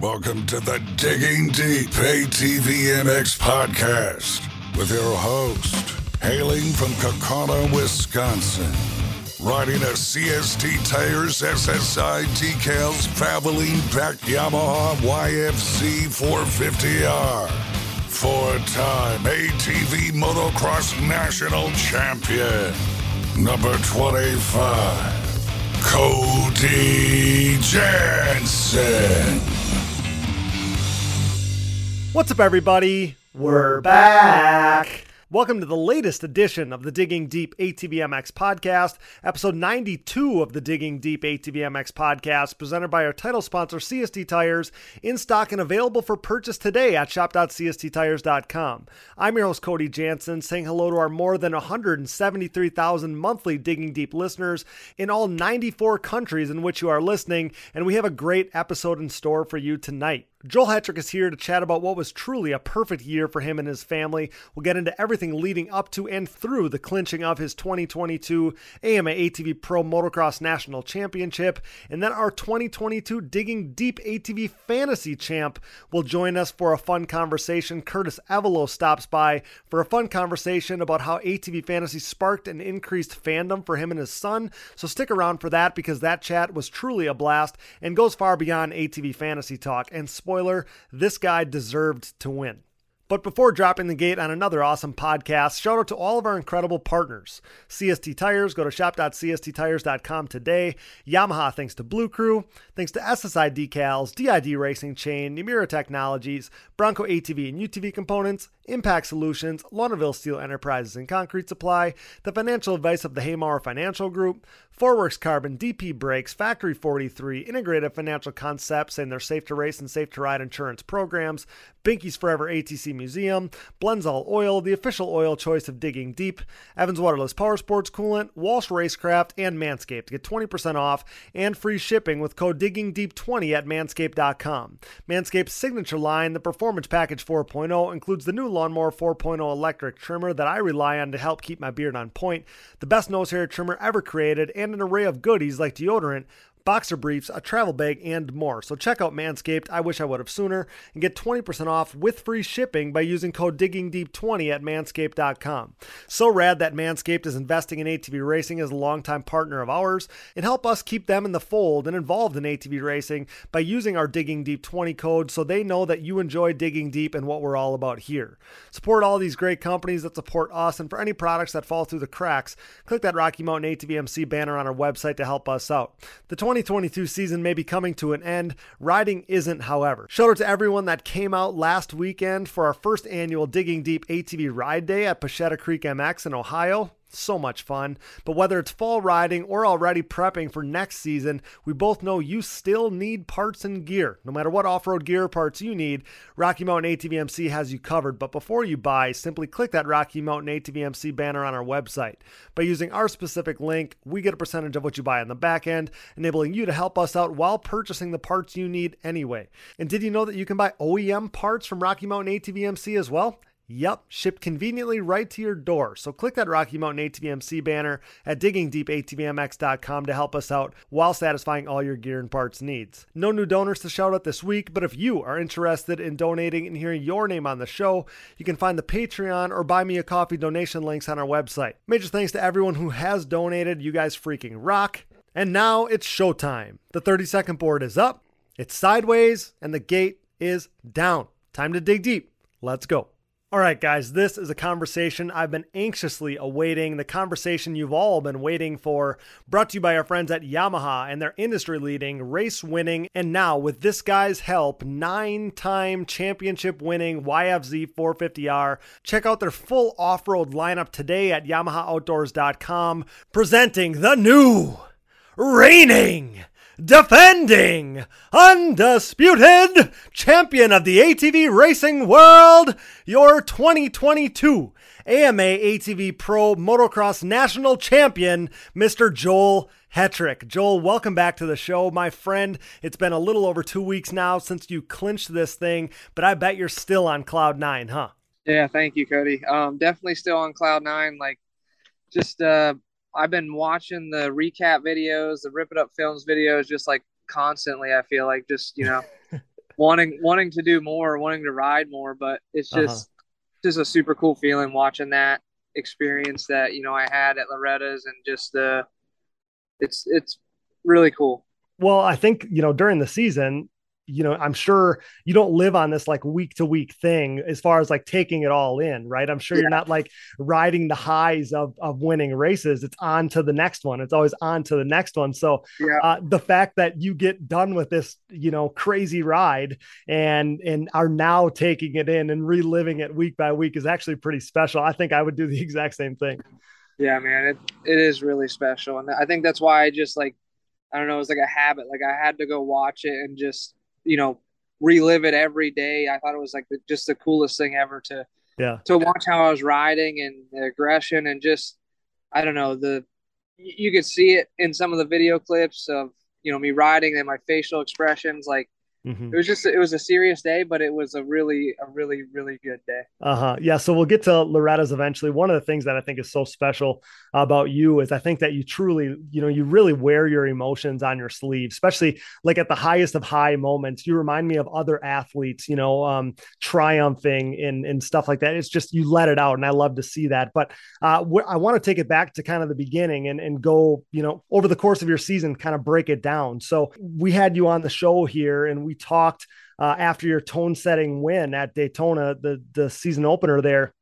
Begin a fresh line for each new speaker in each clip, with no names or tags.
Welcome to the Digging Deep ATV MX podcast with your host, hailing from Kaukauna, Wisconsin, riding a CST Tires SSI decals traveling back Yamaha YFZ 450R. Four-time ATV motocross national champion, number 25. Cody Jansen.
What's up, everybody? We're back. Welcome to the latest edition of the Digging Deep ATVMX podcast, episode 92 of the Digging Deep ATVMX podcast, presented by our title sponsor, CST Tires, in stock and available for purchase today at shop.csttires.com. I'm your host, Cody Jansen, saying hello to our more than 173,000 monthly Digging Deep listeners in all 94 countries in which you are listening, and we have a great episode in store for you tonight. Joel Hetrick is here to chat about what was truly a perfect year for him and his family. We'll get into everything leading up to and through the clinching of his 2022 AMA ATV Pro Motocross National Championship. And then our 2022 Digging Deep ATV Fantasy Champ will join us for a fun conversation. Curtis Evelo stops by for a fun conversation about how ATV Fantasy sparked an increased fandom for him and his son. So stick around for that because that chat was truly a blast and goes far beyond ATV Fantasy talk. And spoiler, this guy deserved to win. But before dropping the gate on another awesome podcast, shout out to all of our incredible partners. CST Tires, go to shop.csttires.com today. Yamaha, thanks to Blue Crew. Thanks to SSI Decals, DID Racing Chain, Namura Technologies, Bronco ATV and UTV Components, Impact Solutions, Launaville Steel Enterprises and Concrete Supply, the financial advice of the Haymauer Financial Group, Forworks Carbon, DP Brakes, Factory 43, Integrated Financial Concepts and their Safe to Race and Safe to Ride insurance programs, Binky's Forever ATC Museum, Blendzall Oil, the official oil choice of Digging Deep, Evans Waterless Power Sports Coolant, Walsh Racecraft, and Manscaped. To get 20% off and free shipping with code DiggingDeep20 at manscaped.com. Manscaped's signature line, the Performance Package 4.0, includes the new Lawnmower 4.0 electric trimmer that I rely on to help keep my beard on point, the best nose hair trimmer ever created, and an array of goodies like deodorant, boxer briefs, a travel bag, and more. So check out Manscaped. I wish I would have sooner and get 20% off with free shipping by using code DiggingDeep20 at manscaped.com. So rad that Manscaped is investing in ATV racing as a longtime partner of ours and help us keep them in the fold and involved in ATV racing by using our Digging Deep 20 code so they know that you enjoy digging deep and what we're all about here. Support all these great companies that support us and for any products that fall through the cracks, click that Rocky Mountain ATVMC banner on our website to help us out. The 2022 season may be coming to an end. Riding isn't, however. Shout out to everyone that came out last weekend for our first annual Digging Deep ATV Ride Day at Pachetta Creek MX in Ohio. So much fun. But whether it's fall riding or already prepping for next season, we both know you still need parts and gear. No matter what off road gear parts you need, Rocky Mountain ATVMC has you covered. But before you buy, simply click that Rocky Mountain ATVMC banner on our website. By using our specific link, we get a percentage of what you buy on the back end, enabling you to help us out while purchasing the parts you need anyway. And did you know that you can buy OEM parts from Rocky Mountain ATVMC as well? Yep, shipped conveniently right to your door. So click that Rocky Mountain ATVMC banner at diggingdeepatvmx.com to help us out while satisfying all your gear and parts needs. No new donors to shout out this week, but if you are interested in donating and hearing your name on the show, you can find the Patreon or Buy Me a Coffee donation links on our website. Major thanks to everyone who has donated. You guys freaking rock. And now it's showtime. The 30 second board is up, it's sideways, and the gate is down. Time to dig deep. Let's go. All right, guys, this is a conversation I've been anxiously awaiting, the conversation you've all been waiting for, brought to you by our friends at Yamaha and their industry leading, race winning, and now with this guy's help, nine time championship winning YFZ 450R. Check out their full off road lineup today at YamahaOutdoors.com, presenting the new, reigning, defending, undisputed champion of the ATV racing world, your 2022 AMA ATV Pro Motocross National Champion, Mr. Joel Hetrick. Joel, welcome back to the show, my friend. It's been a little over two weeks now since you clinched this thing, but I bet you're still on cloud nine, huh?
Yeah, thank you, Cody. Um, definitely still on cloud nine. Like, just uh, I've been watching the recap videos, the Rip It Up Films videos, just like constantly. I feel like just you know wanting wanting to do more, wanting to ride more. But it's just uh-huh. just a super cool feeling watching that experience that you know I had at Loretta's and just the uh, it's it's really cool.
Well, I think you know during the season, you know, I'm sure you don't live on this like week to week thing as far as like taking it all in, right? I'm sure yeah. you're not like riding the highs of, of winning races. It's on to the next one. It's always on to the next one. So yeah. uh, the fact that you get done with this, you know, crazy ride and and are now taking it in and reliving it week by week is actually pretty special. I think I would do the exact same thing.
Yeah, man, it it is really special, and I think that's why I just like I don't know, it was like a habit. Like I had to go watch it and just you know relive it every day. I thought it was like the, just the coolest thing ever to
yeah
to watch how I was riding and the aggression and just I don't know the you could see it in some of the video clips of you know me riding and my facial expressions like Mm-hmm. It was just it was a serious day, but it was a really a really really good day.
Uh huh. Yeah. So we'll get to Loretta's eventually. One of the things that I think is so special about you is I think that you truly you know you really wear your emotions on your sleeve, especially like at the highest of high moments. You remind me of other athletes, you know, um, triumphing and and stuff like that. It's just you let it out, and I love to see that. But uh, wh- I want to take it back to kind of the beginning and and go you know over the course of your season, kind of break it down. So we had you on the show here, and we talked uh, after your tone setting win at Daytona, the the season opener there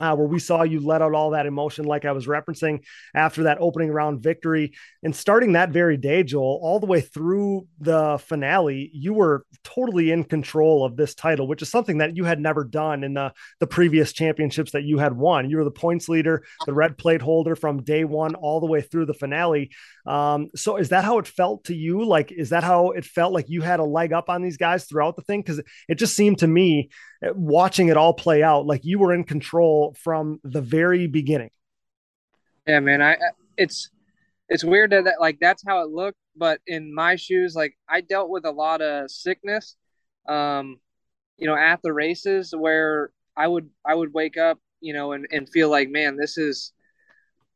uh, where we saw you let out all that emotion, like I was referencing after that opening round victory. And starting that very day, Joel, all the way through the finale, you were totally in control of this title, which is something that you had never done in the, the previous championships that you had won. You were the points leader, the red plate holder from day one all the way through the finale. Um, so is that how it felt to you? Like, is that how it felt like you had a leg up on these guys throughout the thing? Because it just seemed to me watching it all play out like you were in control from the very beginning.
Yeah man i it's it's weird that, that like that's how it looked but in my shoes like i dealt with a lot of sickness um you know at the races where i would i would wake up you know and, and feel like man this is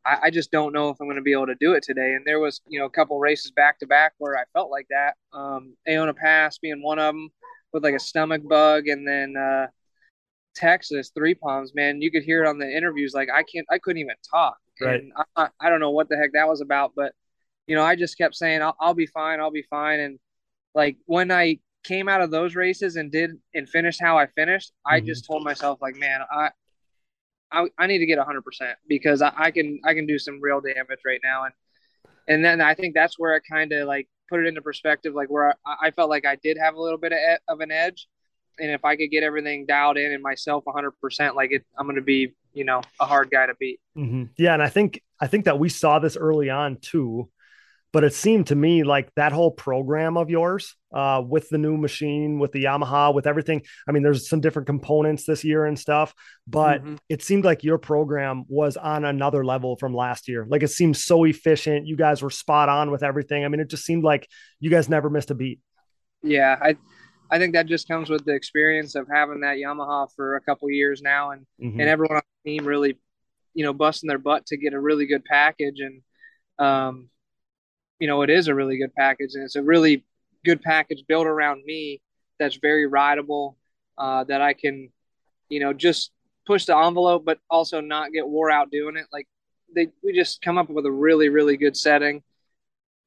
I, I just don't know if i'm going to be able to do it today. And there was you know a couple races back to back where i felt like that. Um Aonia Pass being one of them with like a stomach bug, and then uh, Texas three palms. Man, you could hear it on the interviews. Like I can't, I couldn't even talk.
Right.
And I, I don't know what the heck that was about, but you know, I just kept saying, I'll, I'll be fine. I'll be fine. And like when I came out of those races and did and finished how I finished, mm-hmm. I just told myself like, man, I, I, I need to get hundred percent because I, I can, I can do some real damage right now. And, and then I think that's where it kind of like put it into perspective, like where I, I felt like I did have a little bit of, of an edge, and if I could get everything dialed in and myself 100%, like it, I'm going to be, you know, a hard guy to beat.
Mm-hmm. Yeah, and I think I think that we saw this early on too but it seemed to me like that whole program of yours uh, with the new machine with the yamaha with everything i mean there's some different components this year and stuff but mm-hmm. it seemed like your program was on another level from last year like it seemed so efficient you guys were spot on with everything i mean it just seemed like you guys never missed a beat
yeah i i think that just comes with the experience of having that yamaha for a couple years now and mm-hmm. and everyone on the team really you know busting their butt to get a really good package and um you know, it is a really good package and it's a really good package built around me that's very rideable, uh, that I can, you know, just push the envelope, but also not get wore out doing it. Like they, we just come up with a really, really good setting.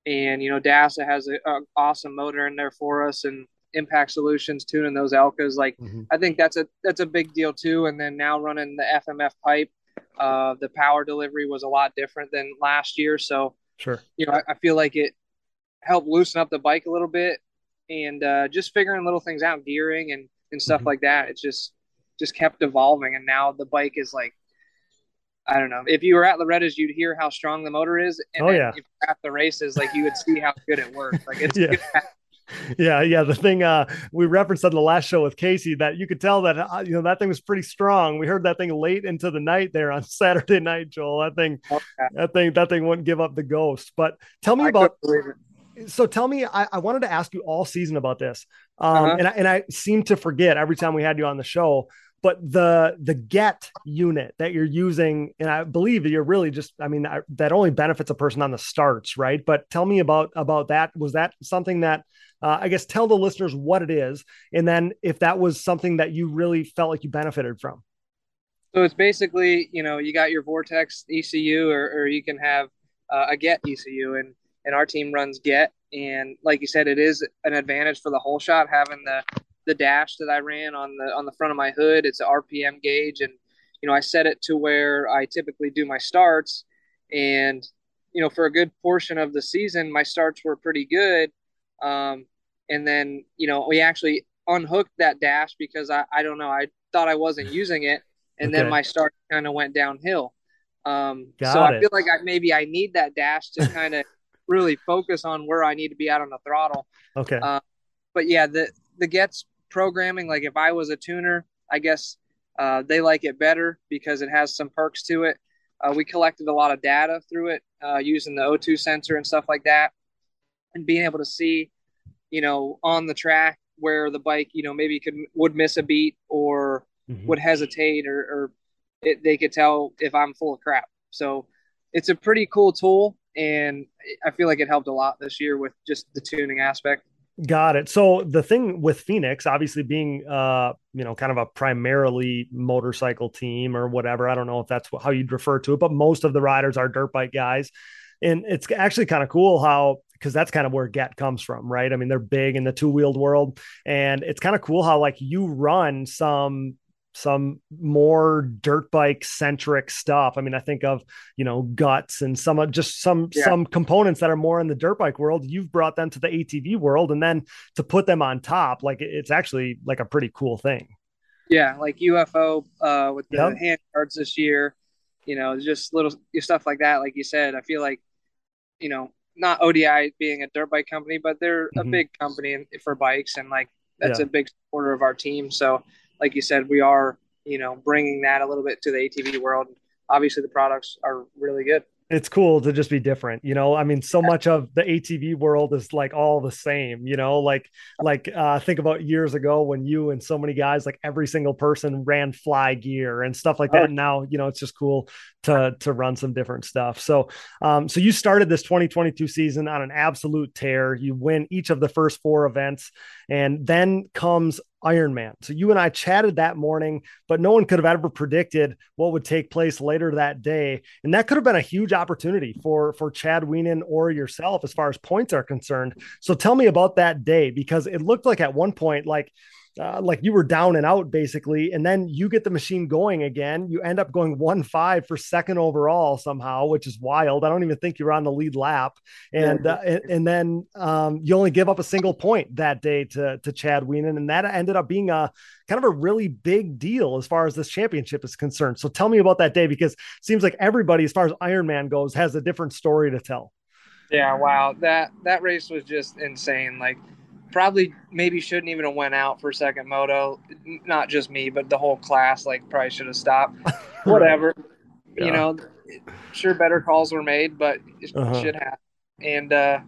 And, you know, DASA has an awesome motor in there for us and impact solutions tuning those Elkas. Like, mm-hmm. I think that's a, that's a big deal too. And then now running the FMF pipe, uh, the power delivery was a lot different than last year. So,
Sure.
You know, I, I feel like it helped loosen up the bike a little bit and uh, just figuring little things out, gearing and, and stuff mm-hmm. like that. It's just just kept evolving, and now the bike is like I don't know. If you were at Loretta's, you'd hear how strong the motor is, and
oh yeah,
at the races, like you would see how good it works. Like it's
yeah. Yeah, yeah. The thing uh, we referenced on the last show with Casey that you could tell that uh, you know that thing was pretty strong. We heard that thing late into the night there on Saturday night, Joel. That thing, okay. that thing, that thing wouldn't give up the ghost. But tell me I about. So tell me, I, I, wanted to ask you all season about this, um, uh-huh. and I, and I seem to forget every time we had you on the show but the the get unit that you're using and i believe that you're really just i mean that only benefits a person on the starts right but tell me about about that was that something that Uh, I guess tell the listeners what it is, and then if that was something that you really felt like you benefited from.
So it's basically, you know, you got your Vortex ECU, or, or you can have uh, a Get ECU, and and our team runs Get, and like you said, it is an advantage for the whole shot having the the dash that I ran on the on the front of my hood. It's an RPM gauge, and you know I set it to where I typically do my starts, and you know for a good portion of the season, my starts were pretty good. Um, and then you know we actually unhooked that dash because I I don't know I thought I wasn't using it, and okay. then my start kind of went downhill. Um, so it. I feel like I maybe I need that dash to kind of really focus on where I need to be out on the throttle.
Okay.
Uh, but yeah, the the gets programming. Like if I was a tuner, I guess uh, they like it better because it has some perks to it. Uh, we collected a lot of data through it uh, using the O2 sensor and stuff like that, and being able to see, you know, on the track where the bike, you know, maybe could would miss a beat or mm-hmm. would hesitate or, or it, they could tell if I'm full of crap. So it's a pretty cool tool, and I feel like it helped a lot this year with just the tuning aspect.
Got it. So the thing with Phoenix, obviously being, uh, you know, kind of a primarily motorcycle team or whatever. I don't know if that's how you'd refer to it, but most of the riders are dirt bike guys, and it's actually kind of cool how because that's kind of where Get comes from, right? I mean, they're big in the two wheeled world, and it's kind of cool how like you run some some more dirt bike centric stuff. I mean, I think of, you know, guts and some just some yeah. some components that are more in the dirt bike world. You've brought them to the ATV world and then to put them on top, like it's actually like a pretty cool thing.
Yeah, like UFO uh with the yep. hand guards this year, you know, just little stuff like that. Like you said, I feel like, you know, not ODI being a dirt bike company, but they're mm-hmm. a big company for bikes and like that's yeah. a big supporter of our team. So like you said, we are, you know, bringing that a little bit to the ATV world. Obviously, the products are really good
it's cool to just be different you know? I mean so much of the atv world is like all the same you know? Like like uh think about years ago when you and so many guys like every single person ran fly gear and stuff like that and now you know it's just cool to to run some different stuff. So um so you started this 2022 season on an absolute tear. You win each of the first four events and then comes Ironman. So you and I chatted that morning, but no one could have ever predicted what would take place later that day. And that could have been a huge opportunity for, for Chad Wienen or yourself as far as points are concerned. So tell me about that day because it looked like at one point, like uh, like you were down and out basically, and then you get the machine going again. You end up going one five for second overall somehow, which is wild. I don't even think you're on the lead lap, and uh, and, and, then um, you only give up a single point that day to to Chad Wienen, and that ended up being a kind of a really big deal as far as this championship is concerned. So tell me about that day because it seems like everybody, as far as Ironman goes, has a different story to tell.
Yeah, wow that that race was just insane. Like probably maybe shouldn't even have went out for second moto. Not just me, but the whole class. Like probably should have stopped. Whatever. Yeah. You know, sure better calls were made, but it uh-huh. should have. And uh,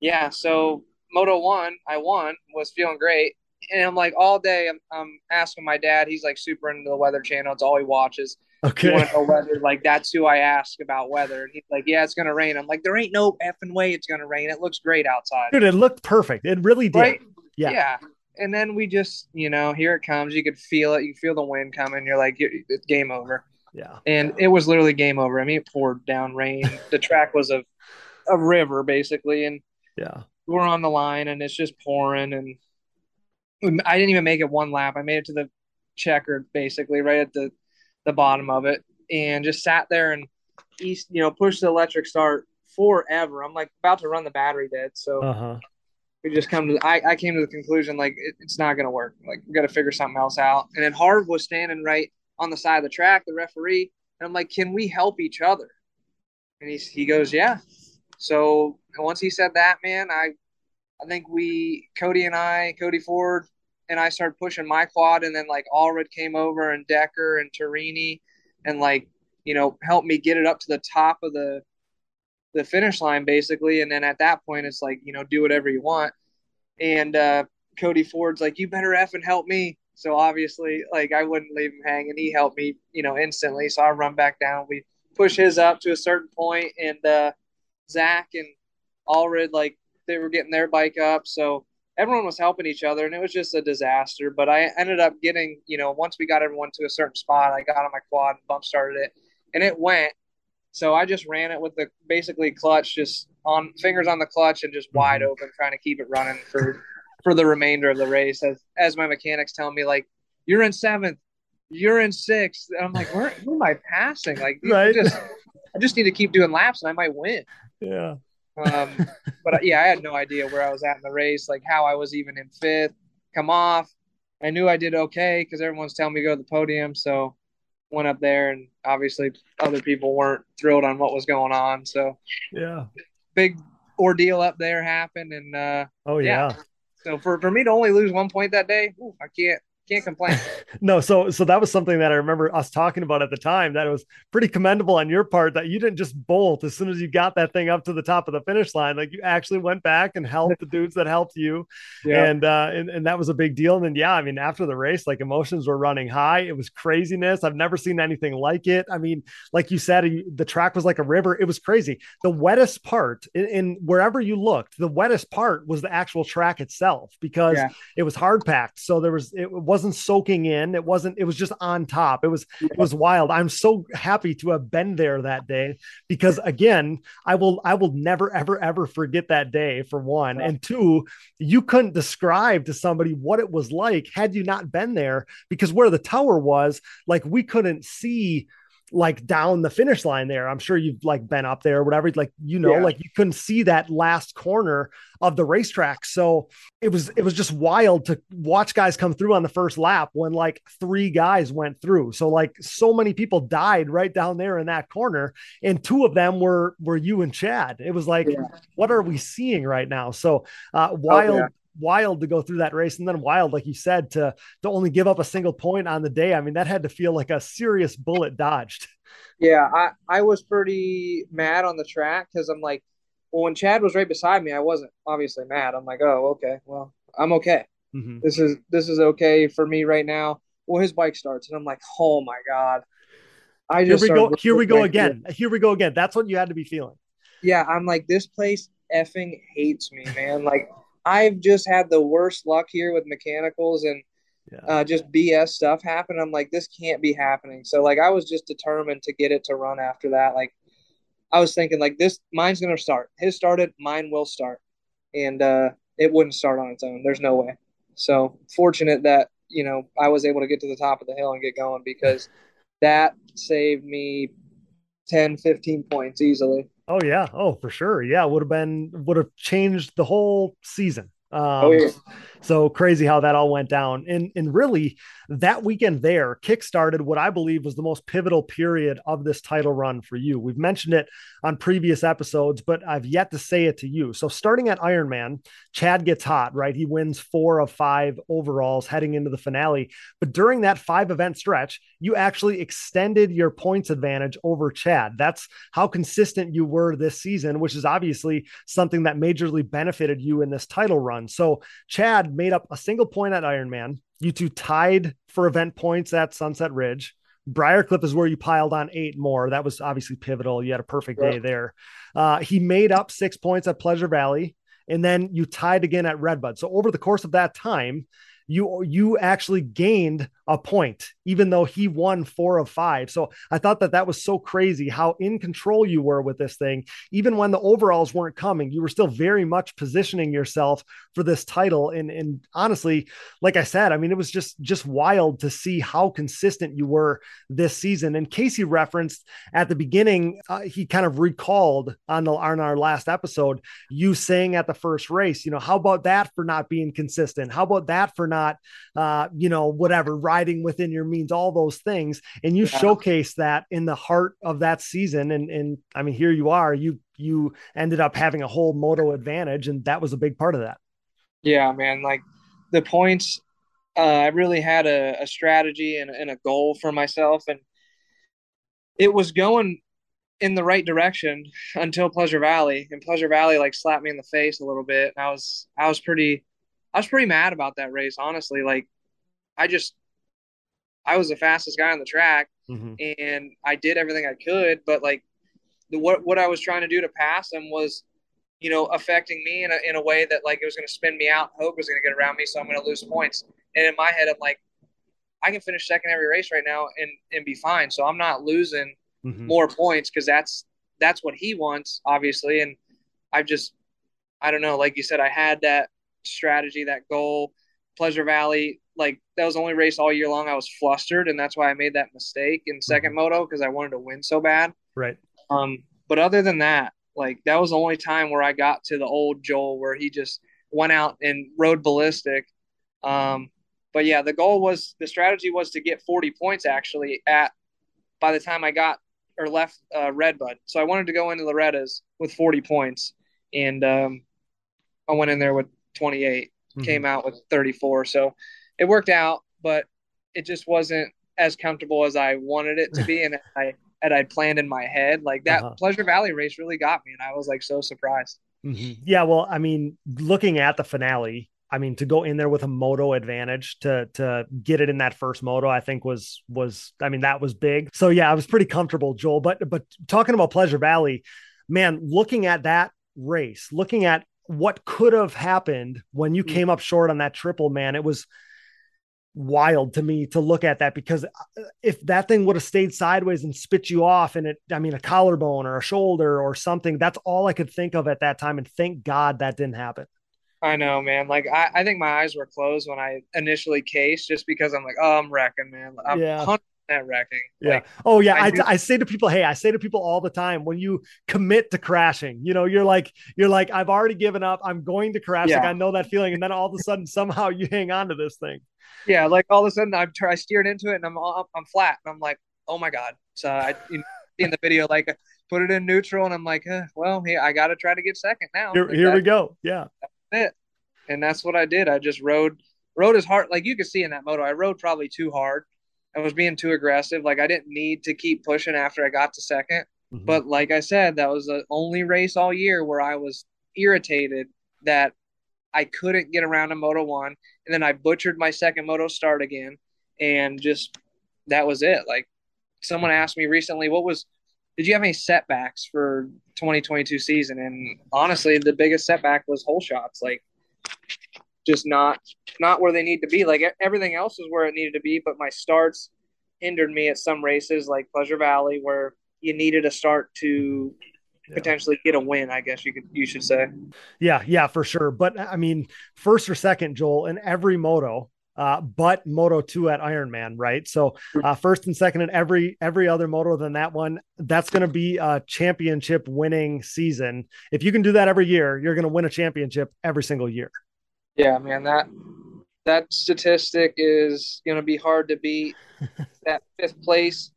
yeah, so Moto one, I won, was feeling great. And I'm like all day, I'm, I'm asking my dad. He's like super into the Weather Channel. It's all he watches.
Okay. You want to
know weather? Like that's who I ask about weather. And he's like, "Yeah, it's gonna rain." I'm like, "There ain't no effing way it's gonna rain. It looks great outside."
Dude, it looked perfect. It really did. Right?
Yeah. Yeah. And then we just, you know, here it comes. You could feel it. You feel the wind coming. You're like, it's game over.
Yeah.
And it was literally game over. I mean, it poured down rain. the track was a, a river basically, and
yeah,
we're on the line, and it's just pouring. And I didn't even make it one lap. I made it to the checkered basically right at the the bottom of it and just sat there and east, you know, pushed the electric start forever. I'm like about to run the battery dead. So uh-huh. we just come to, I, I came to the conclusion like it, it's not going to work. Like we got to figure something else out. And then Harv was standing right on the side of the track, the referee. And I'm like, can we help each other? And he, he goes, yeah. So once he said that, man, I, I think we, Cody and I, Cody Ford, and I started pushing my quad, and then like Allred came over and Decker and Tarini, and like you know helped me get it up to the top of the the finish line basically. And then at that point, it's like you know do whatever you want. And uh, Cody Ford's like, you better f and help me. So obviously, like I wouldn't leave him hanging. He helped me, you know, instantly. So I run back down. We push his up to a certain point, and uh, Zach and Allred like they were getting their bike up. So everyone was helping each other and it was just a disaster. But I ended up getting, you know, once we got everyone to a certain spot, I got on my quad and bump started it and it went. So I just ran it with the basically clutch, just on fingers on the clutch and just wide mm-hmm. open, trying to keep it running for for the remainder of the race. As as my mechanics tell me, like you're in seventh, you're in sixth. And I'm like, where, who am I passing? Like, right. just I just need to keep doing laps and I might win.
Yeah.
Um, but uh, yeah, I had no idea where I was at in the race, like how I was even in fifth, come off. I knew I did okay because everyone's telling me to go to the podium. So went up there and obviously other people weren't thrilled on what was going on. So
yeah,
big ordeal up there happened. And, uh,
oh yeah.
yeah. So for, for me to only lose one point that day, ooh, I can't, can't complain.
no, so so that was something that I remember us talking about at the time. That it was pretty commendable on your part that you didn't just bolt as soon as you got that thing up to the top of the finish line. Like you actually went back and helped the dudes that helped you, yeah. and uh, and and that was a big deal. And then yeah, I mean after the race, like emotions were running high. It was craziness. I've never seen anything like it. I mean, like you said, the track was like a river. It was crazy. The wettest part in, in wherever you looked, the wettest part was the actual track itself because yeah. it was hard packed. So there was it was wasn't soaking in. It wasn't, it was just on top. It was, it was wild. I'm so happy to have been there that day because again, I will, I will never, ever, ever forget that day for one. And two, you couldn't describe to somebody what it was like had you not been there because where the tower was, like we couldn't see like down the finish line there. I'm sure you've like been up there or whatever. Like, you know, yeah. like you couldn't see that last corner of the racetrack. So it was it was just wild to watch guys come through on the first lap when like three guys went through. So like so many people died right down there in that corner. And two of them were were you and Chad. It was like, yeah. what are we seeing right now? So uh wild oh, yeah wild to go through that race and then wild like you said to to only give up a single point on the day. I mean that had to feel like a serious bullet dodged.
Yeah i i was pretty mad on the track because i'm like well when chad was right beside me i wasn't obviously mad. I'm like oh okay well i'm okay. Mm-hmm. this is this is okay for me right now. Well his bike starts and i'm like oh my god.
I just here we go here we go again. here. here we go again. That's what you had to be feeling.
Yeah i'm like this place effing hates me man. Like I've just had the worst luck here with mechanicals and yeah. uh, just BS stuff happen. I'm like, this can't be happening. So like, I was just determined to get it to run after that. Like, I was thinking like this, mine's gonna start. His started, mine will start, and uh, it wouldn't start on its own. There's no way. So fortunate that you know I was able to get to the top of the hill and get going because that saved me 10, 15 points easily.
Oh yeah. Oh, for sure. Yeah, would have been would have changed the whole season. Um, oh, yeah. So crazy how that all went down. And, and really, that weekend there kickstarted what I believe was the most pivotal period of this title run for you. We've mentioned it on previous episodes, but I've yet to say it to you. So, starting at Ironman, Chad gets hot, right? He wins four of five overalls heading into the finale. But during that five event stretch, you actually extended your points advantage over Chad. That's how consistent you were this season, which is obviously something that majorly benefited you in this title run. So, Chad made up a single point at Ironman. You two tied for event points at Sunset Ridge. Briarcliff is where you piled on eight more. That was obviously pivotal. You had a perfect day there. Uh, he made up six points at Pleasure Valley, and then you tied again at Redbud. So over the course of that time, you you actually gained a point, even though he won four of five. So I thought that that was so crazy how in control you were with this thing. Even when the overalls weren't coming, you were still very much positioning yourself for this title. And, and honestly, like I said, I mean, it was just, just wild to see how consistent you were this season. And Casey referenced at the beginning, uh, he kind of recalled on the, on our last episode, you saying at the first race, you know, how about that for not being consistent? How about that for not, uh, you know, whatever, riding within your means, all those things. And you yeah. showcase that in the heart of that season. And, and I mean, here you are, you, you ended up having a whole moto advantage. And that was a big part of that.
Yeah, man. Like the points, uh, I really had a, a strategy and, and a goal for myself. And it was going in the right direction until Pleasure Valley. And Pleasure Valley like slapped me in the face a little bit. And I was I was pretty I was pretty mad about that race, honestly. Like I just I was the fastest guy on the track mm-hmm. and I did everything I could, but like the what what I was trying to do to pass him was you know, affecting me in a, in a way that like it was going to spin me out. Hope was going to get around me, so I'm going to lose points. And in my head, I'm like, I can finish second every race right now and and be fine. So I'm not losing mm-hmm. more points because that's that's what he wants, obviously. And I've just, I don't know, like you said, I had that strategy, that goal. Pleasure Valley, like that was the only race all year long I was flustered, and that's why I made that mistake in 2nd mm-hmm. moto because I wanted to win so bad.
Right.
Um, but other than that, like that was the only time where I got to the old Joel where he just went out and rode ballistic. Um, but yeah, the goal was the strategy was to get 40 points actually at by the time I got or left uh, Redbud. So I wanted to go into Loretta's with 40 points, and um, I went in there with 28, mm-hmm. came out with 34. So it worked out, but it just wasn't as comfortable as I wanted it to be, and I and I'd planned in my head. Like that uh-huh. Pleasure Valley race really got me, and I was like so surprised.
Mm-hmm. Yeah, well, I mean, looking at the finale, I mean, to go in there with a moto advantage to to get it in that first moto, I think was was I mean that was big. So yeah, I was pretty comfortable, Joel. But but talking about Pleasure Valley, man, looking at that race, looking at what could have happened when you mm. came up short on that triple, man, it was wild to me to look at that because uh, if that thing would have stayed sideways and spit you off and it i mean a collarbone or a shoulder or something that's all i could think of at that time and thank god that didn't happen.
I know man. Like i, I think my eyes were closed when i initially cased just because i'm like oh i'm wrecking man. I'm yeah. 100% wrecking
yeah like, oh yeah I, I, I say to people hey i say to people all the time when you commit to crashing you know you're like you're like i've already given up i'm going to crash yeah. like i know that feeling and then all of a sudden somehow you hang on to this thing
yeah, like all of a sudden I'm I steered into it and I'm all, I'm flat and I'm like, oh my god. So I you know, in the video like put it in neutral and I'm like, eh, well, here I got to try to get second now.
Here, here we go. Yeah,
that's it. And that's what I did. I just rode rode as hard like you could see in that moto. I rode probably too hard. I was being too aggressive. Like I didn't need to keep pushing after I got to 2nd mm-hmm. But like I said, that was the only race all year where I was irritated that I couldn't get around a Moto One, and then I butchered my second Moto start again, and just that was it. Like someone asked me recently, what was did you have any setbacks for 2022 season? And honestly, the biggest setback was hole shots. Like just not not where they need to be. Like everything else is where it needed to be, but my starts hindered me at some races like Pleasure Valley where you needed a start to potentially get a win. I guess you could you should say.
Yeah, yeah, for sure. But I mean, first or second, Joel, in every moto, uh, but Moto two at Ironman, right? So uh, first and second in every every other moto than that one, that's going to be a championship winning season. If you can do that every year, you're going to win a championship every single year.
Yeah, man that that statistic is going to be hard to beat. that fifth place,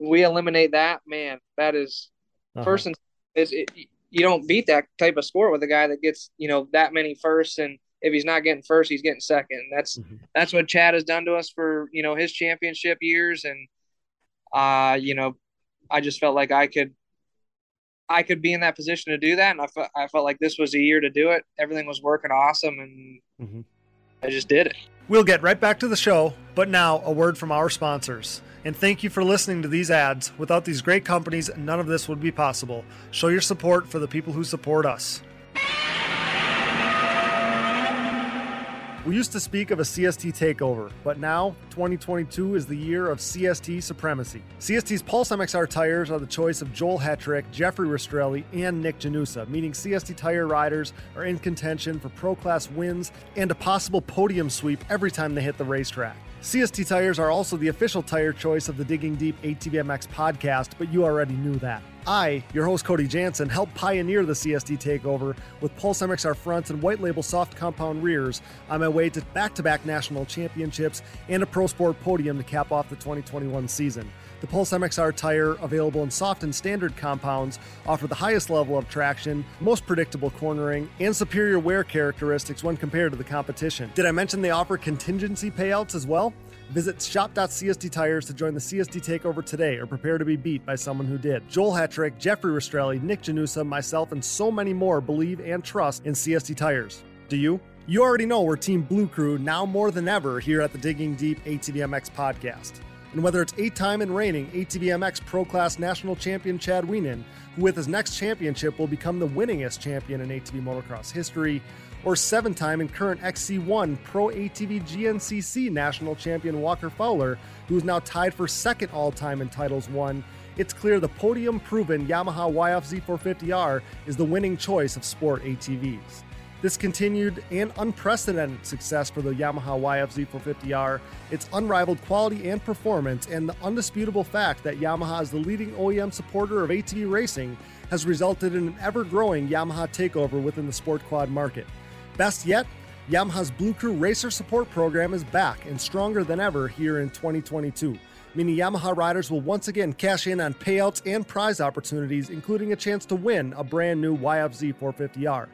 we eliminate that, man. That is uh-huh. First and is it, you don't beat that type of score with a guy that gets you know that many firsts, and if he's not getting first, he's getting second. That's mm-hmm. that's what Chad has done to us for you know his championship years, and uh you know I just felt like I could I could be in that position to do that, and I felt I felt like this was a year to do it. Everything was working awesome, and mm-hmm. I just did it.
We'll get right back to the show, but now a word from our sponsors. And thank you for listening to these ads. Without these great companies, none of this would be possible. Show your support for the people who support us. We used to speak of a CST takeover, but now 2022 is the year of CST supremacy. CST's Pulse MXR tires are the choice of Joel Hetrick, Jeffrey Rastrelli, and Nick Janusa, meaning CST tire riders are in contention for pro class wins and a possible podium sweep every time they hit the racetrack. CST tires are also the official tire choice of the Digging Deep ATVMX podcast, but you already knew that. I, your host Cody Jansen, helped pioneer the CST takeover with Pulse MXR fronts and white label soft compound rears on my way to back to back national championships and a Pro Sport podium to cap off the 2021 season. The Pulse MXR tire, available in soft and standard compounds, offer the highest level of traction, most predictable cornering, and superior wear characteristics when compared to the competition. Did I mention they offer contingency payouts as well? Visit shop.cst tires to join the CST takeover today or prepare to be beat by someone who did. Joel Hetrick, Jeffrey Rastrelli, Nick Janusa, myself, and so many more believe and trust in CST tires. Do you? You already know we're Team Blue Crew now more than ever here at the Digging Deep ATVMX podcast. And whether it's eight time and reigning ATVMX Pro Class National Champion Chad Wienen, who with his next championship will become the winningest champion in ATV motocross history, or seven time and current XC1 Pro ATV GNCC National Champion Walker Fowler, who is now tied for second all time in titles won, it's clear the podium proven Yamaha YFZ 450R is the winning choice of sport ATVs. This continued and unprecedented success for the Yamaha YFZ 450R, its unrivaled quality and performance, and the undisputable fact that Yamaha is the leading OEM supporter of ATV racing has resulted in an ever growing Yamaha takeover within the sport quad market. Best yet, Yamaha's Blue Crew Racer Support Program is back and stronger than ever here in 2022 meaning Yamaha riders will once again cash in on payouts and prize opportunities, including a chance to win a brand new YFZ 450R.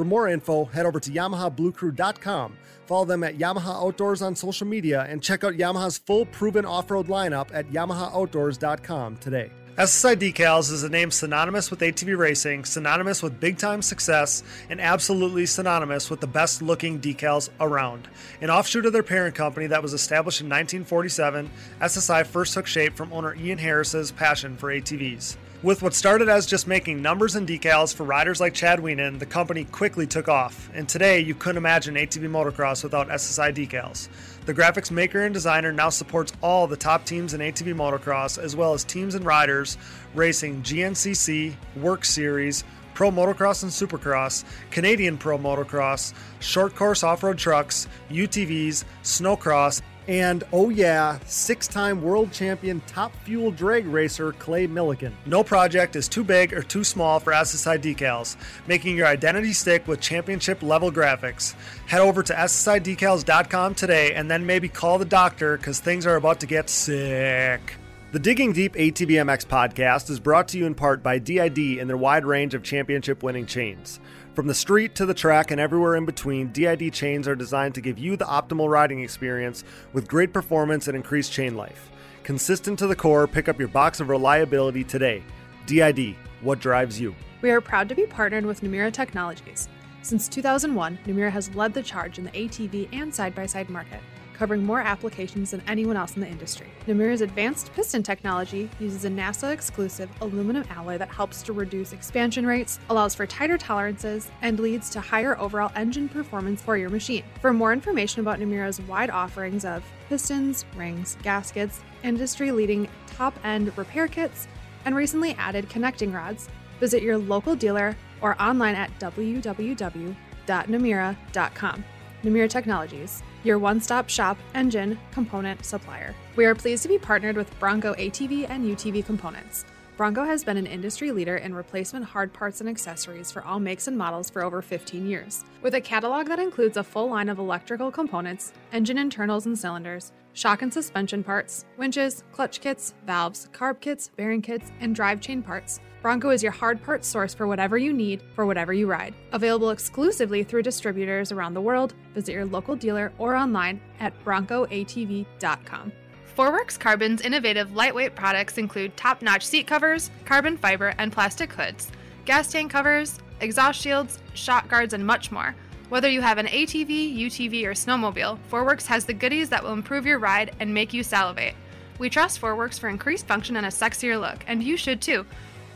For more info, head over to YamahaBlueCrew.com, follow them at Yamaha Outdoors on social media, and check out Yamaha's full proven off road lineup at YamahaOutdoors.com today. SSI Decals is a name synonymous with ATV racing, synonymous with big time success, and absolutely synonymous with the best looking decals around. An offshoot of their parent company that was established in 1947, SSI first took shape from owner Ian Harris's passion for ATVs. With what started as just making numbers and decals for riders like Chad Wienen, the company quickly took off, and today you couldn't imagine ATV motocross without SSI decals. The graphics maker and designer now supports all the top teams in ATV motocross, as well as teams and riders racing GNCC, WORCS Series, Pro Motocross and Supercross, Canadian Pro Motocross, short course off road trucks, UTVs, snowcross, and oh yeah, six time world champion top fuel drag racer Clay Millican. No project is too big or too small for SSI decals, making your identity stick with championship level graphics. Head over to SSIDecals.com today and then maybe call the doctor because things are about to get sick. The Digging Deep ATVMX podcast is brought to you in part by DID and their wide range of championship winning chains. From the street to the track and everywhere in between, DID chains are designed to give you the optimal riding experience with great performance and increased chain life. Consistent to the core, pick up your box of reliability today. DID, what drives you?
We are proud to be partnered with Namura Technologies. Since 2001, Namura has led the charge in the ATV and side by side market covering more applications than anyone else in the industry. Namura's advanced piston technology uses a NASA exclusive aluminum alloy that helps to reduce expansion rates, allows for tighter tolerances, and leads to higher overall engine performance for your machine. For more information about Namura's wide offerings of pistons, rings, gaskets, industry leading top end repair kits, and recently added connecting rods, visit your local dealer or online at www.namura.com. Namura Technologies, your one stop shop engine component supplier. We are pleased to be partnered with Bronco ATV and UTV components. Bronco has been an industry leader in replacement hard parts and accessories for all makes and models for over 15 years. With a catalog that includes a full line of electrical components, engine internals and cylinders, shock and suspension parts, winches, clutch kits, valves, carb kits, bearing kits, and drive chain parts, Bronco is your hard parts source for whatever you need for whatever you ride. Available exclusively through distributors around the world, visit your local dealer or online at broncoatv.com.
Forworks Carbon's innovative lightweight products include top notch seat covers, carbon fiber, and plastic hoods, gas tank covers, exhaust shields, shock guards, and much more. Whether you have an ATV, UTV, or snowmobile, Forworks has the goodies that will improve your ride and make you salivate. We trust Forworks for increased function and a sexier look, and you should too.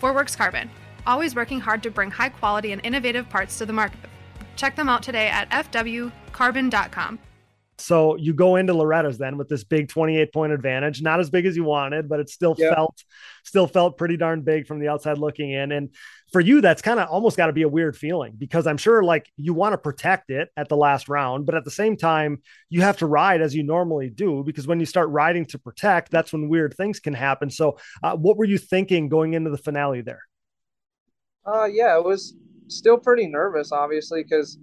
Forworks Carbon, always working hard to bring high quality and innovative parts to the market. Check them out today at fwcarbon.com.
So you go into Loretta's then with this big 28 point advantage, not as big as you wanted, but it still yep. felt still felt pretty darn big from the outside looking in. And for you, that's kind of almost got to be a weird feeling because I'm sure like you want to protect it at the last round, but at the same time, you have to ride as you normally do because when you start riding to protect, that's when weird things can happen. So, uh, what were you thinking going into the finale there?
Uh, yeah, it was still pretty nervous, obviously, because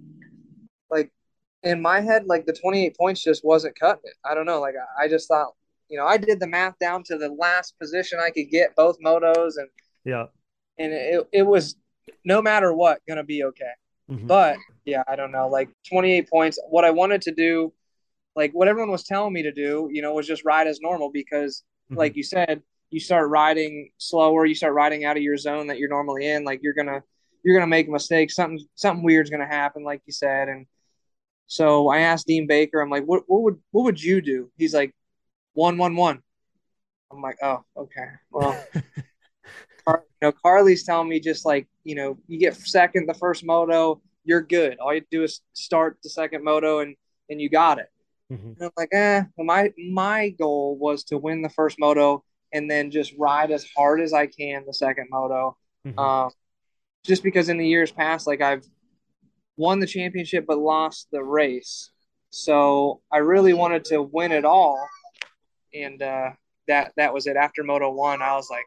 like in my head, like the 28 points just wasn't cutting it. I don't know. Like I just thought, you know, I did the math down to the last position I could get both motos and
yeah,
and it, it was no matter what going to be okay. Mm-hmm. But yeah, I don't know. Like 28 points. What I wanted to do, like what everyone was telling me to do, you know, was just ride as normal because, mm-hmm. like you said, you start riding slower, you start riding out of your zone that you're normally in. Like you're gonna you're gonna make mistakes. Something something weird's gonna happen, like you said, and so I asked Dean Baker, I'm like, what, what would what would you do? He's like, one one one. I'm like, oh, okay. Well, Car- you know, Carly's telling me just like, you know, you get second the first moto, you're good. All you do is start the second moto and and you got it. Mm-hmm. And I'm like, eh. Well, my my goal was to win the first moto and then just ride as hard as I can the second moto. Mm-hmm. Um, just because in the years past, like I've won the championship but lost the race, so I really wanted to win it all, and uh, that that was it. After Moto One, I was like,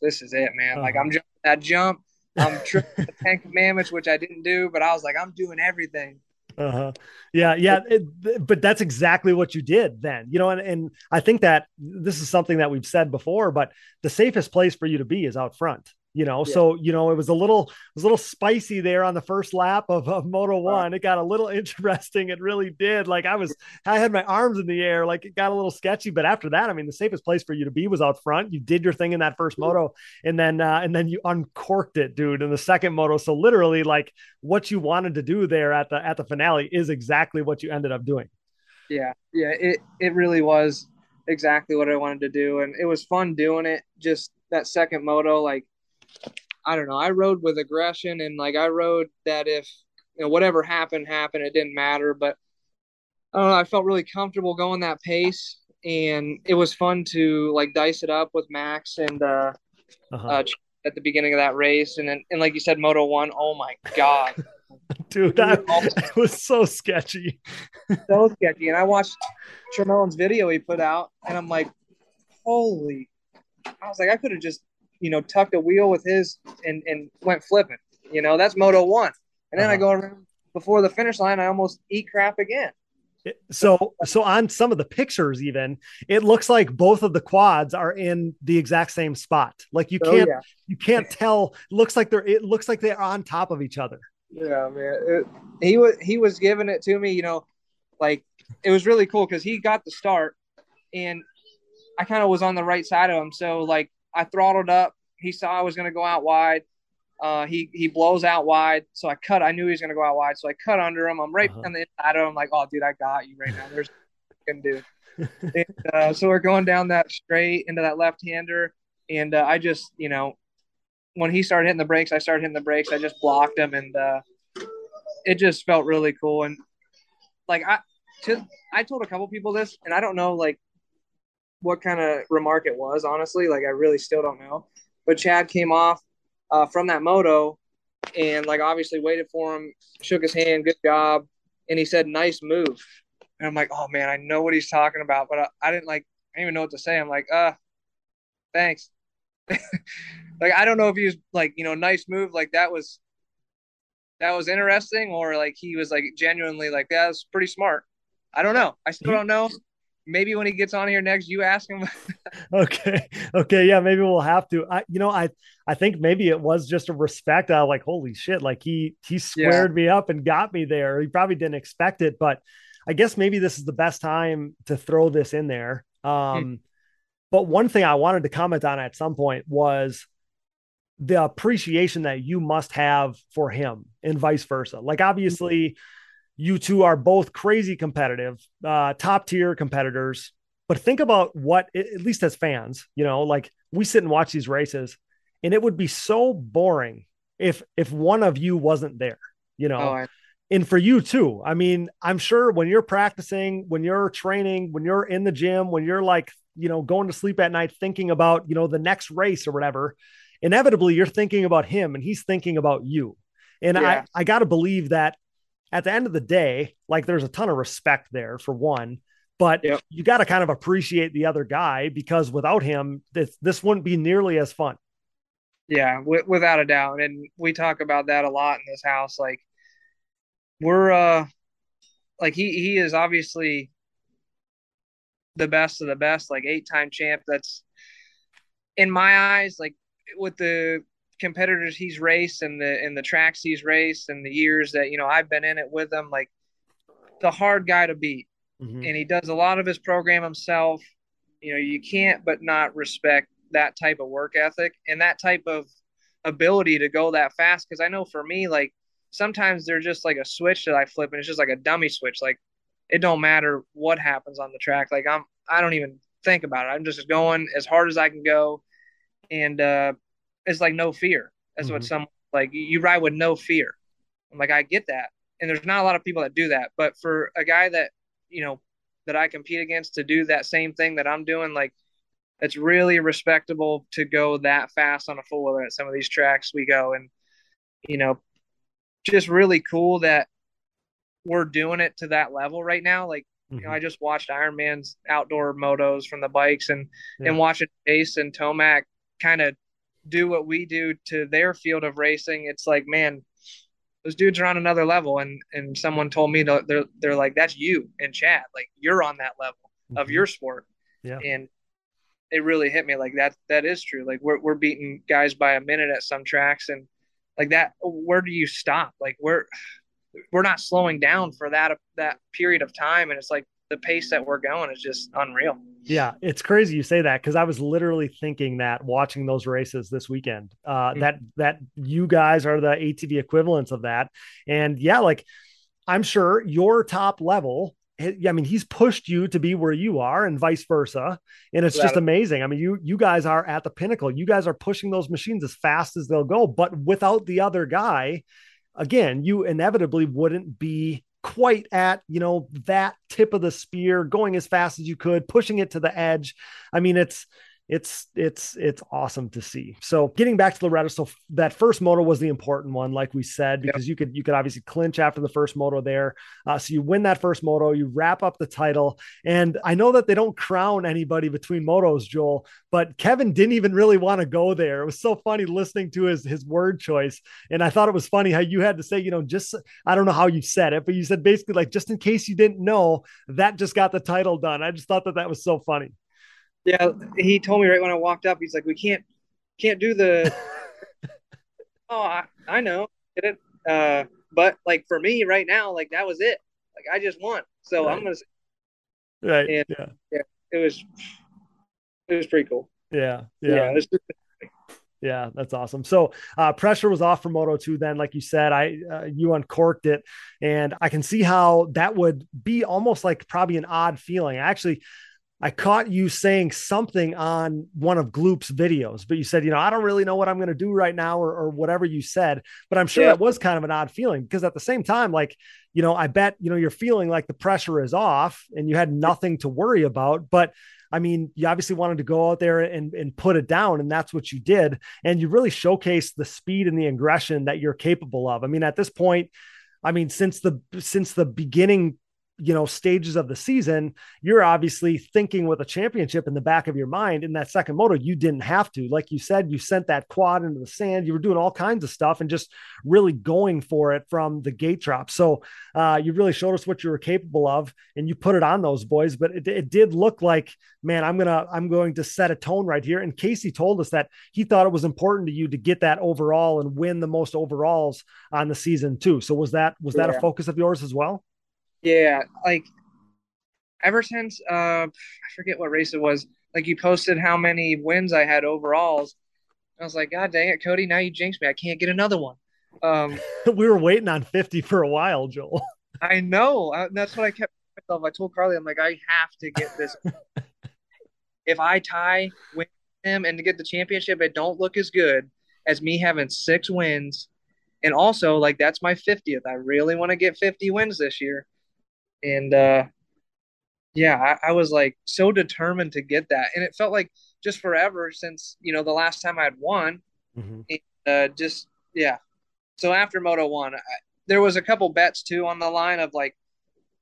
this is it, man. Uh-huh. Like I'm jumping that jump. I'm tripping the Ten Commandments, which I didn't do, but I was like, I'm doing everything.
Uh huh. Yeah, yeah. It, but that's exactly what you did then, you know. And and I think that this is something that we've said before, but the safest place for you to be is out front you know yeah. so you know it was a little it was a little spicy there on the first lap of, of moto one. It got a little interesting. It really did. Like i was i had my arms in the air. Like it got a little sketchy. But after that i mean the safest place for you to be was out front. You did your thing in that first moto and then uh, and then you uncorked it dude in the second moto. So literally like what you wanted to do there at the at the finale is exactly what you ended up doing.
Yeah. Yeah. It it really was exactly what i wanted to do. And it was fun doing it just that second moto like I don't know. I rode with aggression and like I rode that if you know whatever happened happened, it didn't matter. But I don't know. I felt really comfortable going that pace, and it was fun to like dice it up with Max and uh, uh-huh. uh, at the beginning of that race, and then and like you said, Moto One. Oh my god.
Dude, that was so sketchy.
so sketchy. And I watched Tremelon's video he put out, and I'm like, holy. I was like, I could have just you know, tucked a wheel with his and, and went flipping. You know, that's Moto One. And then uh-huh. I go around before the finish line, I almost eat crap again.
So, so on some of the pictures, even it looks like both of the quads are in the exact same spot. Like you oh, can't, oh, yeah. you can't tell. It looks like they're, it looks like they're on top of each other.
Yeah, man. It, he was, he was giving it to me. You know, like it was really cool because he got the start, and I kind of was on the right side of him. So like I throttled up. He saw I was going to go out wide. Uh, he he blows out wide, so I cut. I knew he was going to go out wide, so I cut under him. I'm right uh-huh. on the inside of him, like, oh, dude, I got you right now. There's can do. and, uh, so we're going down that straight into that left hander, and uh, I just, you know, when he started hitting the brakes, I started hitting the brakes. I just blocked him, and uh, it just felt really cool. And like I, to, I told a couple people this, and I don't know, like what kind of remark it was, honestly. Like, I really still don't know. But Chad came off uh, from that moto and, like, obviously waited for him, shook his hand, good job. And he said, nice move. And I'm like, oh, man, I know what he's talking about. But I, I didn't, like, I didn't even know what to say. I'm like, uh, thanks. like, I don't know if he was, like, you know, nice move. Like, that was, that was interesting or, like, he was, like, genuinely, like, that was pretty smart. I don't know. I still don't know maybe when he gets on here next, you ask him.
okay. Okay. Yeah. Maybe we'll have to. I, you know, I, I think maybe it was just a respect. I was like, holy shit. Like he, he squared yeah. me up and got me there. He probably didn't expect it, but I guess maybe this is the best time to throw this in there. Um, hmm. But one thing I wanted to comment on at some point was the appreciation that you must have for him and vice versa. Like, obviously, you two are both crazy competitive, uh, top tier competitors. But think about what, at least as fans, you know, like we sit and watch these races, and it would be so boring if if one of you wasn't there, you know. Oh, I- and for you too. I mean, I'm sure when you're practicing, when you're training, when you're in the gym, when you're like, you know, going to sleep at night thinking about, you know, the next race or whatever, inevitably you're thinking about him and he's thinking about you. And yeah. I, I got to believe that at the end of the day, like there's a ton of respect there for one, but yep. you got to kind of appreciate the other guy because without him, this this wouldn't be nearly as fun.
Yeah, w- without a doubt, and we talk about that a lot in this house. Like we're uh, like he he is obviously the best of the best, like eight time champ. That's in my eyes, like with the competitors he's raced and the and the tracks he's raced and the years that you know I've been in it with him, like the hard guy to beat. Mm-hmm. And he does a lot of his program himself. You know, you can't but not respect that type of work ethic and that type of ability to go that fast. Because I know for me, like sometimes they're just like a switch that I flip and it's just like a dummy switch. Like it don't matter what happens on the track. Like I'm I don't even think about it. I'm just going as hard as I can go, and uh, it's like no fear. That's mm-hmm. what some like. You ride with no fear. I'm like, I get that, and there's not a lot of people that do that. But for a guy that you know that I compete against to do that same thing that I'm doing, like it's really respectable to go that fast on a full wheeler at some of these tracks we go, and you know, just really cool that we're doing it to that level right now. Like Mm-hmm. You know, I just watched Ironman's outdoor motos from the bikes and yeah. and watching Ace and Tomac kind of do what we do to their field of racing. It's like, man, those dudes are on another level. And and someone told me to, they're they're like, that's you and Chad, like you're on that level mm-hmm. of your sport.
Yeah.
And it really hit me like that. That is true. Like we're we're beating guys by a minute at some tracks, and like that. Where do you stop? Like we're we're not slowing down for that that period of time and it's like the pace that we're going is just unreal
yeah it's crazy you say that because i was literally thinking that watching those races this weekend uh mm-hmm. that that you guys are the atv equivalents of that and yeah like i'm sure your top level I mean, he's pushed you to be where you are, and vice versa, and it's just amazing. I mean, you you guys are at the pinnacle. You guys are pushing those machines as fast as they'll go, but without the other guy, again, you inevitably wouldn't be quite at, you know, that tip of the spear, going as fast as you could, pushing it to the edge. I mean, it's it's it's it's awesome to see. So getting back to Loretta, so that first moto was the important one, like we said, because yep. you could you could obviously clinch after the first moto there. Uh, so you win that first moto, you wrap up the title, and I know that they don't crown anybody between motos, Joel, but Kevin didn't even really want to go there. It was so funny listening to his his word choice, and I thought it was funny how you had to say, you know, just I don't know how you said it, but you said basically like just in case you didn't know, that just got the title done. I just thought that that was so funny.
Yeah, he told me right when I walked up. He's like, "We can't, can't do the." oh, I, I know, it. Uh, but like for me right now, like that was it. Like I just won, so right. I'm gonna.
Right. And, yeah.
Yeah. It was. It was pretty cool.
Yeah. Yeah. yeah yeah, that's awesome. So uh, pressure was off for Moto 2 then, like you said, I uh, you uncorked it, and I can see how that would be almost like probably an odd feeling. Actually, I caught you saying something on one of Gloop's videos, but you said, you know, I don't really know what I'm going to do right now or, or whatever you said. But I'm sure yeah. that was kind of an odd feeling because at the same time, like, you know, I bet, you know, you're feeling like the pressure is off and you had nothing to worry about. But I mean, you obviously wanted to go out there and, and put it down, and that's what you did. And you really showcased the speed and the aggression that you're capable of. I mean, at this point, I mean, since the since the beginning you know stages of the season you're obviously thinking with a championship in the back of your mind in that second moto you didn't have to. Like you said you sent that quad into the sand you were doing all kinds of stuff and just really going for it from the gate drop. So uh, you really showed us what you were capable of and you put it on those boys but it, it did look like man i'm gonna i'm going to set a tone right here. And casey told us that he thought it was important to you to get that overall and win the most overalls on the season too. So was that was that yeah. a focus of yours as well
yeah, like ever since uh, I forget what race it was. Like you posted how many wins I had overalls. I was like, God dang it, Cody! Now you jinxed me. I can't get another one. Um,
we were waiting on fifty for a while, Joel.
I know. I, that's what I kept myself. I told Carly, I'm like, I have to get this. if I tie with him and to get the championship, it don't look as good as me having six wins. And also, like, that's my 50th. I really want to get 50 wins this year and uh, yeah, I, I, was like so determined to get that, and it felt like just forever since you know the last time I'd won. Mm-hmm. And, uh, just yeah. So after Moto One, I, there was a couple bets too on the line of like,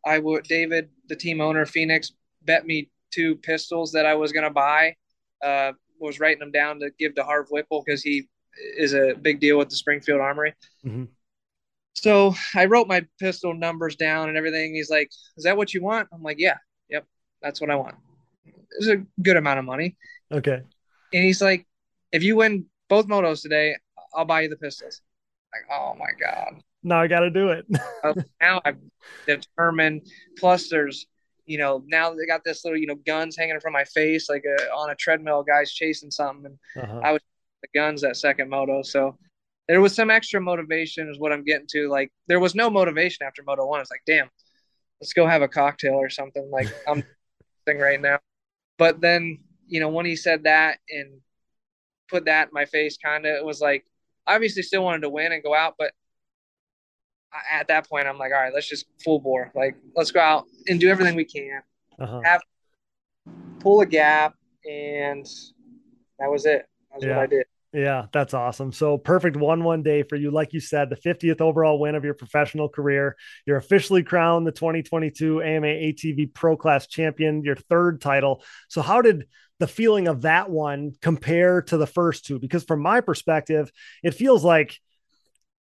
I would David, the team owner, Phoenix, bet me two pistols that I was gonna buy. Uh, was writing them down to give to Harv Whipple because he is a big deal with the Springfield Armory. Mm-hmm. So I wrote my pistol numbers down and everything. He's like, "Is that what you want?" I'm like, "Yeah, yep, that's what I want." It's a good amount of money.
Okay.
And he's like, "If you win both motos today, I'll buy you the pistols." Like, oh my god.
Now I got to do it.
now I'm determined. Plus, there's, you know, now they got this little, you know, guns hanging from my face, like a, on a treadmill, guys chasing something, and uh-huh. I was the guns that second moto. So there was some extra motivation is what I'm getting to. Like there was no motivation after Moto One. It's like, damn, let's go have a cocktail or something. Like I'm thing right now. but then, you know, when he said that and put that in my face, kind of, it was like, obviously still wanted to win and go out, but at that point, I'm like, all right, let's just full bore. Like, let's go out and do everything we can. Uh-huh. Have pull a gap, and that was it. That's yeah. what I did.
Yeah, that's awesome. So perfect one one day for you. Like you said, the 50th overall win of your professional career. You're officially crowned the 2022 AMA ATV Pro Class champion, your third title. So how did the feeling of that one compare to the first two? Because from my perspective, it feels like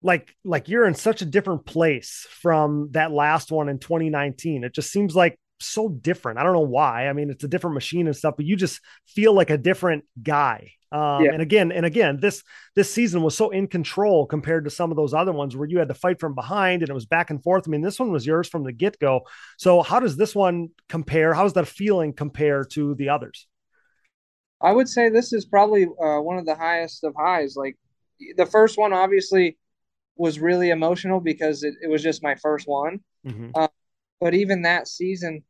like like you're in such a different place from that last one in 2019. It just seems like so different. I don't know why. I mean, it's a different machine and stuff, but you just feel like a different guy. Um, yeah. And again, and again, this this season was so in control compared to some of those other ones where you had to fight from behind and it was back and forth. I mean, this one was yours from the get go. So, how does this one compare? How's that feeling compare to the others?
I would say this is probably uh, one of the highest of highs. Like the first one, obviously, was really emotional because it, it was just my first one. Mm-hmm. Uh, but even that season,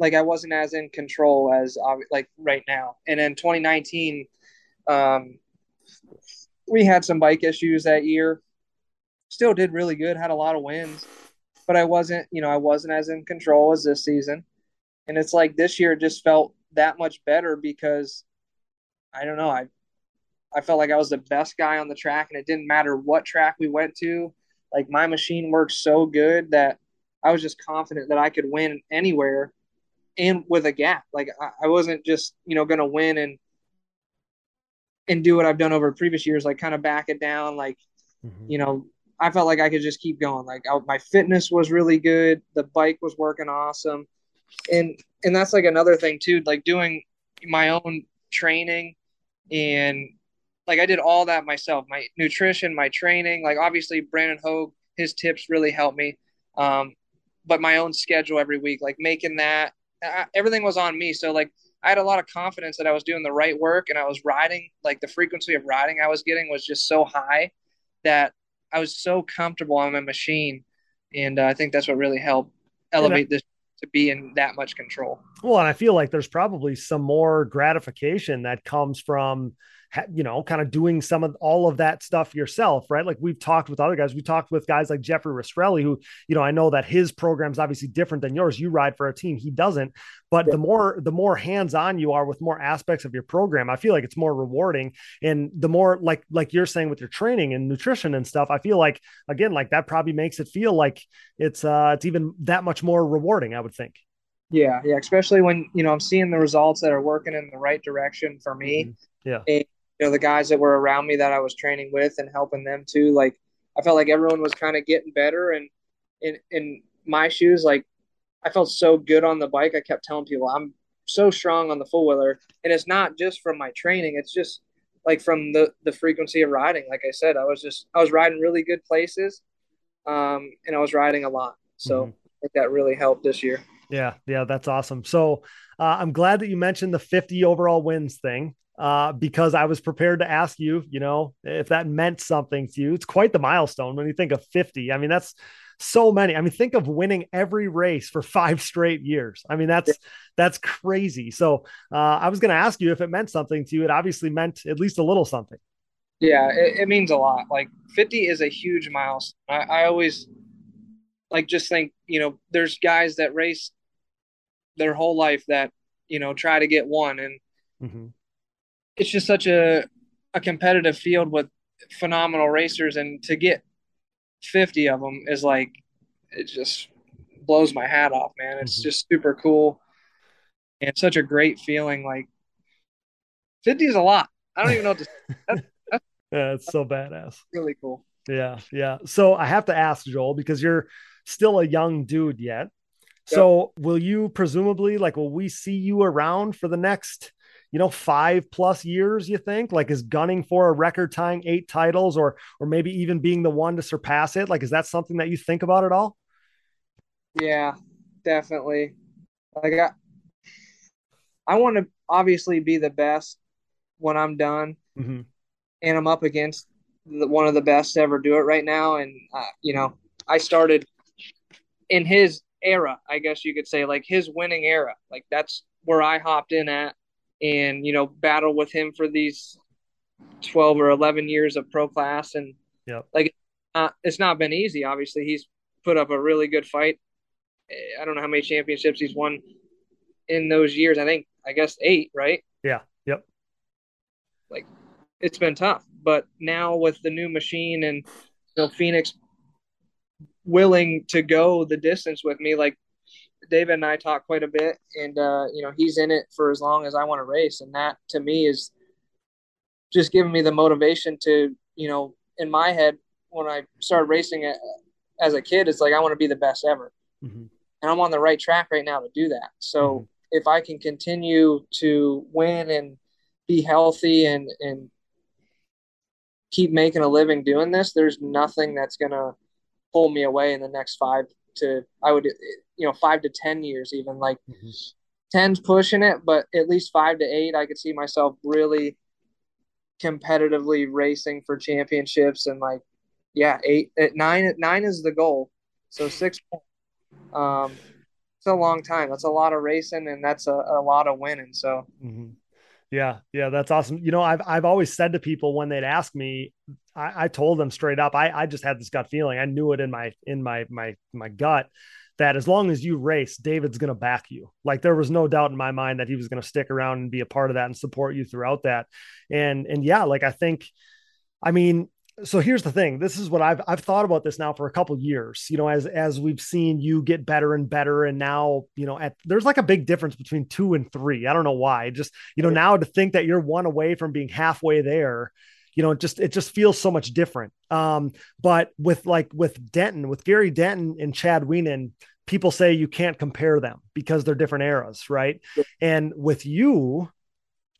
like I wasn't as in control as like right now. And in 2019, um, we had some bike issues that year. Still did really good, had a lot of wins, but I wasn't, you know, I wasn't as in control as this season. And it's like this year just felt that much better because I don't know, I I felt like I was the best guy on the track and it didn't matter what track we went to. Like my machine worked so good that I was just confident that I could win anywhere and with a gap. Like I, I wasn't just, you know, gonna win and and do what I've done over previous years, like kind of back it down. Like, mm-hmm. you know, I felt like I could just keep going. Like I, my fitness was really good. The bike was working awesome. And, and that's like another thing too, like doing my own training and like I did all that myself, my nutrition, my training, like obviously Brandon Hogue, his tips really helped me. Um, but my own schedule every week, like making that, I, everything was on me. So like I had a lot of confidence that I was doing the right work and I was riding, like the frequency of riding I was getting was just so high that I was so comfortable on my machine. And uh, I think that's what really helped elevate this to be in that much control.
Well, and I feel like there's probably some more gratification that comes from you know, kind of doing some of all of that stuff yourself, right? Like we've talked with other guys. We talked with guys like Jeffrey Rastrelli, who, you know, I know that his program is obviously different than yours. You ride for a team, he doesn't. But yeah. the more the more hands-on you are with more aspects of your program, I feel like it's more rewarding. And the more like like you're saying with your training and nutrition and stuff, I feel like again, like that probably makes it feel like it's uh it's even that much more rewarding, I would think.
Yeah, yeah, especially when you know I'm seeing the results that are working in the right direction for me.
Mm-hmm. Yeah.
You know the guys that were around me that I was training with and helping them too. Like I felt like everyone was kind of getting better, and in in my shoes, like I felt so good on the bike. I kept telling people I'm so strong on the full wheeler, and it's not just from my training. It's just like from the the frequency of riding. Like I said, I was just I was riding really good places, um, and I was riding a lot. So mm-hmm. I think that really helped this year.
Yeah, yeah, that's awesome. So uh, I'm glad that you mentioned the 50 overall wins thing uh, because I was prepared to ask you, you know, if that meant something to you. It's quite the milestone when you think of 50. I mean, that's so many. I mean, think of winning every race for five straight years. I mean, that's that's crazy. So uh, I was going to ask you if it meant something to you. It obviously meant at least a little something.
Yeah, it, it means a lot. Like 50 is a huge milestone. I, I always like just think, you know, there's guys that race their whole life that you know try to get one and mm-hmm it's just such a a competitive field with phenomenal racers, and to get fifty of them is like it just blows my hat off, man. It's mm-hmm. just super cool and such a great feeling. Like fifty is a lot. I don't even know what to. That's,
that's, yeah, it's so badass.
Really cool.
Yeah, yeah. So I have to ask Joel because you're still a young dude yet. So yep. will you presumably like will we see you around for the next you know, five plus years, you think? Like is gunning for a record tying eight titles or or maybe even being the one to surpass it? Like, is that something that you think about at all?
Yeah, definitely. Like I I want to obviously be the best when I'm done. Mm-hmm. And I'm up against the, one of the best to ever do it right now. And, uh, you know, I started in his era, I guess you could say, like his winning era. Like that's where I hopped in at and you know battle with him for these 12 or 11 years of pro class. And
yeah
like uh, it's not been easy obviously. He's put up a really good fight. I don't know how many championships he's won in those years. I think i guess eight right?
Yeah. Yep.
Like it's been tough. But now with the new machine and you know phoenix willing to go the distance with me like David and I talk quite a bit, and uh, you know he's in it for as long as I want to race, and that to me is just giving me the motivation to you know in my head when I started racing as a kid, it's like I want to be the best ever, mm-hmm. and I'm on the right track right now to do that. So mm-hmm. if I can continue to win and be healthy and and keep making a living doing this, there's nothing that's gonna pull me away in the next five to I would you know five to ten years even like mm-hmm. 10's pushing it but at least five to eight I could see myself really competitively racing for championships and like yeah eight at nine nine is the goal so six um it's a long time that's a lot of racing and that's a, a lot of winning so
mm-hmm. Yeah, yeah, that's awesome. You know, I've I've always said to people when they'd ask me, I, I told them straight up, I, I just had this gut feeling. I knew it in my in my my my gut that as long as you race, David's going to back you. Like there was no doubt in my mind that he was going to stick around and be a part of that and support you throughout that. And and yeah, like I think, I mean, so here's the thing this is what i've i've thought about this now for a couple years you know as as we've seen you get better and better and now you know at there's like a big difference between 2 and 3 i don't know why just you know now to think that you're one away from being halfway there you know it just it just feels so much different. Um but with like with denton with gary denton and chad wienen people say you can't compare them because they're different eras right? And with you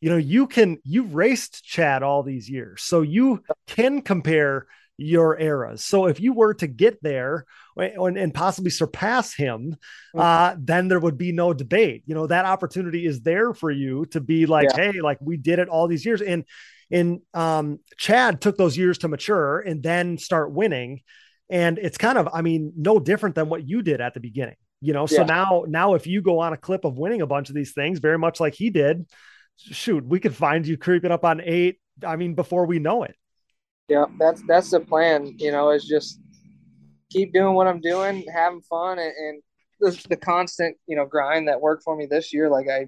you know you can you've raced chad all these years so you can compare your eras. So if you were to get there and, and possibly surpass him mm-hmm. uh, then there would be no debate. You know that opportunity is there for you to be like yeah. hey like we did it all these years. And and um, chad took those years to mature and then start winning and it's kind of i mean no different than what you did at the beginning you know so yeah. now now if you go on a clip of winning a bunch of these things very much like he did shoot, we could find you creeping up on eight. I mean, before we know it.
Yeah, that's that's the plan. You know, is just keep doing what I'm doing, having fun, and, and the, the constant you know grind that worked for me this year. Like I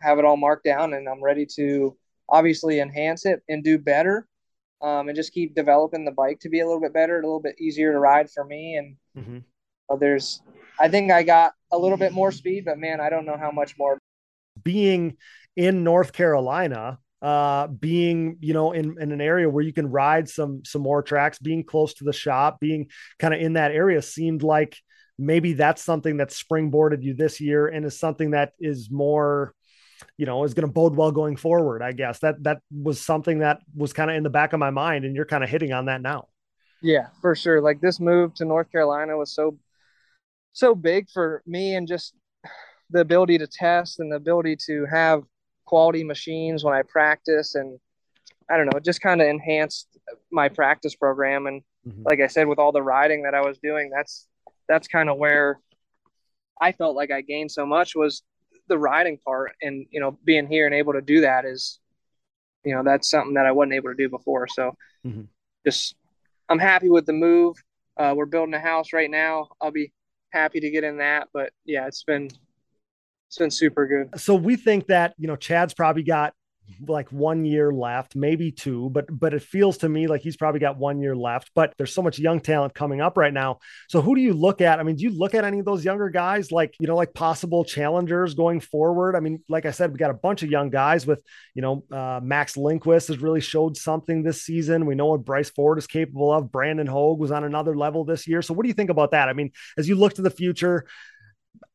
have it all marked down, and I'm ready to obviously enhance it and do better. Um, and just keep developing the bike to be a little bit better, a little bit easier to ride for me. And mm-hmm. uh, there's, I think I got a little bit more speed, but man, I don't know how much more.
Being in North Carolina, uh, being you know in, in an area where you can ride some some more tracks, being close to the shop, being kind of in that area seemed like maybe that's something that springboarded you this year and is something that is more you know is going to bode well going forward i guess that that was something that was kind of in the back of my mind and you're kind of hitting on that now
yeah for sure like this move to north carolina was so so big for me and just the ability to test and the ability to have quality machines when I practice, and I don't know, it just kind of enhanced my practice program. And mm-hmm. like I said, with all the riding that I was doing, that's that's kind of where I felt like I gained so much was the riding part, and you know, being here and able to do that is, you know, that's something that I wasn't able to do before. So, mm-hmm. just I'm happy with the move. Uh, we're building a house right now. I'll be happy to get in that, but yeah, it's been it's been super good.
So we think that, you know, Chad's probably got like one year left, maybe two, but but it feels to me like he's probably got one year left. But there's so much young talent coming up right now. So who do you look at? I mean, do you look at any of those younger guys like you know like possible challengers going forward? I mean, like I said, we got a bunch of young guys with you know uh, Max Lindquist has really showed something this season. We know what Bryce Ford is capable of. Brandon Hogue was on another level this year. So what do you think about that? I mean, as you look to the future,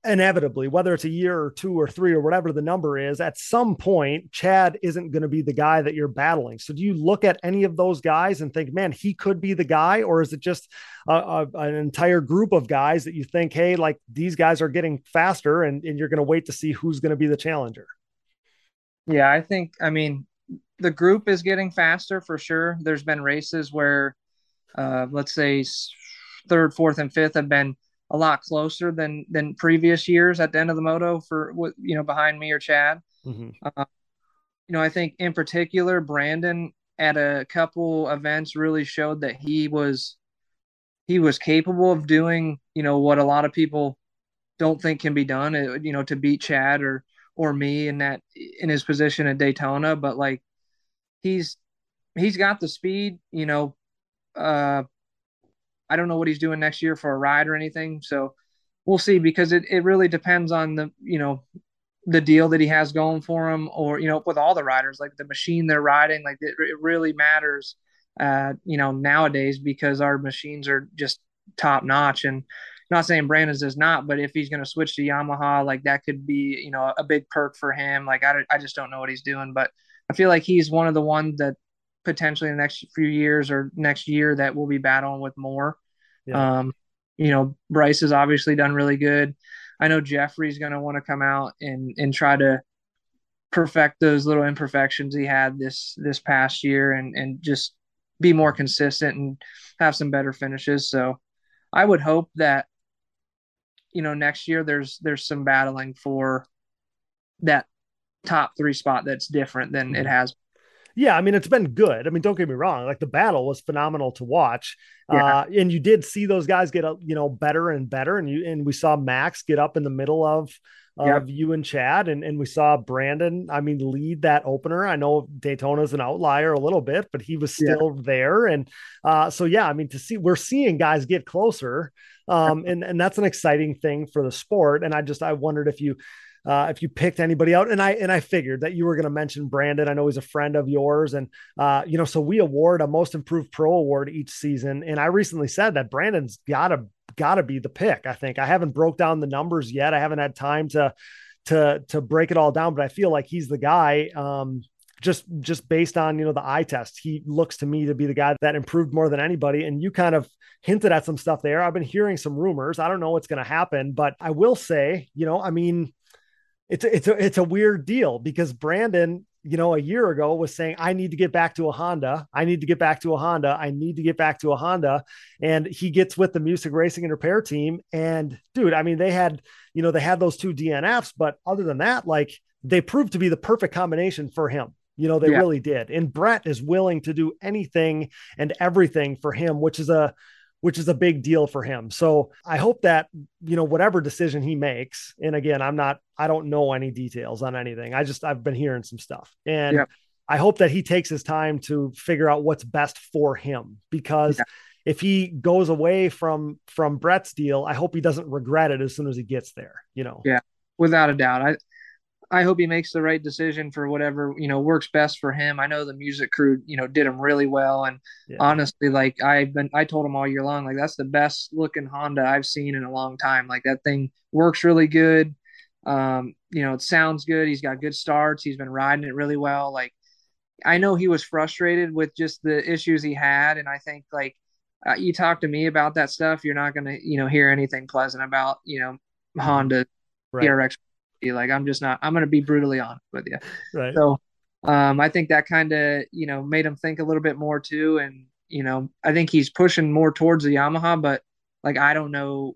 inevitably, whether it's a year or two or three or whatever the number is, at some point, Chad isn't going to be the guy that you're battling. So, do you look at any of those guys and think, man, he could be the guy? Or is it just a, a, an entire group of guys that you think, hey, like these guys are getting faster and, and you're going to wait to see who's going to be the challenger?
Yeah, I think, I mean, the group is getting faster for sure. There's been races where, uh, let's say, third, fourth, and fifth have been a lot closer than than previous years at the end of the moto for what you know behind me or Chad. Mm-hmm. Uh, you know, I think in particular, Brandon at a couple events really showed that he was he was capable of doing, you know, what a lot of people don't think can be done, uh, you know, to beat Chad or or me in that in his position at Daytona, but like he's he's got the speed, you know, uh I don't know what he's doing next year for a ride or anything, so we'll see because it, it really depends on the, you know, the deal that he has going for him or you know with all the riders like the machine they're riding like it, it really matters uh you know nowadays because our machines are just top notch and not saying Brandon's is not but if he's going to switch to Yamaha like that could be you know a big perk for him like I, I just don't know what he's doing but I feel like he's one of the ones that potentially in the next few years or next year that we'll be battling with more yeah. um you know Bryce has obviously done really good I know Jeffrey's going to want to come out and and try to perfect those little imperfections he had this this past year and and just be more consistent and have some better finishes. So I would hope that you know next year there's there's some battling for that top three spot that's different than it mm-hmm. has
yeah, I mean, it's been good. I mean, don't get me wrong. Like the battle was phenomenal to watch. Yeah. Uh, and you did see those guys get, uh, you know, better and better. And you, and we saw Max get up in the middle of, of yep. you and Chad, and, and we saw Brandon, I mean, lead that opener. I know Daytona's an outlier a little bit, but he was still yeah. there. And uh, so, yeah, I mean, to see, we're seeing guys get closer. Um, and, and that's an exciting thing for the sport. And I just, I wondered if you, uh, if you picked anybody out. And I and I figured that you were going to mention Brandon. I know he's a friend of yours, and uh, you know, so we award a Most Improved Pro award each season. And I recently said that Brandon's got to got to be the pick. I think I haven't broke down the numbers yet. I haven't had time to to to break it all down, but I feel like he's the guy. Um, just just based on you know the eye test he looks to me to be the guy that improved more than anybody and you kind of hinted at some stuff there i've been hearing some rumors i don't know what's going to happen but i will say you know i mean it's a, it's a it's a weird deal because Brandon, you know, a year ago was saying, I need to get back to a Honda. I need to get back to a Honda. I need to get back to a Honda. And he gets with the music racing and repair team. And dude, I mean, they had, you know, they had those two DNFs, but other than that, like they proved to be the perfect combination for him. You know, they yeah. really did. And Brett is willing to do anything and everything for him, which is a which is a big deal for him. So I hope that, you know, whatever decision he makes, and again, I'm not, I don't know any details on anything. I just, I've been hearing some stuff. And yeah. I hope that he takes his time to figure out what's best for him because. Yeah. If he goes away from from Brett's deal, I hope he doesn't regret it as soon as he gets there. You know.
Yeah, without a doubt. I I hope he makes the right decision for whatever you know works best for him. I know the music crew, you know, did him really well, and yeah. honestly, like I've been, I told him all year long, like that's the best looking Honda I've seen in a long time. Like that thing works really good. Um, you know, it sounds good. He's got good starts. He's been riding it really well. Like I know he was frustrated with just the issues he had, and I think like uh, you talk to me about that stuff, you're not gonna, you know, hear anything pleasant about you know mm-hmm. Honda right. TRX like I'm just not. I'm going to be brutally honest with you. Right. So, um, I think that kind of you know made him think a little bit more too, and you know I think he's pushing more towards the Yamaha, but like I don't know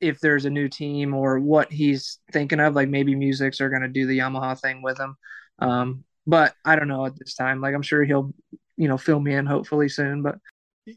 if there's a new team or what he's thinking of. Like maybe Musics are going to do the Yamaha thing with him. Um, but I don't know at this time. Like I'm sure he'll you know fill me in hopefully soon. But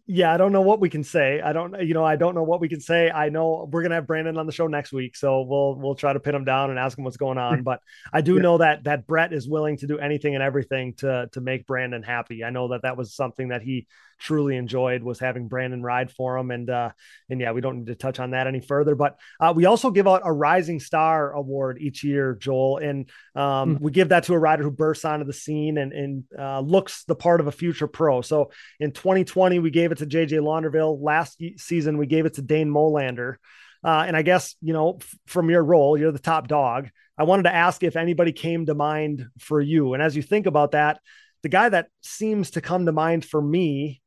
yeah, I don't know what we can say. I don't, you know, I don't know what we can say. I know we're gonna have Brandon on the show next week, so we'll we'll try to pin him down and ask him what's going on. But I do yeah. know that that Brett is willing to do anything and everything to to make Brandon happy. I know that that was something that he truly enjoyed was having Brandon ride for him. And uh, and yeah, we don't need to touch on that any further. But uh, we also give out a Rising Star Award each year, Joel, and um, mm-hmm. we give that to a rider who bursts onto the scene and and uh, looks the part of a future pro. So in 2020, we gave it to JJ Launderville. Last season, we gave it to Dane Molander. Uh, and I guess, you know, f- from your role, you're the top dog. I wanted to ask if anybody came to mind for you. And as you think about that, the guy that seems to come to mind for me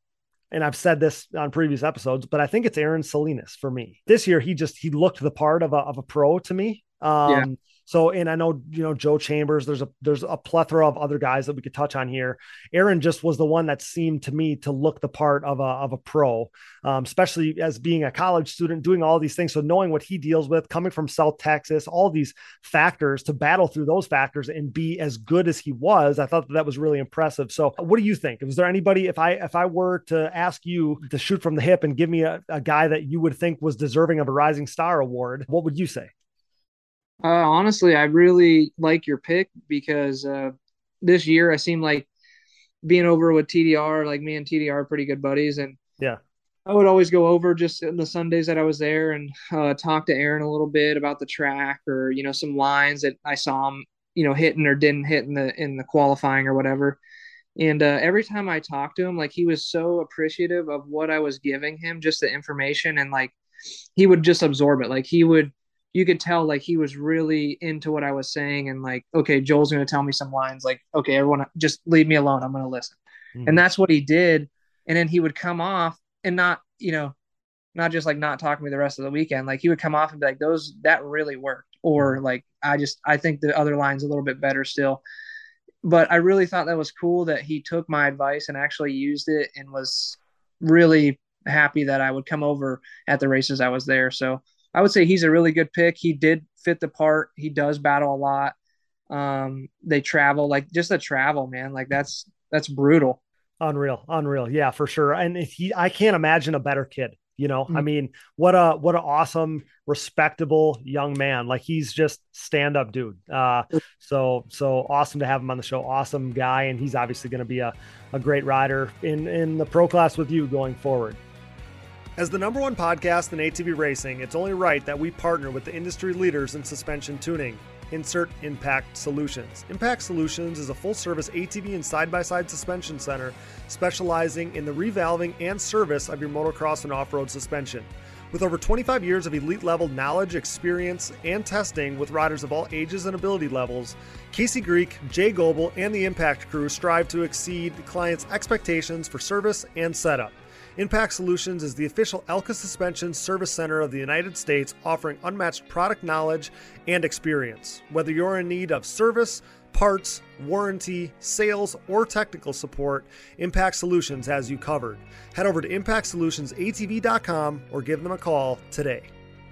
and I've said this on previous episodes, but I think it's Aaron Salinas for me. This year, he just he looked the part of a of a pro to me. Um, yeah. So, and I know you know Joe Chambers. There's a there's a plethora of other guys that we could touch on here. Aaron just was the one that seemed to me to look the part of a of a pro, um, especially as being a college student, doing all these things. So knowing what he deals with, coming from South Texas, all these factors to battle through those factors and be as good as he was, I thought that, that was really impressive. So, what do you think? Was there anybody if I if I were to ask you to shoot from the hip and give me a, a guy that you would think was deserving of a Rising Star award, what would you say?
Uh, honestly, I really like your pick because uh, this year I seem like being over with TDR, like me and TDR are pretty good buddies, and
yeah,
I would always go over just in the Sundays that I was there and uh, talk to Aaron a little bit about the track or you know some lines that I saw him you know hitting or didn't hit in the in the qualifying or whatever. And uh, every time I talked to him, like he was so appreciative of what I was giving him, just the information, and like he would just absorb it. Like he would you could tell like he was really into what I was saying and like, okay, Joel's going to tell me some lines like, okay, everyone just leave me alone. I'm going to listen. Mm-hmm. And that's what he did. And then he would come off and not, you know, not just like not talking to me the rest of the weekend. Like he would come off and be like, those, that really worked. Or mm-hmm. like, I just, I think the other line's a little bit better still. But I really thought that was cool that he took my advice and actually used it and was really happy that I would come over at the races I was there. So I would say he's a really good pick. He did fit the part. He does battle a lot. Um, they travel like just the travel, man. Like that's that's brutal.
Unreal, unreal. Yeah, for sure. And he, I can't imagine a better kid. You know, mm-hmm. I mean, what a what an awesome, respectable young man. Like he's just stand up dude. Uh, so so awesome to have him on the show. Awesome guy, and he's obviously going to be a, a great rider in in the pro class with you going forward. As the number one podcast in ATV racing, it's only right that we partner with the industry leaders in suspension tuning. Insert Impact Solutions. Impact Solutions is a full service ATV and side by side suspension center specializing in the revalving and service of your motocross and off road suspension. With over 25 years of elite level knowledge, experience, and testing with riders of all ages and ability levels, Casey Greek, Jay Goebel, and the Impact crew strive to exceed the clients' expectations for service and setup. Impact Solutions is the official Elka Suspension Service Center of the United States, offering unmatched product knowledge and experience. Whether you're in need of service, parts, warranty, sales, or technical support, Impact Solutions has you covered. Head over to ImpactSolutionsATV.com or give them a call today.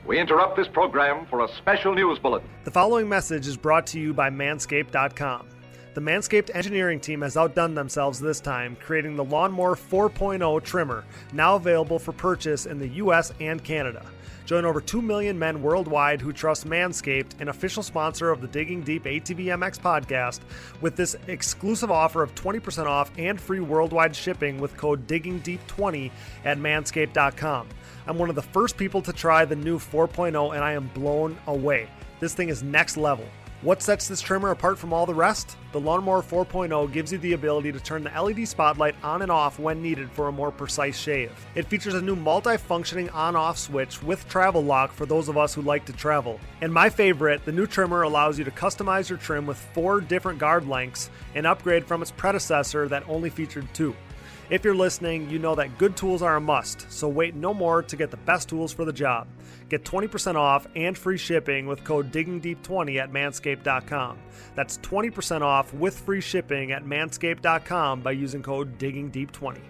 We interrupt this program for a special news bulletin.
The following message is brought to you by Manscaped.com. The Manscaped engineering team has outdone themselves this time, creating the Lawnmower 4.0 trimmer, now available for purchase in the US and Canada. Join over 2 million men worldwide who trust Manscaped, an official sponsor of the Digging Deep ATV MX podcast, with this exclusive offer of 20% off and free worldwide shipping with code DiggingDeep20 at manscaped.com. I'm one of the first people to try the new 4.0 and I am blown away. This thing is next level. What sets this trimmer apart from all the rest? The Lawnmower 4.0 gives you the ability to turn the LED spotlight on and off when needed for a more precise shave. It features a new multi-functioning on-off switch with travel lock for those of us who like to travel. And my favorite, the new trimmer allows you to customize your trim with four different guard lengths, an upgrade from its predecessor that only featured two. If you're listening, you know that good tools are a must, so wait no more to get the best tools for the job. Get 20% off and free shipping with code DiggingDeep20 at manscaped.com. That's 20% off with free shipping at manscaped.com by using code DiggingDeep20.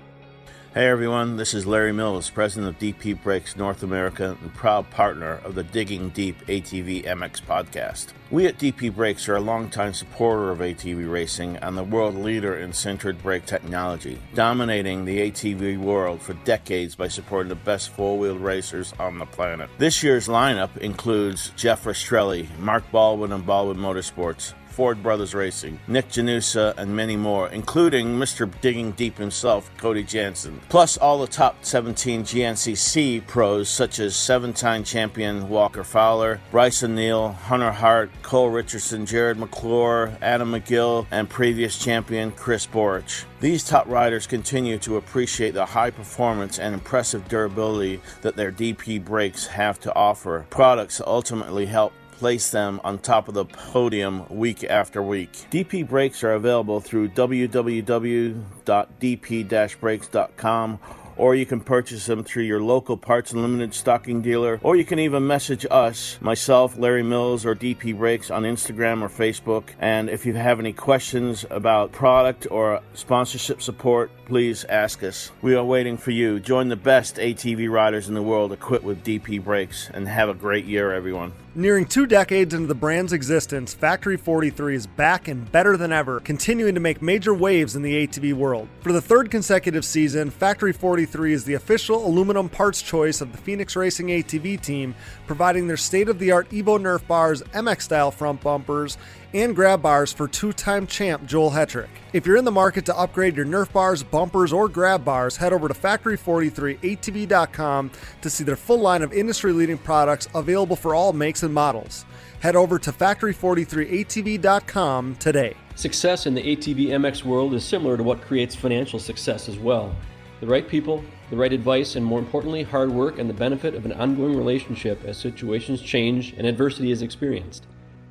Hey everyone, this is Larry Mills, president of DP Brakes North America and proud partner of the Digging Deep ATV MX podcast. We at DP Brakes are a longtime supporter of ATV racing and the world leader in sintered brake technology, dominating the ATV world for decades by supporting the best four wheel racers on the planet. This year's lineup includes Jeff Rastrelli, Mark Baldwin and Baldwin Motorsports, Ford Brothers Racing, Nick Janusa, and many more, including Mr. Digging Deep himself, Cody Jansen. Plus, all the top 17 GNCC pros, such as seven time champion Walker Fowler, Bryson Neal, Hunter Hart, Cole Richardson, Jared McClure, Adam McGill, and previous champion Chris Borich. These top riders continue to appreciate the high performance and impressive durability that their DP brakes have to offer. Products that ultimately help place them on top of the podium week after week. DP brakes are available through www.dp-brakes.com or you can purchase them through your local Parts Unlimited stocking dealer, or you can even message us, myself, Larry Mills, or DP Brakes on Instagram or Facebook. And if you have any questions about product or sponsorship support, please ask us. We are waiting for you. Join the best ATV riders in the world equipped with DP Brakes and have a great year, everyone.
Nearing two decades into the brand's existence, Factory 43 is back and better than ever, continuing to make major waves in the ATV world. For the third consecutive season, Factory 43 is the official aluminum parts choice of the Phoenix Racing ATV team, providing their state of the art Evo Nerf bars, MX style front bumpers, and grab bars for two time champ Joel Hetrick. If you're in the market to upgrade your Nerf bars, bumpers, or grab bars, head over to Factory43ATV.com to see their full line of industry leading products available for all makes and models. Head over to Factory43ATV.com today.
Success in the ATV MX world is similar to what creates financial success as well. The right people, the right advice, and more importantly, hard work and the benefit of an ongoing relationship as situations change and adversity is experienced.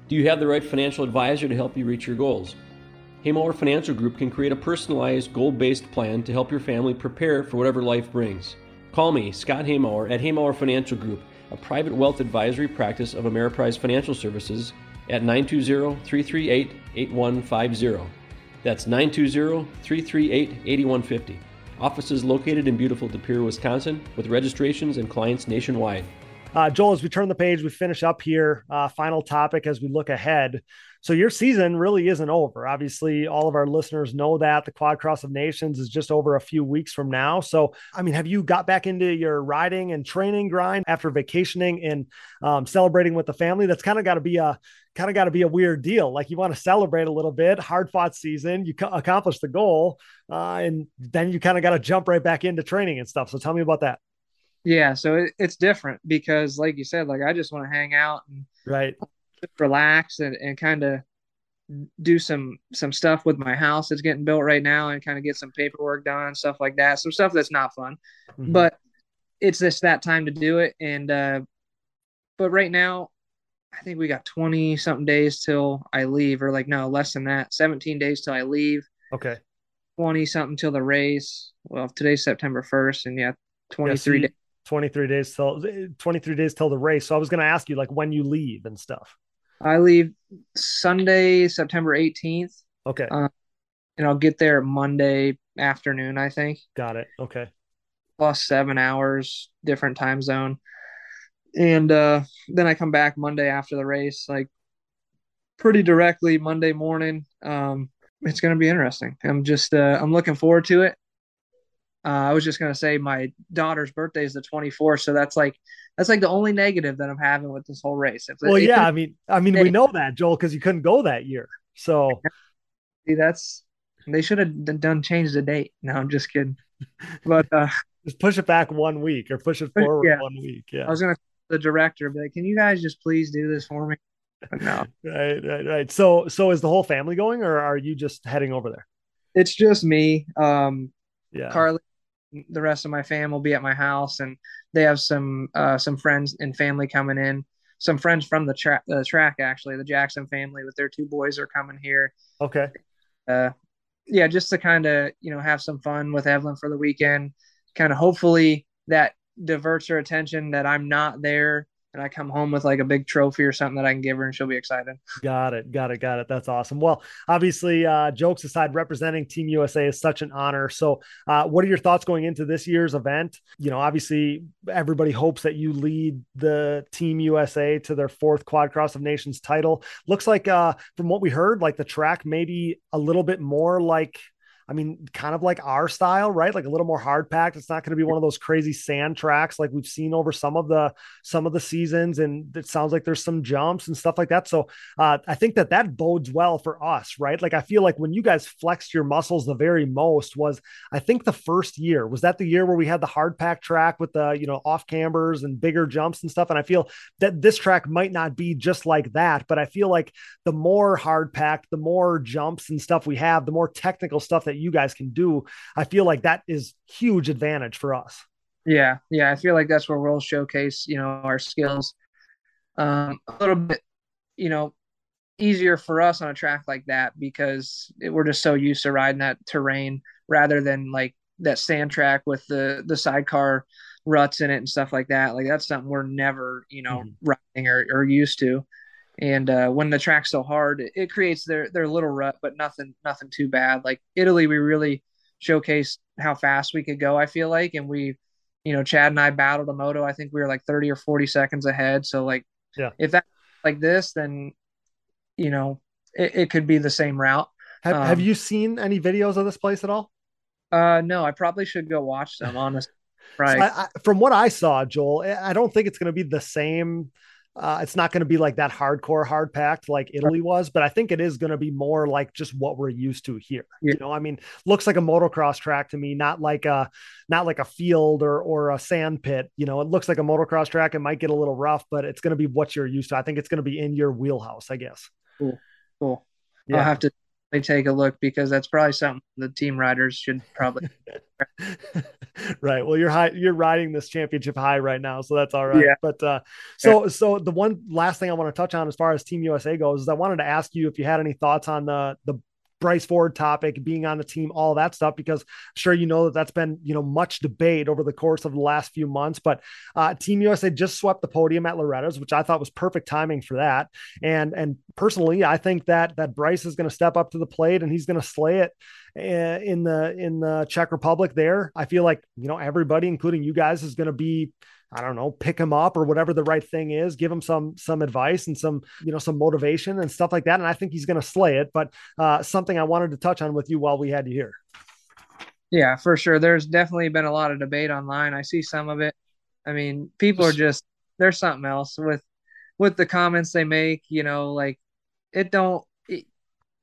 Do you have the right financial advisor to help you reach your goals? Haymauer Financial Group can create a personalized, goal based plan to help your family prepare for whatever life brings. Call me, Scott Haymauer, at Haymauer Financial Group, a private wealth advisory practice of Ameriprise Financial Services, at 920 338 8150. That's 920 338 8150. Offices located in beautiful De Pere, Wisconsin, with registrations and clients nationwide.
Uh, Joel, as we turn the page, we finish up here. Uh, final topic as we look ahead. So your season really isn't over. Obviously, all of our listeners know that the Quad Cross of Nations is just over a few weeks from now. So, I mean, have you got back into your riding and training grind after vacationing and um, celebrating with the family? That's kind of got to be a kind of got to be a weird deal. Like you want to celebrate a little bit, hard fought season, you accomplish the goal, uh, and then you kind of got to jump right back into training and stuff. So tell me about that.
Yeah, so it, it's different because, like you said, like I just want to hang out and
right,
relax and, and kind of do some some stuff with my house that's getting built right now and kind of get some paperwork done, stuff like that. Some stuff that's not fun, mm-hmm. but it's just that time to do it. And uh, but right now, I think we got twenty something days till I leave, or like no less than that, seventeen days till I leave.
Okay.
20 something till the race. Well, today's September 1st, and yeah, 23 yeah, days
23 days till 23 days till the race. So I was going to ask you like when you leave and stuff.
I leave Sunday, September 18th.
Okay. Uh,
and I'll get there Monday afternoon, I think.
Got it. Okay.
Plus seven hours, different time zone. And uh, then I come back Monday after the race, like pretty directly Monday morning. Um, it's going to be interesting. I'm just, uh, I'm looking forward to it. Uh, I was just gonna say my daughter's birthday is the 24th, so that's like that's like the only negative that I'm having with this whole race.
If, well, yeah, I mean, I mean, we know that Joel because you couldn't go that year. So
see, that's they should have done change the date. No, I'm just kidding. But uh,
just push it back one week or push it forward yeah. one week. Yeah,
I was gonna the director be like, "Can you guys just please do this for me?" But no,
right, right, right. So, so is the whole family going, or are you just heading over there?
It's just me. Um,
yeah,
Carly the rest of my fam will be at my house, and they have some uh, some friends and family coming in. Some friends from the track, the track actually, the Jackson family with their two boys are coming here.
Okay.
Uh, yeah, just to kind of you know have some fun with Evelyn for the weekend. Kind of hopefully that diverts her attention that I'm not there and I come home with like a big trophy or something that I can give her and she'll be excited.
Got it. Got it. Got it. That's awesome. Well, obviously, uh, jokes aside, representing Team USA is such an honor. So, uh, what are your thoughts going into this year's event? You know, obviously, everybody hopes that you lead the Team USA to their fourth Quad Cross of Nations title. Looks like, uh, from what we heard, like the track maybe a little bit more like I mean, kind of like our style, right? Like a little more hard packed. It's not going to be one of those crazy sand tracks like we've seen over some of the some of the seasons, and it sounds like there's some jumps and stuff like that. So uh, I think that that bodes well for us, right? Like I feel like when you guys flexed your muscles the very most was I think the first year was that the year where we had the hard pack track with the you know off cambers and bigger jumps and stuff. And I feel that this track might not be just like that, but I feel like the more hard packed, the more jumps and stuff we have, the more technical stuff that that you guys can do, I feel like that is huge advantage for us.
Yeah, yeah, I feel like that's where we'll showcase, you know, our skills. Um, a little bit, you know, easier for us on a track like that because it, we're just so used to riding that terrain rather than like that sand track with the the sidecar ruts in it and stuff like that. Like that's something we're never, you know, mm-hmm. riding or, or used to. And uh, when the track's so hard, it, it, creates their their little rut, but nothing nothing too bad. Like Italy, we really showcased how fast we could go. I feel like, and we, you know, Chad and I battled a moto. I think we were like thirty or forty seconds ahead. So like,
yeah,
if that like this, then you know, it, it could be the same route.
Have, um, have you seen any videos of this place at all?
Uh, no, I probably should go watch them. Honestly, right.
So I, I, from what I saw, Joel, I don't think it's going to be the same. Uh, it's not going to be like that hardcore hard packed like Italy was, but I think it is going to be more like just what we're used to here. Yeah. You know, I mean, looks like a motocross track to me, not like a not like a field or or a sand pit. You know, it looks like a motocross track. It might get a little rough, but it's going to be what you're used to. I think it's going to be in your wheelhouse, I guess.
Cool, cool. Yeah. I'll have to take a look because that's probably something the team riders should probably.
right. Well, you're high, you're riding this championship high right now, so that's all right. Yeah. But uh, so so the one last thing I want to touch on as far as Team USA goes is I wanted to ask you if you had any thoughts on the the Bryce Ford topic, being on the team, all that stuff, because I'm sure you know that that's been, you know, much debate over the course of the last few months. But uh, Team USA just swept the podium at Loretta's, which I thought was perfect timing for that. And and personally, I think that that Bryce is going to step up to the plate and he's going to slay it eh, in the in the Czech Republic. There, I feel like you know everybody, including you guys, is going to be I don't know, pick him up or whatever the right thing is, give him some some advice and some, you know, some motivation and stuff like that. And I think he's going to slay it. But uh, something I wanted to touch on with you while we had you here.
Yeah, for sure. There's definitely been a lot of debate online. I see some of it. I mean, people are just there's something else with with the comments they make. You know, like it don't. It,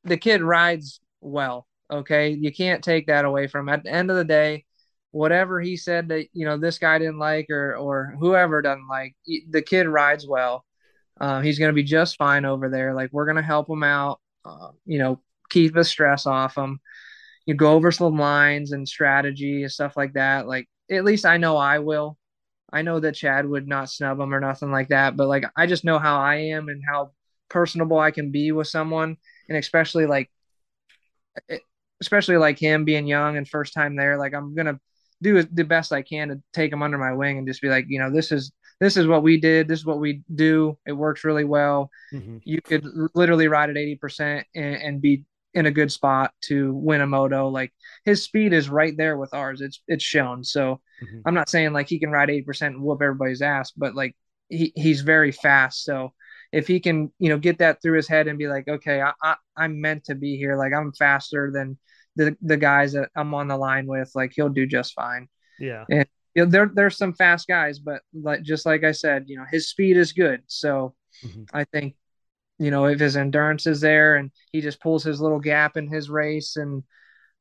the kid rides well. Okay, you can't take that away from. At the end of the day, whatever he said that you know this guy didn't like or or whoever doesn't like the kid rides well. Uh, he's going to be just fine over there. Like we're going to help him out uh, you know keep the stress off him. You go over some lines and strategy and stuff like that. Like at least i know i will. I know that chad would not snub him or nothing like that but like i just know how i am and how personable i can be with someone. And especially like especially like him being young and first time there like i'm gonna do the best I can to take them under my wing and just be like, you know, this is this is what we did. This is what we do. It works really well. Mm-hmm. You could literally ride at eighty percent and, be in a good spot to win a moto. Like his speed is right there with ours. It's it's shown. So mm-hmm. I'm not saying like he can ride eighty percent and whoop everybody's ass, but like he, he's very fast. So if he can, you know, get that through his head and be like, okay, I, I I'm meant to be here. Like I'm faster than the the guys that I'm on the line with, like he'll do just fine.
Yeah.
And you know, there there's some fast guys, but like just like I said, you know, his speed is good. So mm-hmm. I think, you know, if his endurance is there and he just pulls his little gap in his race and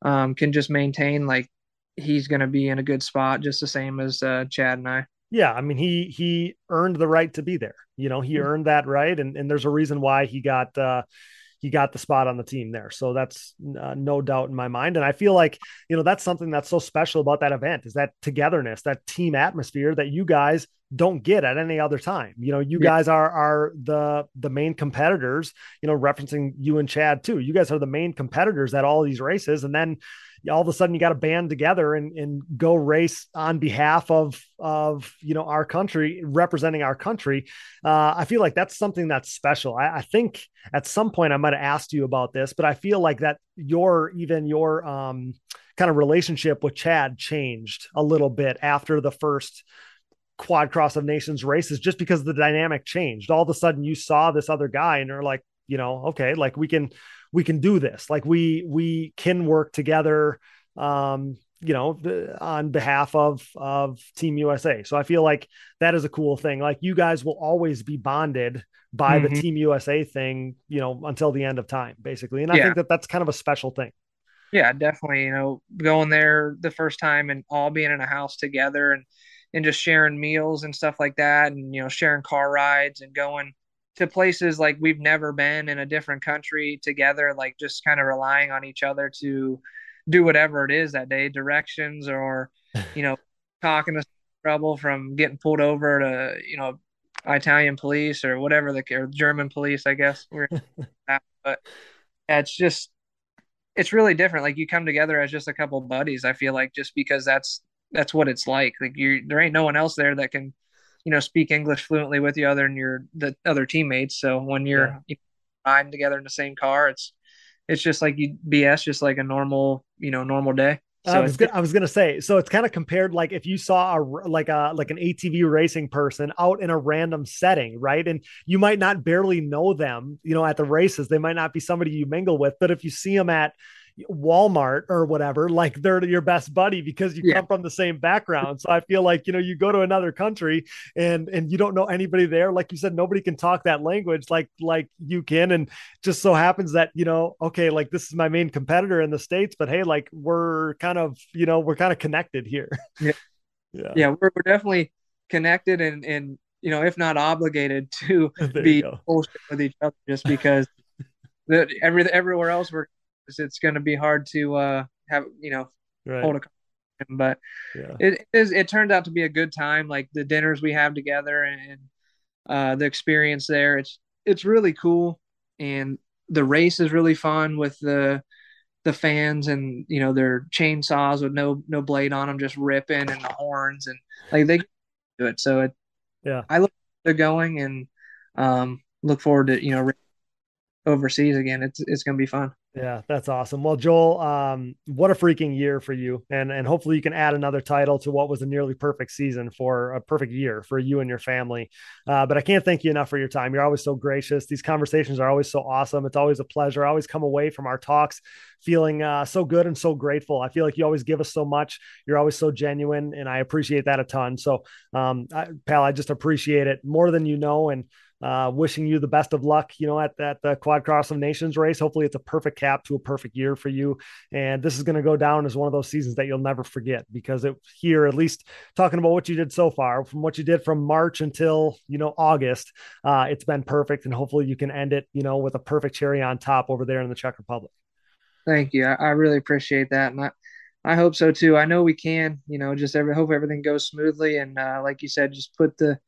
um, can just maintain, like he's going to be in a good spot, just the same as uh, Chad and I.
Yeah, I mean he he earned the right to be there. You know, he mm-hmm. earned that right, and and there's a reason why he got uh, he got the spot on the team there. So that's uh, no doubt in my mind. And I feel like, you know, that's something that's so special about that event is that togetherness, that team atmosphere that you guys don't get at any other time. You know, you yeah. guys are are the the main competitors, you know, referencing you and Chad too. You guys are the main competitors at all these races. And then all of a sudden you got to band together and, and go race on behalf of of you know our country representing our country. Uh, i feel like that's something that's special. I, I, think at some point i might have asked you about this but i feel like that your even your um, kind of relationship with chad changed a little bit after the first quad cross of nations races just because the dynamic changed. All of a sudden you saw this other guy and you're like you know okay like we can we can do this. Like we we can work together. Um, you know, on behalf of of Team USA. So I feel like that is a cool thing. Like you guys will always be bonded by mm-hmm. the Team USA thing, you know, until the end of time, basically. And I yeah. think that that's kind of a special thing.
Yeah, definitely. You know, going there the first time and all being in a house together and and just sharing meals and stuff like that, and you know, sharing car rides and going to places like we've never been in a different country together, like just kind of relying on each other to do whatever it is that day, directions or, you know, talking to trouble from getting pulled over to, you know, Italian police or whatever the or German police, I guess. but it's just it's really different. Like you come together as just a couple buddies. I feel like just because that's that's what it's like. Like you, there ain't no one else there that can, you know, speak English fluently with you other than your the other teammates. So when you're yeah. you know, riding together in the same car, it's it's just like you BS, just like a normal, you know, normal day.
So I was gonna, I was gonna say, so it's kind of compared like if you saw a like a like an ATV racing person out in a random setting, right? And you might not barely know them, you know, at the races. They might not be somebody you mingle with, but if you see them at Walmart or whatever, like they're your best buddy because you yeah. come from the same background. So I feel like, you know, you go to another country and and you don't know anybody there. Like you said, nobody can talk that language like like you can. And just so happens that, you know, okay, like this is my main competitor in the States, but hey, like we're kind of, you know, we're kind of connected here.
Yeah. Yeah. Yeah, we're, we're definitely connected and and you know, if not obligated to be bullshit with each other just because the, every everywhere else we're it's going to be hard to uh, have you know right. hold a but yeah. it is it turned out to be a good time like the dinners we have together and uh, the experience there it's it's really cool. And the race is really fun with the the fans and you know their chainsaws with no no blade on them just ripping and the horns and like they do it. So it
yeah.
I look to going and um look forward to you know overseas again. It's it's gonna be fun
yeah, that's awesome. Well, Joel, um, what a freaking year for you, and and hopefully you can add another title to what was a nearly perfect season for a perfect year for you and your family. Uh, but I can't thank you enough for your time. You're always so gracious. These conversations are always so awesome. It's always a pleasure. I always come away from our talks feeling uh, so good and so grateful. I feel like you always give us so much. You're always so genuine, and I appreciate that a ton. So, um, I, pal, I just appreciate it more than you know, and uh, wishing you the best of luck, you know, at that the Quad Cross of Nations race. Hopefully, it's a perfect cap to a perfect year for you. And this is going to go down as one of those seasons that you'll never forget because it here, at least talking about what you did so far, from what you did from March until you know August, uh, it's been perfect. And hopefully, you can end it, you know, with a perfect cherry on top over there in the Czech Republic.
Thank you. I, I really appreciate that, and I, I hope so too. I know we can. You know, just every hope everything goes smoothly, and uh, like you said, just put the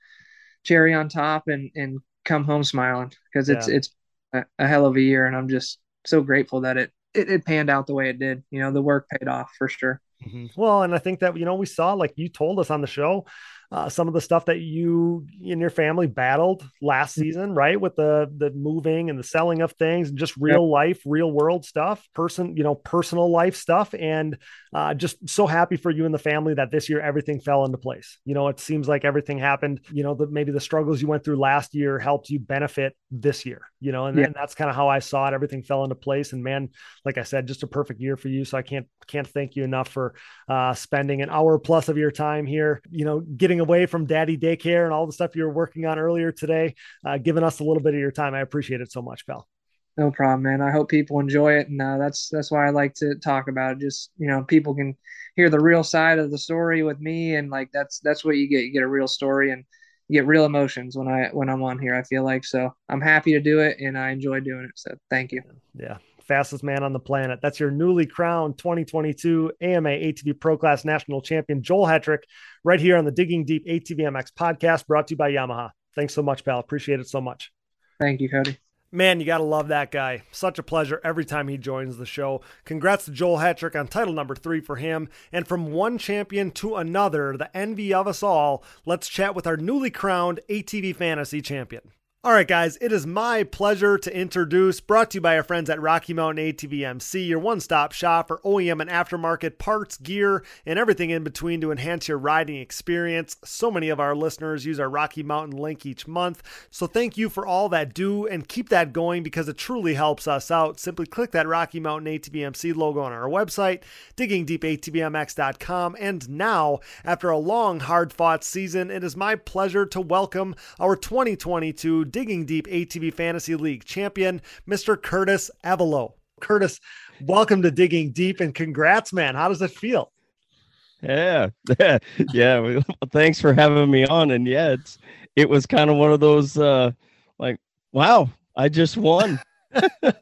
cherry on top and and come home smiling because it's yeah. it's a, a, hell of a year and I'm just so grateful that it, it it panned out the way it did. You know, the work paid off for sure.
Mm-hmm. Well, and I think that you know we saw like you told us on the show uh, some of the stuff that you and your family battled last mm-hmm. season, right? With the the moving and the selling of things, and just real yep. life, real world stuff, person, you know, personal life stuff, and uh, just so happy for you and the family that this year everything fell into place. You know, it seems like everything happened. You know, that maybe the struggles you went through last year helped you benefit this year. You know, and then that's kind of how I saw it. Everything fell into place, and man, like I said, just a perfect year for you. So I can't can't thank you enough for uh, spending an hour plus of your time here. You know, getting away from daddy daycare and all the stuff you were working on earlier today, uh, giving us a little bit of your time. I appreciate it so much, pal.
No problem, man. I hope people enjoy it, and uh, that's that's why I like to talk about it. Just you know, people can hear the real side of the story with me, and like that's that's what you get. You get a real story and you get real emotions when I when I'm on here. I feel like so I'm happy to do it, and I enjoy doing it. So thank you.
Yeah, fastest man on the planet. That's your newly crowned 2022 AMA ATV Pro Class National Champion, Joel Hetrick, right here on the Digging Deep ATV MX podcast, brought to you by Yamaha. Thanks so much, pal. Appreciate it so much.
Thank you, Cody.
Man, you got to love that guy. Such a pleasure every time he joins the show. Congrats to Joel Hetrick on title number three for him. And from one champion to another, the envy of us all, let's chat with our newly crowned ATV Fantasy champion. All right, guys, it is my pleasure to introduce, brought to you by our friends at Rocky Mountain ATVMC, your one stop shop for OEM and aftermarket parts, gear, and everything in between to enhance your riding experience. So many of our listeners use our Rocky Mountain link each month. So thank you for all that do and keep that going because it truly helps us out. Simply click that Rocky Mountain ATVMC logo on our website, diggingdeepatvmx.com. And now, after a long, hard fought season, it is my pleasure to welcome our 2022 Digging Deep ATV Fantasy League champion, Mr. Curtis Avalo. Curtis, welcome to Digging Deep and congrats, man. How does it feel?
Yeah, yeah. Well, thanks for having me on. And yeah, it's it was kind of one of those uh like, wow, I just won.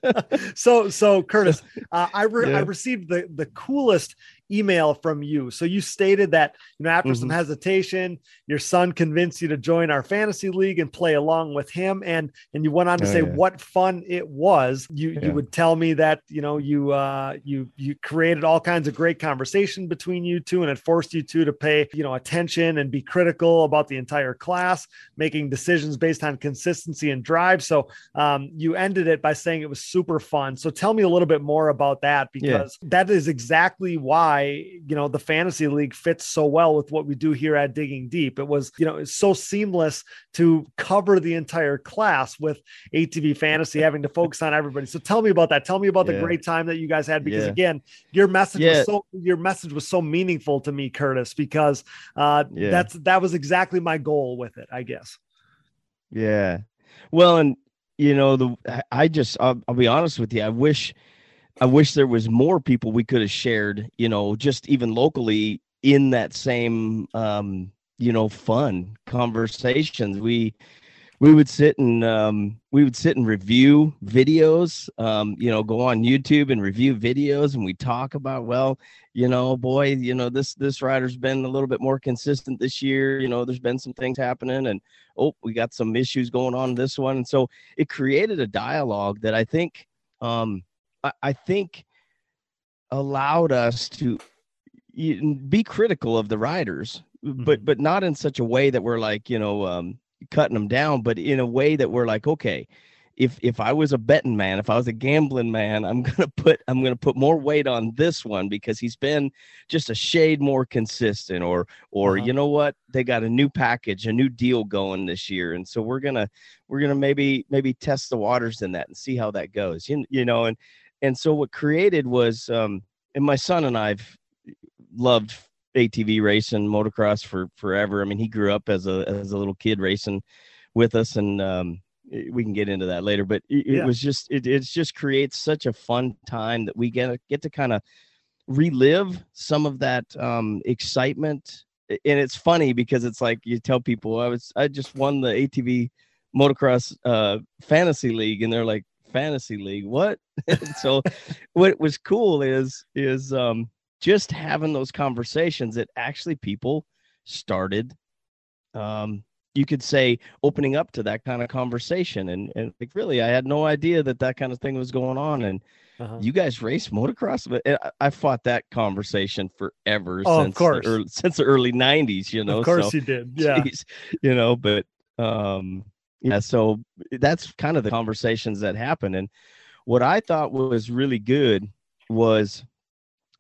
so so Curtis, uh, I re- yeah. I received the the coolest email from you. So you stated that, you know, after mm-hmm. some hesitation, your son convinced you to join our fantasy league and play along with him. And and you went on to oh, say yeah. what fun it was. You yeah. you would tell me that, you know, you uh you you created all kinds of great conversation between you two and it forced you two to pay, you know, attention and be critical about the entire class, making decisions based on consistency and drive. So um, you ended it by saying it was super fun. So tell me a little bit more about that because yeah. that is exactly why, you know, the fantasy league fits so well with what we do here at Digging Deep. It was, you know, it's so seamless to cover the entire class with ATV fantasy, having to focus on everybody. So tell me about that. Tell me about yeah. the great time that you guys had because yeah. again, your message was so your message was so meaningful to me, Curtis, because uh, that's that was exactly my goal with it, I guess.
Yeah. Well, and you know, the I just I'll, I'll be honest with you. I wish I wish there was more people we could have shared, you know, just even locally in that same um, you know, fun conversations. We we would sit and um, we would sit and review videos um, you know go on youtube and review videos and we talk about well you know boy you know this this rider's been a little bit more consistent this year you know there's been some things happening and oh we got some issues going on this one and so it created a dialogue that i think um, I, think allowed us to be critical of the riders mm-hmm. but but not in such a way that we're like you know um, cutting them down, but in a way that we're like, okay, if if I was a betting man, if I was a gambling man, I'm gonna put I'm gonna put more weight on this one because he's been just a shade more consistent, or or uh-huh. you know what, they got a new package, a new deal going this year, and so we're gonna we're gonna maybe maybe test the waters in that and see how that goes, you, you know, and and so what created was um and my son and I've loved ATV racing, motocross for forever. I mean, he grew up as a as a little kid racing with us, and um, we can get into that later. But it, yeah. it was just it it just creates such a fun time that we get get to kind of relive some of that um, excitement. And it's funny because it's like you tell people I was I just won the ATV motocross uh, fantasy league, and they're like fantasy league what? so what was cool is is um just having those conversations that actually people started um you could say opening up to that kind of conversation and and like really i had no idea that that kind of thing was going on and uh-huh. you guys race motocross but i fought that conversation forever
oh,
since
of course.
The early, since the early 90s you know
of course so, you did yeah geez,
you know but um yeah so that's kind of the conversations that happen and what i thought was really good was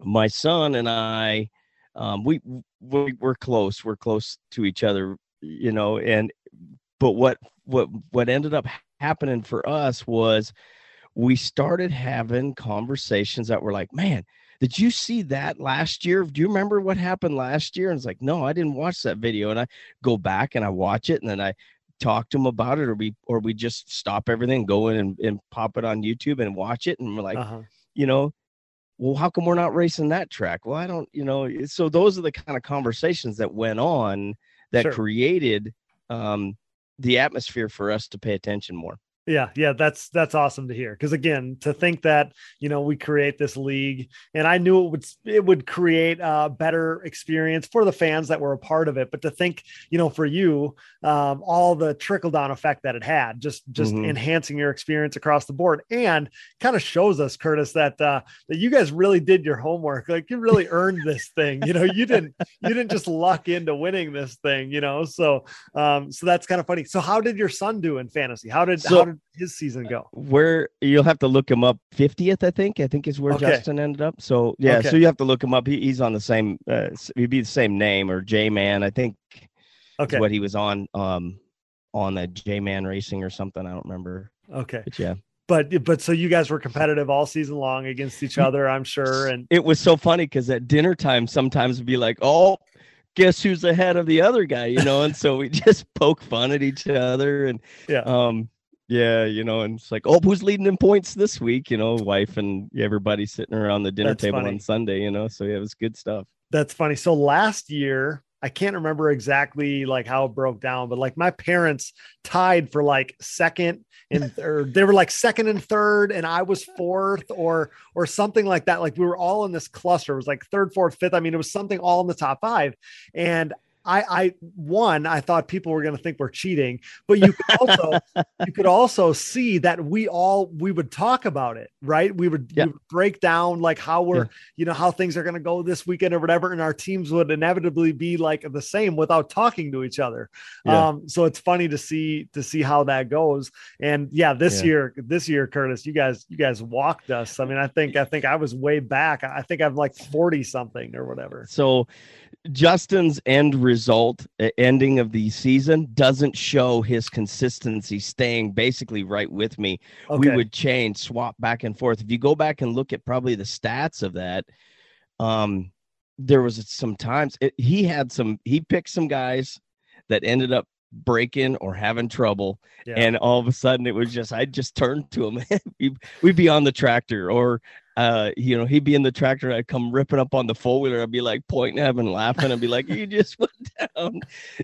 my son and I, um, we, we we're close. We're close to each other, you know. And but what what what ended up happening for us was we started having conversations that were like, man, did you see that last year? Do you remember what happened last year? And it's like, no, I didn't watch that video. And I go back and I watch it and then I talk to them about it or we or we just stop everything, go in and, and pop it on YouTube and watch it. And we're like, uh-huh. you know, well, how come we're not racing that track? Well, I don't, you know, so those are the kind of conversations that went on that sure. created um, the atmosphere for us to pay attention more.
Yeah, yeah, that's that's awesome to hear. Because again, to think that you know we create this league, and I knew it would it would create a better experience for the fans that were a part of it. But to think, you know, for you, um, all the trickle down effect that it had, just just mm-hmm. enhancing your experience across the board, and kind of shows us, Curtis, that uh, that you guys really did your homework. Like you really earned this thing. You know, you didn't you didn't just luck into winning this thing. You know, so um, so that's kind of funny. So how did your son do in fantasy? How did so, how did his season go?
Where you'll have to look him up. 50th, I think. I think is where okay. Justin ended up. So yeah, okay. so you have to look him up. He, he's on the same. Uh, he'd be the same name or J Man. I think. Okay. what he was on. Um, on the J Man Racing or something. I don't remember.
Okay.
But yeah.
But but so you guys were competitive all season long against each other, I'm sure. And
it was so funny because at dinner time sometimes it'd be like, oh, guess who's ahead of the other guy, you know? And so we just poke fun at each other and
yeah.
Um, yeah, you know, and it's like, oh, who's leading in points this week? You know, wife and everybody sitting around the dinner That's table funny. on Sunday, you know. So yeah, it was good stuff.
That's funny. So last year, I can't remember exactly like how it broke down, but like my parents tied for like second and third. they were like second and third, and I was fourth or or something like that. Like we were all in this cluster. It was like third, fourth, fifth. I mean, it was something all in the top five. And I, I one, I thought people were going to think we're cheating, but you could also you could also see that we all we would talk about it, right? We would, we would break down like how we're, yeah. you know, how things are going to go this weekend or whatever, and our teams would inevitably be like the same without talking to each other. Yeah. Um, so it's funny to see to see how that goes. And yeah, this year, this year, Curtis, you guys, you guys walked us. I mean, I think I think I was way back. I think I'm like forty something or whatever.
So Justin's end result, ending of the season, doesn't show his consistency staying basically right with me. Okay. We would change, swap back and forth. If you go back and look at probably the stats of that, um, there was some times it, he had some, he picked some guys that ended up breaking or having trouble yeah. and all of a sudden it was just i'd just turn to him we'd be on the tractor or uh, you know, he'd be in the tractor. I'd come ripping up on the four wheeler. I'd be like pointing at him and laughing. I'd be like, "You just went down,"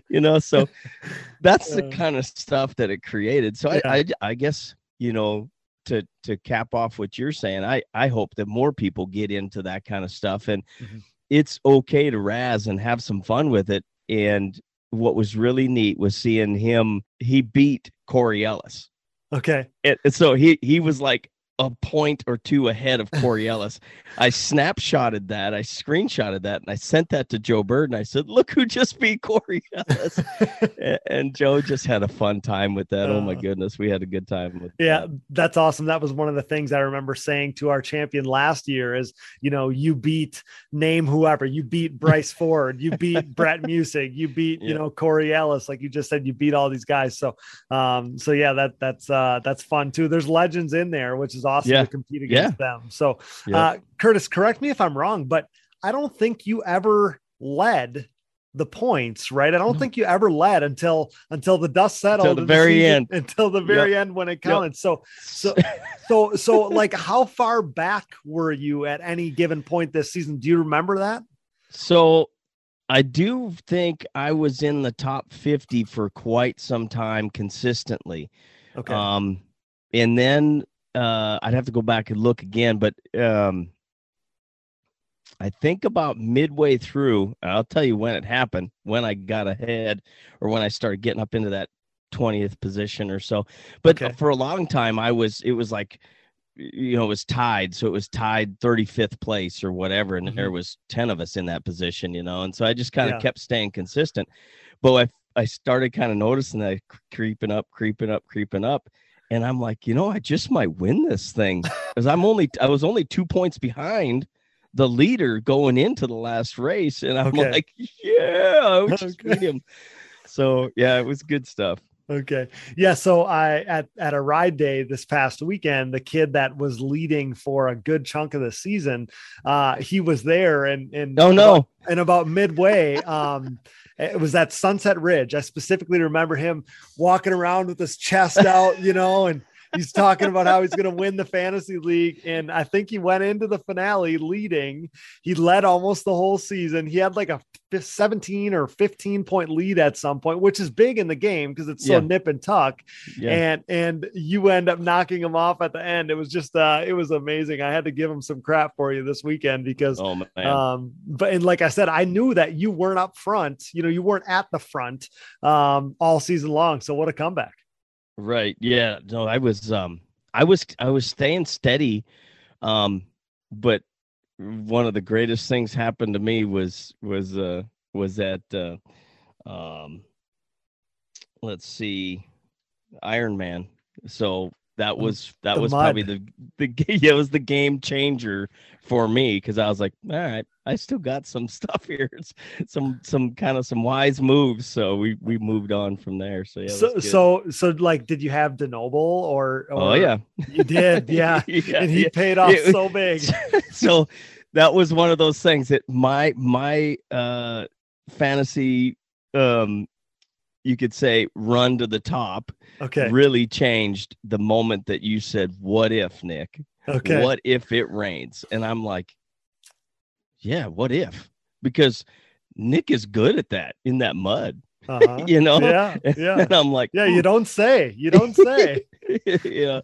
you know. So that's the kind of stuff that it created. So yeah. I, I, I guess you know, to to cap off what you're saying, I I hope that more people get into that kind of stuff, and mm-hmm. it's okay to razz and have some fun with it. And what was really neat was seeing him. He beat Corey Ellis.
Okay.
And, and so he he was like a point or two ahead of Corey Ellis. I snapshotted that, I screenshotted that, and I sent that to Joe Bird. And I said, "Look who just beat Corey Ellis." and Joe just had a fun time with that. Uh, oh my uh. goodness, we had a good time with.
Yeah, that. that's awesome. That was one of the things I remember saying to our champion last year: is you know you beat name whoever, you beat Bryce Ford, you beat Brett Music, you beat yeah. you know Corey Ellis, like you just said, you beat all these guys. So, um, so yeah, that that's uh, that's fun too. There's legends in there, which is awesome yeah. to compete against yeah. them. So, yeah. uh, Curtis, correct me if I'm wrong, but I don't think you ever led the points, right? I don't think you ever led until until the dust settled
until the very season, end.
Until the very yep. end when it counted. Yep. So so so so like how far back were you at any given point this season? Do you remember that?
So I do think I was in the top 50 for quite some time consistently. Okay. Um and then uh, I'd have to go back and look again, but um, I think about midway through, I'll tell you when it happened, when I got ahead or when I started getting up into that 20th position or so. But okay. for a long time, I was, it was like, you know, it was tied. So it was tied 35th place or whatever. And mm-hmm. there was 10 of us in that position, you know. And so I just kind of yeah. kept staying consistent. But I, I started kind of noticing that creeping up, creeping up, creeping up and I'm like, you know, I just might win this thing because I'm only I was only two points behind the leader going into the last race, and I'm okay. like, yeah, I would just okay. him. So yeah, it was good stuff.
Okay. Yeah. So I at at a ride day this past weekend, the kid that was leading for a good chunk of the season, uh, he was there and and
oh no,
about, and about midway, um, it was that Sunset Ridge. I specifically remember him walking around with his chest out, you know, and he's talking about how he's going to win the fantasy league. And I think he went into the finale leading. He led almost the whole season. He had like a 17 or 15 point lead at some point, which is big in the game because it's so yeah. nip and tuck. Yeah. And and you end up knocking him off at the end. It was just uh it was amazing. I had to give him some crap for you this weekend because oh, um but and like I said, I knew that you weren't up front, you know, you weren't at the front um all season long. So what a comeback.
Right. Yeah. No, I was um I was I was staying steady. Um but one of the greatest things happened to me was was uh was that uh um let's see Iron Man. So that mm, was that the was mud. probably the the yeah, it was the game changer for me because I was like, all right, I still got some stuff here, it's some some kind of some wise moves. So we we moved on from there. So yeah.
So so so like, did you have Denoble or,
or? Oh yeah,
you did. Yeah, yeah and he yeah. paid off so big.
so that was one of those things that my my uh fantasy um you could say run to the top
okay
really changed the moment that you said what if nick okay what if it rains and i'm like yeah what if because Nick is good at that in that mud.
Uh-huh.
you know?
Yeah, yeah.
And I'm like,
Yeah, you don't say. You don't say.
yeah.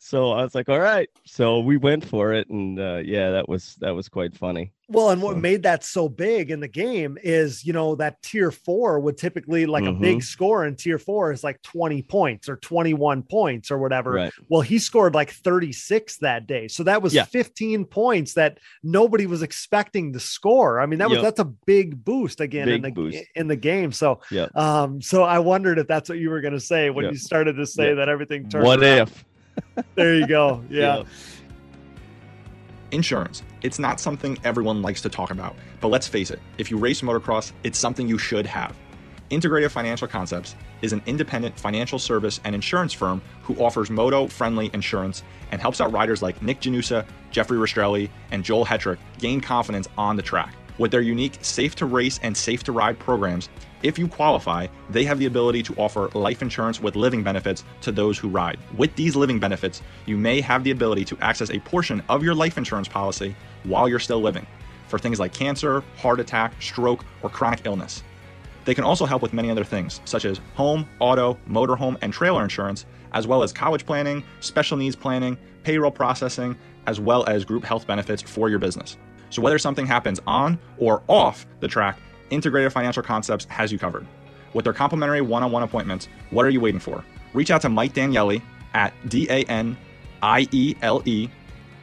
So I was like, all right. So we went for it, and uh, yeah, that was that was quite funny.
Well, and what
So-
made that so big in the game is, you know, that tier four would typically like a big
Mhm.
score in tier four is like 20 points or 21 points or whatever.
Right.
Well, he scored like 36 that day. So that was
Yeah.
15 points that nobody was expecting to score. I mean, that was
Yep.
that's a big boost again in the
boost.
in the game. So
Yeah.
um, so I wondered if that's what you were gonna say when
Yeah.
you started to say
Yeah.
that everything turned.
What
around.
if?
There you go. Yeah.
Insurance. It's not something everyone likes to talk about, but let's face it, if you race motocross, it's something you should have. Integrative Financial Concepts is an independent financial service and insurance firm who offers moto friendly insurance and helps out riders like Nick Janusa, Jeffrey Rastrelli, and Joel Hetrick gain confidence on the track. With their unique safe to race and safe to ride programs, if you qualify, they have the ability to offer life insurance with living benefits to those who ride. With these living benefits, you may have the ability to access a portion of your life insurance policy while you're still living for things like cancer, heart attack, stroke, or chronic illness. They can also help with many other things, such as home, auto, motorhome, and trailer insurance, as well as college planning, special needs planning, payroll processing, as well as group health benefits for your business. So, whether something happens on or off the track, Integrated Financial Concepts has you covered. With their complimentary one on one appointments, what are you waiting for? Reach out to Mike Daniele at D A N I E L E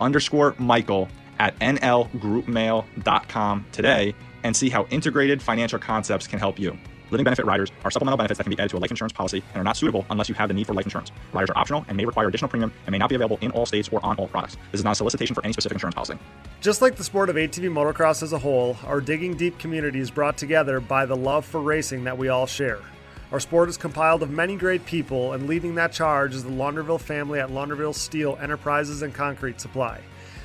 underscore Michael at nlgroupmail.com today and see how integrated financial concepts can help you. Living benefit riders are supplemental benefits that can be added to a life insurance policy and are not suitable unless you have the need for life insurance. Riders are optional and may require additional premium and may not be available in all states or on all products. This is not a solicitation for any specific insurance policy.
Just like the sport of ATV motocross as a whole, our Digging Deep community is brought together by the love for racing that we all share. Our sport is compiled of many great people, and leading that charge is the Launderville family at Launderville Steel Enterprises and Concrete Supply.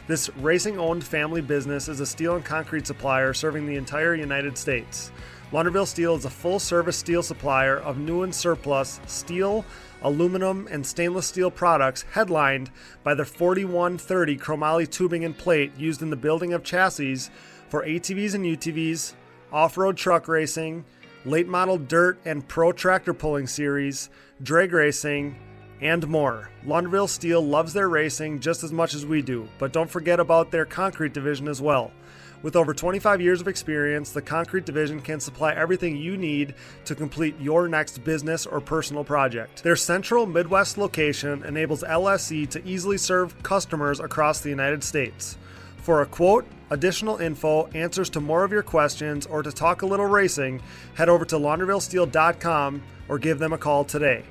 This racing owned family business is a steel and concrete supplier serving the entire United States. Launderville Steel is a full service steel supplier of new and surplus steel, aluminum, and stainless steel products, headlined by the 4130 chromoly tubing and plate used in the building of chassis for ATVs and UTVs, off road truck racing, late model dirt and pro tractor pulling series, drag racing, and more. Launderville Steel loves their racing just as much as we do, but don't forget about their concrete division as well. With over 25 years of experience, the Concrete Division can supply everything you need to complete your next business or personal project. Their central Midwest location enables LSE to easily serve customers across the United States. For a quote, additional info, answers to more of your questions, or to talk a little racing, head over to laundervillesteel.com or give them a call today.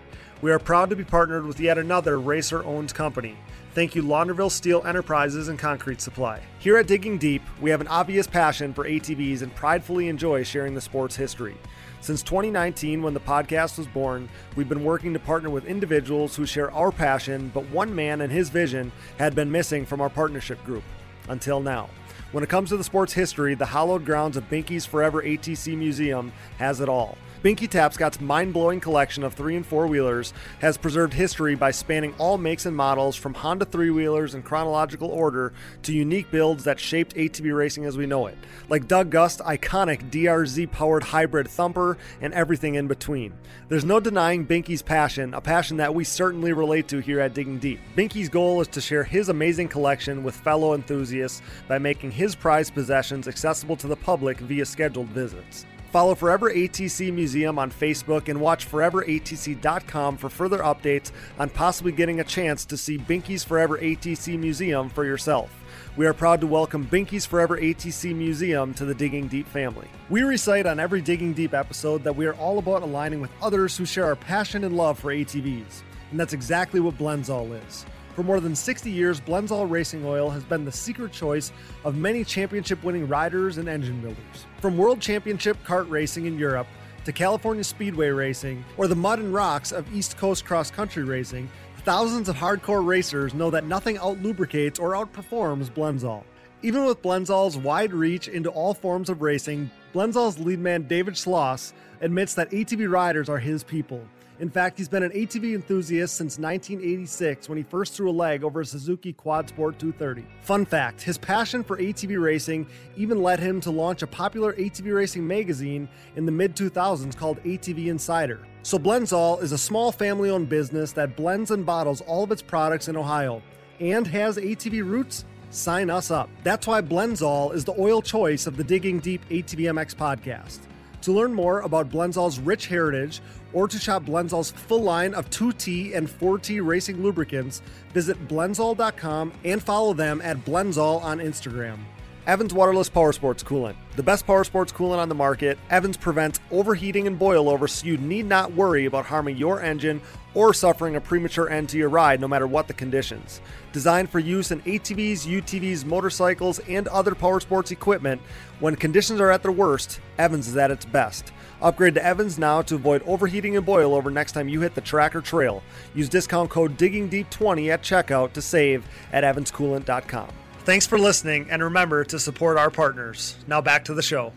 We are proud to be partnered with yet another racer owned company. Thank you, Launderville Steel Enterprises and Concrete Supply. Here at Digging Deep, we have an obvious passion for ATVs and pridefully enjoy sharing the sport's history. Since 2019, when the podcast was born, we've been working to partner with individuals who share our passion, but one man and his vision had been missing from our partnership group. Until now. When it comes to the sport's history, the hallowed grounds of Binky's Forever ATC Museum has it all. Binky Tapscott's mind blowing collection of three and four wheelers has preserved history by spanning all makes and models from Honda three wheelers in chronological order to unique builds that shaped ATV racing as we know it, like Doug Gust's iconic DRZ powered hybrid thumper and everything in between. There's no denying Binky's passion, a passion that we certainly relate to here at Digging Deep. Binky's goal is to share his amazing collection with fellow enthusiasts by making his prized possessions accessible to the public via scheduled visits. Follow Forever ATC Museum on Facebook and watch foreveratc.com for further updates on possibly getting a chance to see Binky's Forever ATC Museum for yourself. We are proud to welcome Binky's Forever ATC Museum to the Digging Deep family. We recite on every Digging Deep episode that we are all about aligning with others who share our passion and love for ATVs, and that's exactly what Blendzall is. For more than 60 years, Blendzall Racing Oil has been the secret choice of many championship winning riders and engine builders. From World Championship kart racing in Europe to California Speedway racing or the mud and rocks of East Coast cross country racing, thousands of hardcore racers know that nothing out lubricates or outperforms Blendzall. Even with Blendzall's wide reach into all forms of racing, Blendzall's lead man David Schloss admits that ATV riders are his people. In fact, he's been an ATV enthusiast since 1986 when he first threw a leg over a Suzuki Quad Sport 230. Fun fact his passion for ATV racing even led him to launch a popular ATV racing magazine in the mid 2000s called ATV Insider. So, Blendzall is a small family owned business that blends and bottles all of its products in Ohio and has ATV roots sign us up. That's why Blendzall is the oil choice of the Digging Deep ATVMX podcast. To learn more about Blendzall's rich heritage or to shop Blendzall's full line of 2T and 4T racing lubricants, visit blendzall.com and follow them at Blendzall on Instagram. Evans Waterless Power Sports Coolant. The best power sports coolant on the market, Evans prevents overheating and boilover so you need not worry about harming your engine or suffering a premature end to your ride no matter what the conditions. Designed for use in ATVs, UTVs, motorcycles, and other power sports equipment, when conditions are at their worst, Evans is at its best. Upgrade to Evans now to avoid overheating and boilover next time you hit the track or trail. Use discount code DIGGINGDEEP20 at checkout to save at evanscoolant.com. Thanks for listening, and remember to support our partners. Now back to the show.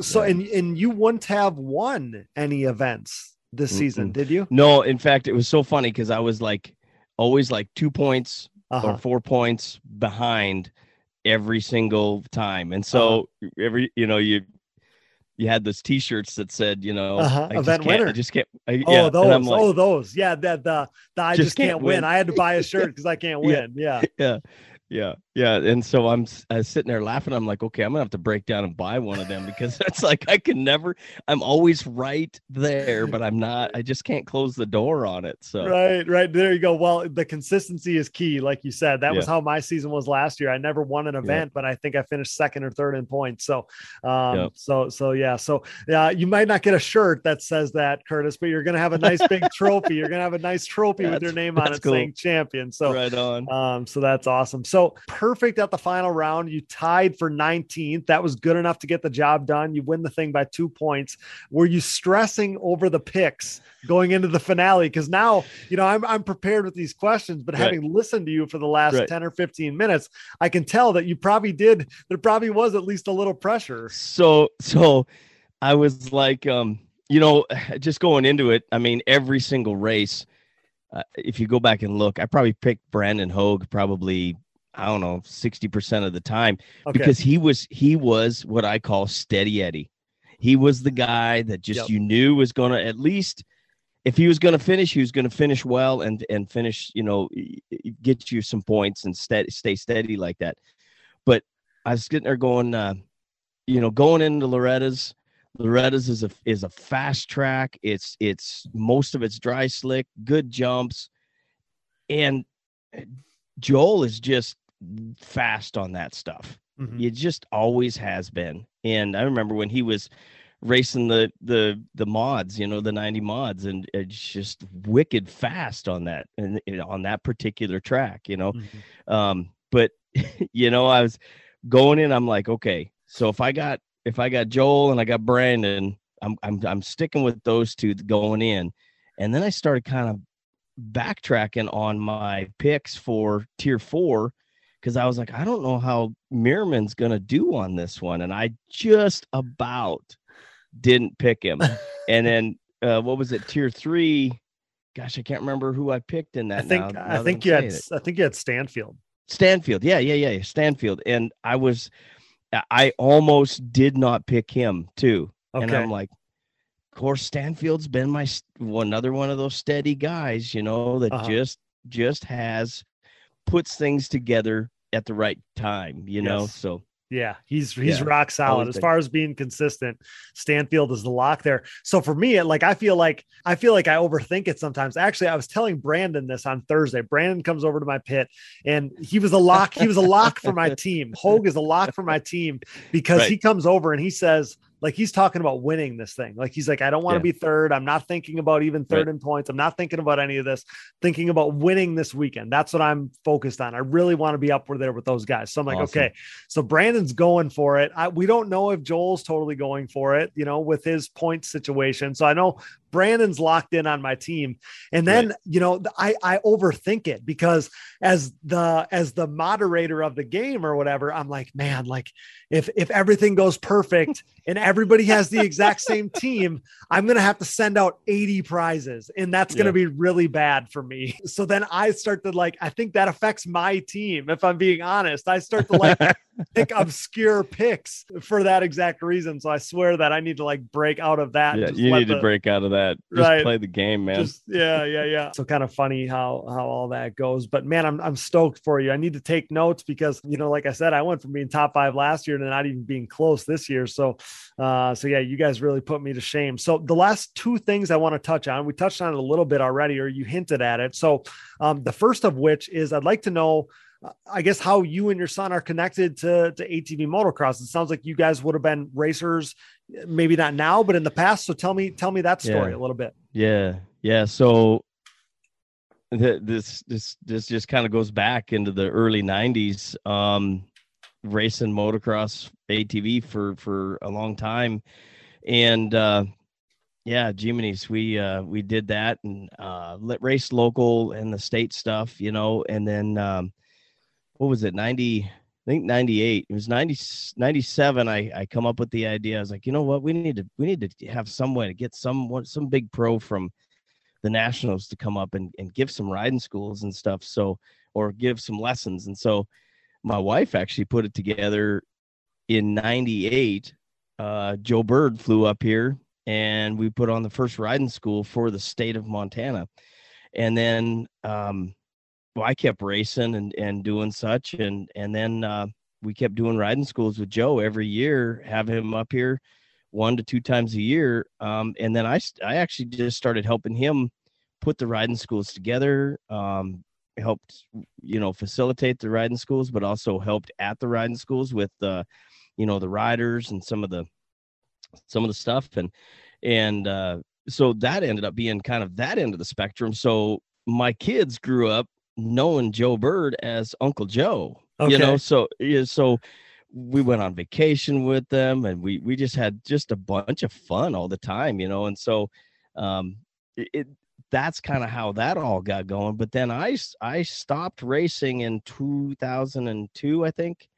So, and and you wouldn't have won any events this
Mm-mm.
season, did you?
No, in fact, it was so funny because I was like always like two points
Uh-huh.
or four points behind every single time, and so every you know you you had those T-shirts that said you know
Uh-huh,
I just
event
can't- I just can't. I,
Oh,
yeah,
those.
Like,
oh, those. Yeah, that the, the I just,
Just
can't,
can't
win.
win.
I had to buy a shirt because I can't
Yeah.
win. Yeah.
yeah yeah yeah and so i'm s- I was sitting there laughing i'm like okay i'm gonna have to break down and buy one of them because that's like i can never i'm always right there but i'm not i just can't close the door on it so
Right, right. There you go. Well, the consistency is key, like you said. That was how my season was last year. I never won an event, but I think I finished second or third in points. So, um,
Yep.
so, so yeah. So, yeah, you might not get a shirt that says that, Curtis, but you're gonna have a nice big trophy. You're gonna have a nice trophy with your name on it
cool.
saying champion. So,
right on
um, so that's awesome. So perfect at the final round. You tied for 19th. That was good enough to get the job done. You win the thing by two points. Were you stressing over the picks going into the finale? Because now, you know, I'm, I'm prepared with these questions, but
Right.
having listened to you for the last
Right.
10 or 15 minutes, I can tell that you probably did. There probably was at least a little pressure.
so so i was like um you know just going into it i mean every single race uh, if you go back and look i probably picked brandon hogue probably i don't know 60% of the time
Okay.
because he was he was what i call steady eddie. He was the guy that just
Yep.
you knew was going to at least if he was going to finish he was going to finish well and and finish you know get you some points and steady, stay steady like that. But i was getting there going uh you know going into loretta's. Loretta's is a is a fast track. It's it's most of it's dry slick good jumps. And joel is just fast on that stuff
Mhm.
it just always has been and i remember when he was racing the the the mods you know the 90 mods and it's just wicked fast on that and and on that particular track you know
Mhm.
um but you know i was going in i'm like okay so if i got if i got joel and i got brandon i'm i'm, I'm sticking with those two going in and then i started kind of backtracking on my picks for tier four because i was like i don't know how Meerman's gonna do on this one and i just about didn't pick him and then uh what was it tier three gosh i can't remember who i picked in that
I think,
now,
I think you had,
it.
I think you had Stanfield.
Stanfield. Yeah, yeah, yeah, Stanfield. And I was I- almost did not pick him too. And I'm like, of course, Stanfield's been my another one of those steady guys, you know, that
Uh-huh.
just just has puts things together at the right time, you know. So
Yeah, he's he's
Yeah,
rock solid as far as being consistent. Stanfield is the lock there. So for me, it like I feel like I feel like I overthink it sometimes. Actually, I was telling Brandon this on Thursday. Brandon comes over to my pit, and he was a lock. He was a lock for my team. Hogue is a lock for my team because
Right.
he comes over and he says. Like he's talking about winning this thing. Like he's like, I don't want to
Yeah.
be third. I'm not thinking about even third
Right.
in points. I'm not thinking about any of this. Thinking about winning this weekend. That's what I'm focused on. I really want to be up there with those guys. So I'm like,
Awesome.
okay, so Brandon's going for it. I, we don't know if Joel's totally going for it, you know, with his point situation. So I know Brandon's locked in on my team. And then, right. you know, I, I overthink it because as the, as the moderator of the game or whatever, I'm like, man, like if, if everything goes perfect and everybody has the exact same team, I'm going to have to send out 80 prizes and that's going to yeah. be really bad for me. So then I start to like, I think that affects my team. If I'm being honest, I start to like pick obscure picks for that exact reason. So I swear that I need to like break out of that.
Yeah, you need the, to break out of that. Just right, play the game, man. Just,
yeah, yeah, yeah. So kind of funny how how all that goes. But man, I'm I'm stoked for you. I need to take notes because you know, like I said, I went from being top five last year to not even being close this year. So uh, so yeah, you guys really put me to shame. So the last two things I want to touch on, we touched on it a little bit already, or you hinted at it. So um, the first of which is I'd like to know I guess how you and your son are connected to to ATV motocross. It sounds like you guys would have been racers, maybe not now, but in the past. So tell me, tell me that story
yeah.
a little bit.
Yeah, yeah. So th- this this this just kind of goes back into the early '90s, um, racing motocross ATV for for a long time, and uh, yeah, Jiminy's, we uh, we did that and uh, let race local and the state stuff, you know, and then. Um, what was it 90 I think 98 it was 90 97 I I come up with the idea. I was like you know what? We need to we need to have some way to get some some big pro from the nationals to come up and, and give some riding schools and stuff so or give some lessons. And so my wife actually put it together in 98 uh, joe bird flew up here and we put on the first riding school for the state of montana. And then um, well, I kept racing and, and doing such. And, and then uh, we kept doing riding schools with Joe every year, have him up here one to two times a year. Um, and then I, I actually just started helping him put the riding schools together, um, helped, you know, facilitate the riding schools, but also helped at the riding schools with the, you know, the riders and some of the, some of the stuff. And, and, uh, so that ended up being kind of that end of the spectrum. So my kids grew up knowing Joe Bird as Uncle Joe. Okay. You know, so yeah, so we went on vacation with them and we we just had just a bunch of fun all the time, you know. And so um it, it that's kind of how that all got going. But then I I stopped racing in 2002, I think,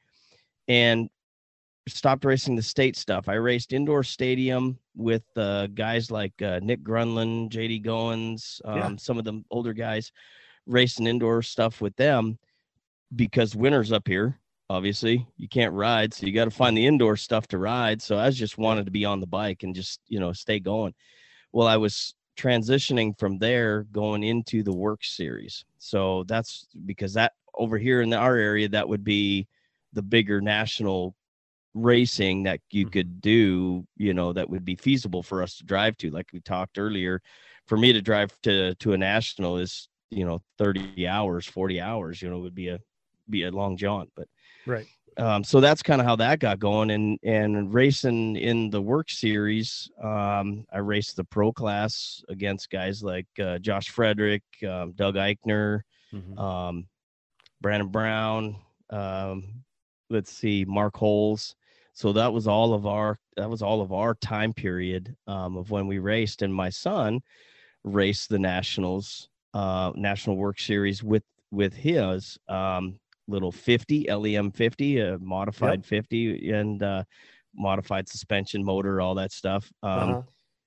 and stopped racing the state stuff. I raced indoor stadium with uh, guys like uh, Nick Grunland, JD Goins, um, yeah. some of the older guys racing indoor stuff with them because winter's up here. Obviously, you can't ride, so you got to find the indoor stuff to ride. So I just wanted to be on the bike and just you know stay going. Well, I was transitioning from there going into the WORCS series. So that's because that over here in our area that would be the bigger national racing that you mm-hmm. could do, you know, that would be feasible for us to drive to. Like we talked earlier, for me to drive to to a national is you know 30 hours 40 hours you know would be a be a long jaunt but
right.
um, so that's kind of how that got going and and racing in the WORCS series um, i raced the pro class against guys like uh, josh frederick um, doug eichner mm-hmm. Um, brandon brown um, let's see mark holes. So that was all of our that was all of our time period um, of when we raced. And my son raced the nationals uh, National WORCS Series with with his um, little 50 LEM 50, a modified yep. 50, and uh, modified suspension motor, all that stuff. Um, uh-huh.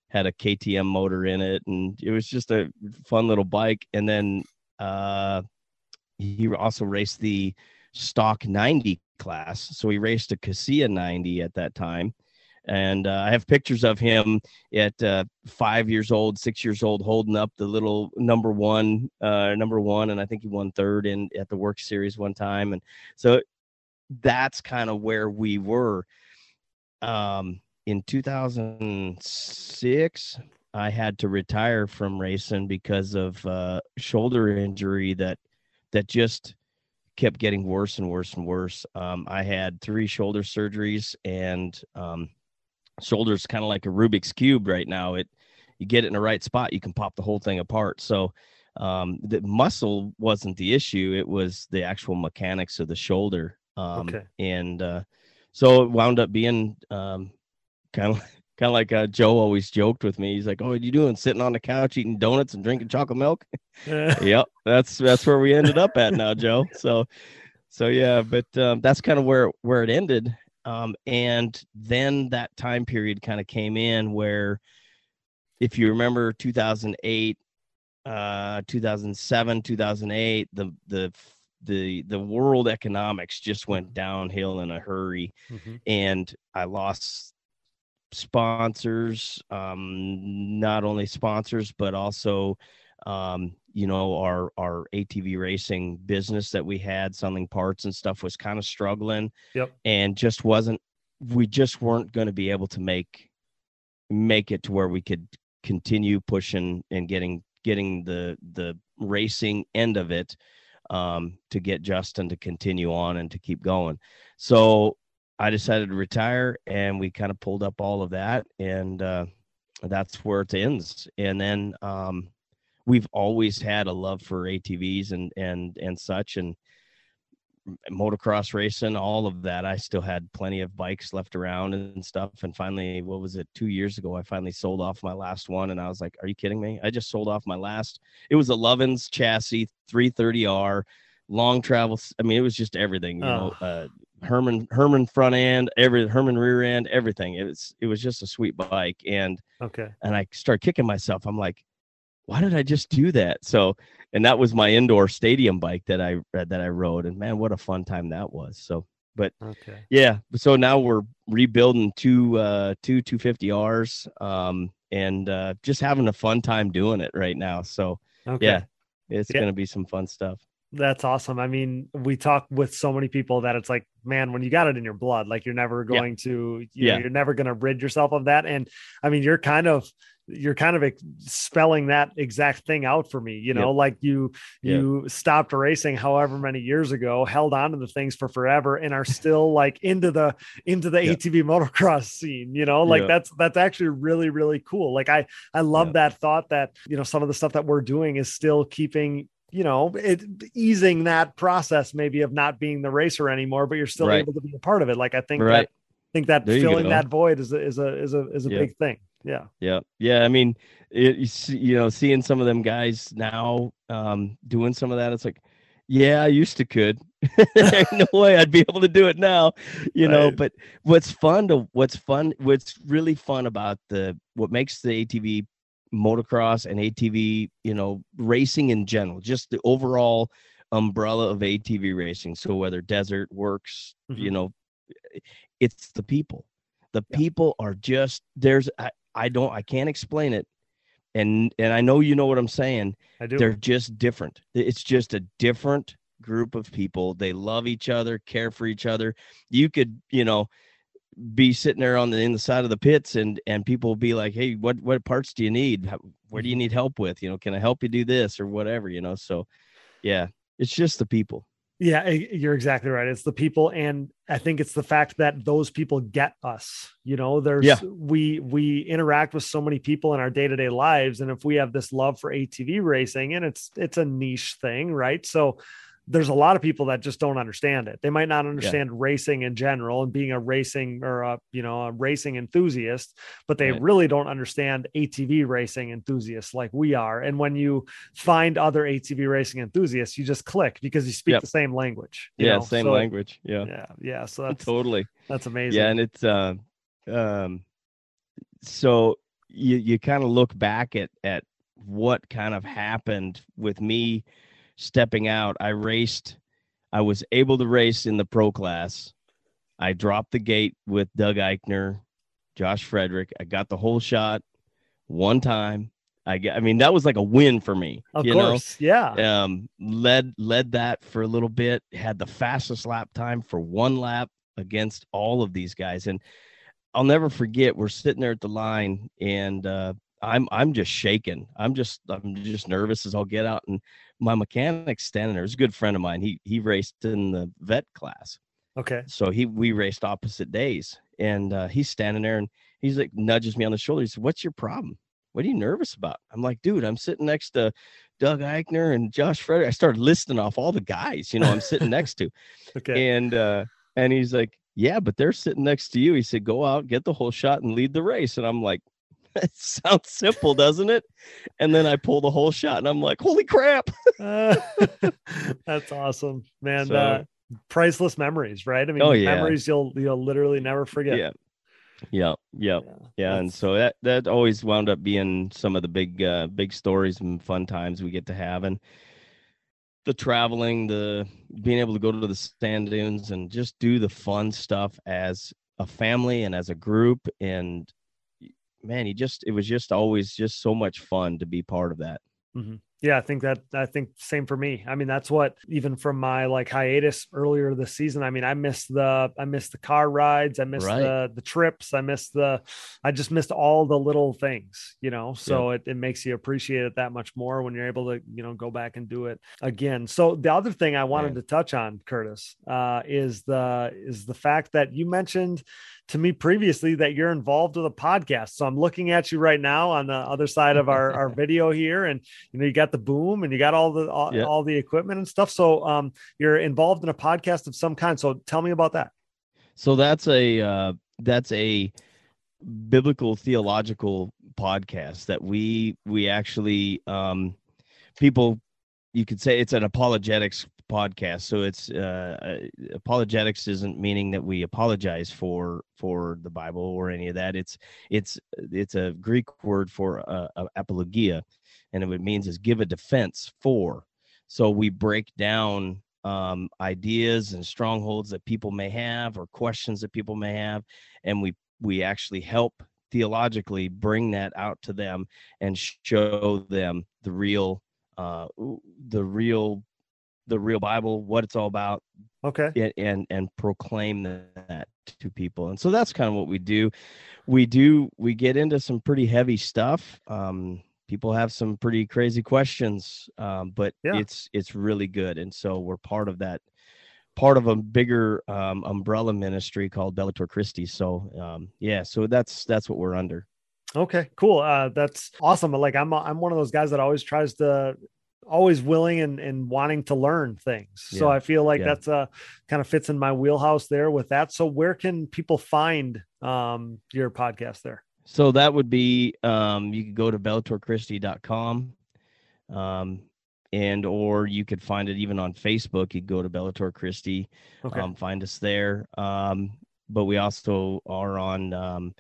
Had a KTM motor in it, and it was just a fun little bike. And then uh, he also raced the stock 90 class, so he raced a Kasea 90 at that time and uh, I have pictures of him at uh, five years old, six years old, holding up the little number one, uh, number one, and I think he won third in at the WORCS Series one time, and so that's kind of where we were. Um, in 2006, I had to retire from racing because of uh, shoulder injury that that just kept getting worse and worse and worse. Um, I had three shoulder surgeries and um, shoulder's kind of like a Rubik's cube right now. It you get it in the right spot, you can pop the whole thing apart. So um, the muscle wasn't the issue; it was the actual mechanics of the shoulder. Um, okay. And uh, so it wound up being um, kind of kind of like uh, Joe always joked with me. He's like, "Oh, what you doing? Sitting on the couch eating donuts and drinking chocolate milk?" yep, that's that's where we ended up at now, Joe. So, so yeah, but um, that's kind of where where it ended. Um, and then that time period kind of came in where, if you remember, 2008, uh, 2007, 2008, the the the the world economics just went downhill in a hurry mm-hmm. and i lost sponsors um not only sponsors but also um you know our our atv racing business that we had selling parts and stuff was kind of struggling
yep
and just wasn't we just weren't going to be able to make make it to where we could continue pushing and getting getting the the racing end of it um, to get Justin to continue on and to keep going. So I decided to retire, and we kind of pulled up all of that, and uh, that's where it ends. And then um, we've always had a love for ATVs and and and such, and motocross racing, all of that. I still had plenty of bikes left around and stuff. And finally, what was it? Two years ago, I finally sold off my last one, and I was like, "Are you kidding me? I just sold off my last. It was a Lovens chassis, 330R, long travel. I mean, it was just everything. You oh. know, uh, Herman Herman front end, every Herman rear end, everything. It was it was just a sweet bike, and
okay.
And I start kicking myself. I'm like, why did I just do that? So, and that was my indoor stadium bike that I uh, that I rode, and man, what a fun time that was. So, but
okay,
yeah. So now we're rebuilding two uh two 250Rs, um, and uh, just having a fun time doing it right now. So, okay. yeah, it's yeah. gonna be some fun stuff.
That's awesome. I mean, we talk with so many people that it's like, man, when you got it in your blood, like you're never going yeah. to, you yeah. Know, you're never going to rid yourself of that. And I mean, you're kind of, you're kind of spelling that exact thing out for me you know yep. like you you yep. stopped racing however many years ago held on to the things for forever and are still like into the into the yep. atv motocross scene you know like that's that's actually really really cool like i i love that thought that you know some of the stuff that we're doing is still keeping you know it easing that process maybe of not being the racer anymore but you're still right. able to be a part of it like i think right. that I think that there filling that void is a, is a is a is a big thing yeah.
Yeah. Yeah. I mean, it, you know, seeing some of them guys now um, doing some of that, it's like, yeah, I used to could. No way I'd be able to do it now, you right. know. But what's fun to what's fun, what's really fun about the what makes the ATV motocross and ATV, you know, racing in general, just the overall umbrella of ATV racing. So whether desert WORCS, mm-hmm. you know, it's the people. The yeah. people are just there's I, I don't I can't explain it. And and I know you know what I'm saying.
I do.
They're just different. It's just a different group of people. They love each other, care for each other. You could, you know, be sitting there on the in the side of the pits and and people be like, "Hey, what what parts do you need? Where do you mm-hmm. need help with? You know, can I help you do this or whatever, you know?" So, yeah, it's just the people.
Yeah, you're exactly right. It's the people, and I think it's the fact that those people get us. You know, there's yeah. we we interact with so many people in our day to day lives, and if we have this love for ATV racing, and it's it's a niche thing, right? So there's a lot of people that just don't understand it. They might not understand yeah. racing in general and being a racing or a you know a racing enthusiast, but they right. really don't understand ATV racing enthusiasts like we are. And when you find other ATV racing enthusiasts, you just click because you speak yep. the same language.
Yeah,
know?
same so, language. Yeah,
yeah, yeah. So that's
totally
that's amazing.
Yeah, and it's uh, um, so you you kind of look back at at what kind of happened with me stepping out, I raced. I was able to race in the pro class. I dropped the gate with Doug Eichner, Josh Frederick. I got the whole shot one time. I I mean, that was like a win for me.
Of course.
Know?
Yeah.
Um, led, led that for a little bit, had the fastest lap time for one lap against all of these guys. And I'll never forget, we're sitting there at the line and, uh, I'm I'm just shaking. I'm just I'm just nervous as I'll get out. And my mechanic standing there. A good friend of mine. He he raced in the vet class.
Okay.
So he we raced opposite days, and uh, he's standing there and he's like nudges me on the shoulder. He said, "What's your problem? What are you nervous about?" I'm like, "Dude, I'm sitting next to Doug Eichner and Josh Frederick." I started listing off all the guys, you know, I'm sitting next to.
Okay.
And uh, and he's like, yeah, but they're sitting next to you. He said, go out, get the whole shot, and lead the race. And I'm like, that sounds simple, doesn't it? And then I pull the whole shot, and I'm like, holy crap!
uh, that's awesome, man.
So-
uh, priceless memories, right? I mean,
Oh, yeah.
memories you'll you'll literally never forget.
Yeah. Yeah, yeah,
Yeah,
yeah, and so that that always wound up being some of the big uh, big stories and fun times we get to have, and the traveling, the being able to go to the sand dunes and just do the fun stuff as a family and as a group, and man, he just it was just always just so much fun to be part of that.
Yeah, I think that I think same for me. I mean, that's what even from my like hiatus earlier this season. I mean, I missed the I missed the car rides, I missed
Right.
the the trips, I missed the I just missed all the little things, you know. So it, it makes you appreciate it that much more when you're able to, you know, go back and do it again. So the other thing I wanted
Yeah.
to touch on, Curtis, uh, is the is the fact that you mentioned to me previously that you're involved with a podcast. So I'm looking at you right now on the other side of our, our video here, and you know you got the boom and you got all the all,
Yeah.
all the equipment and stuff. So um, you're involved in a podcast of some kind. So tell me about that.
So that's a uh, that's a biblical theological podcast that we we actually um, people you could say it's an apologetics podcast. So it's uh, uh, apologetics isn't meaning that we apologize for for the Bible or any of that. It's it's it's a Greek word for uh, uh, apologia, and it means is give a defense for. So we break down um, ideas and strongholds that people may have or questions that people may have, and we we actually help theologically bring that out to them and show them the real uh, the real the real Bible, what it's all about,
Okay.
and and, and proclaim that to people. And so that's kind of what we do. We do we get into some pretty heavy stuff. Um, people have some pretty crazy questions, um, but
Yeah.
it's it's really good. And so we're part of that part of a bigger um, umbrella ministry called Bellator Christi. So um, yeah, so that's that's what we're under.
Okay, cool. Uh, that's awesome. Like I'm, I'm one of those guys that always tries to, always willing and, and wanting to learn things. So
Yeah,
I feel like
yeah.
that's a kind of fits in my wheelhouse there with that. So where can people find um your podcast there?
So that would be um, you could go to bellatorchristi.com um, and or you could find it even on Facebook. You go to Bellator Christi,
Okay.
um, find us there. Um, but we also are on um,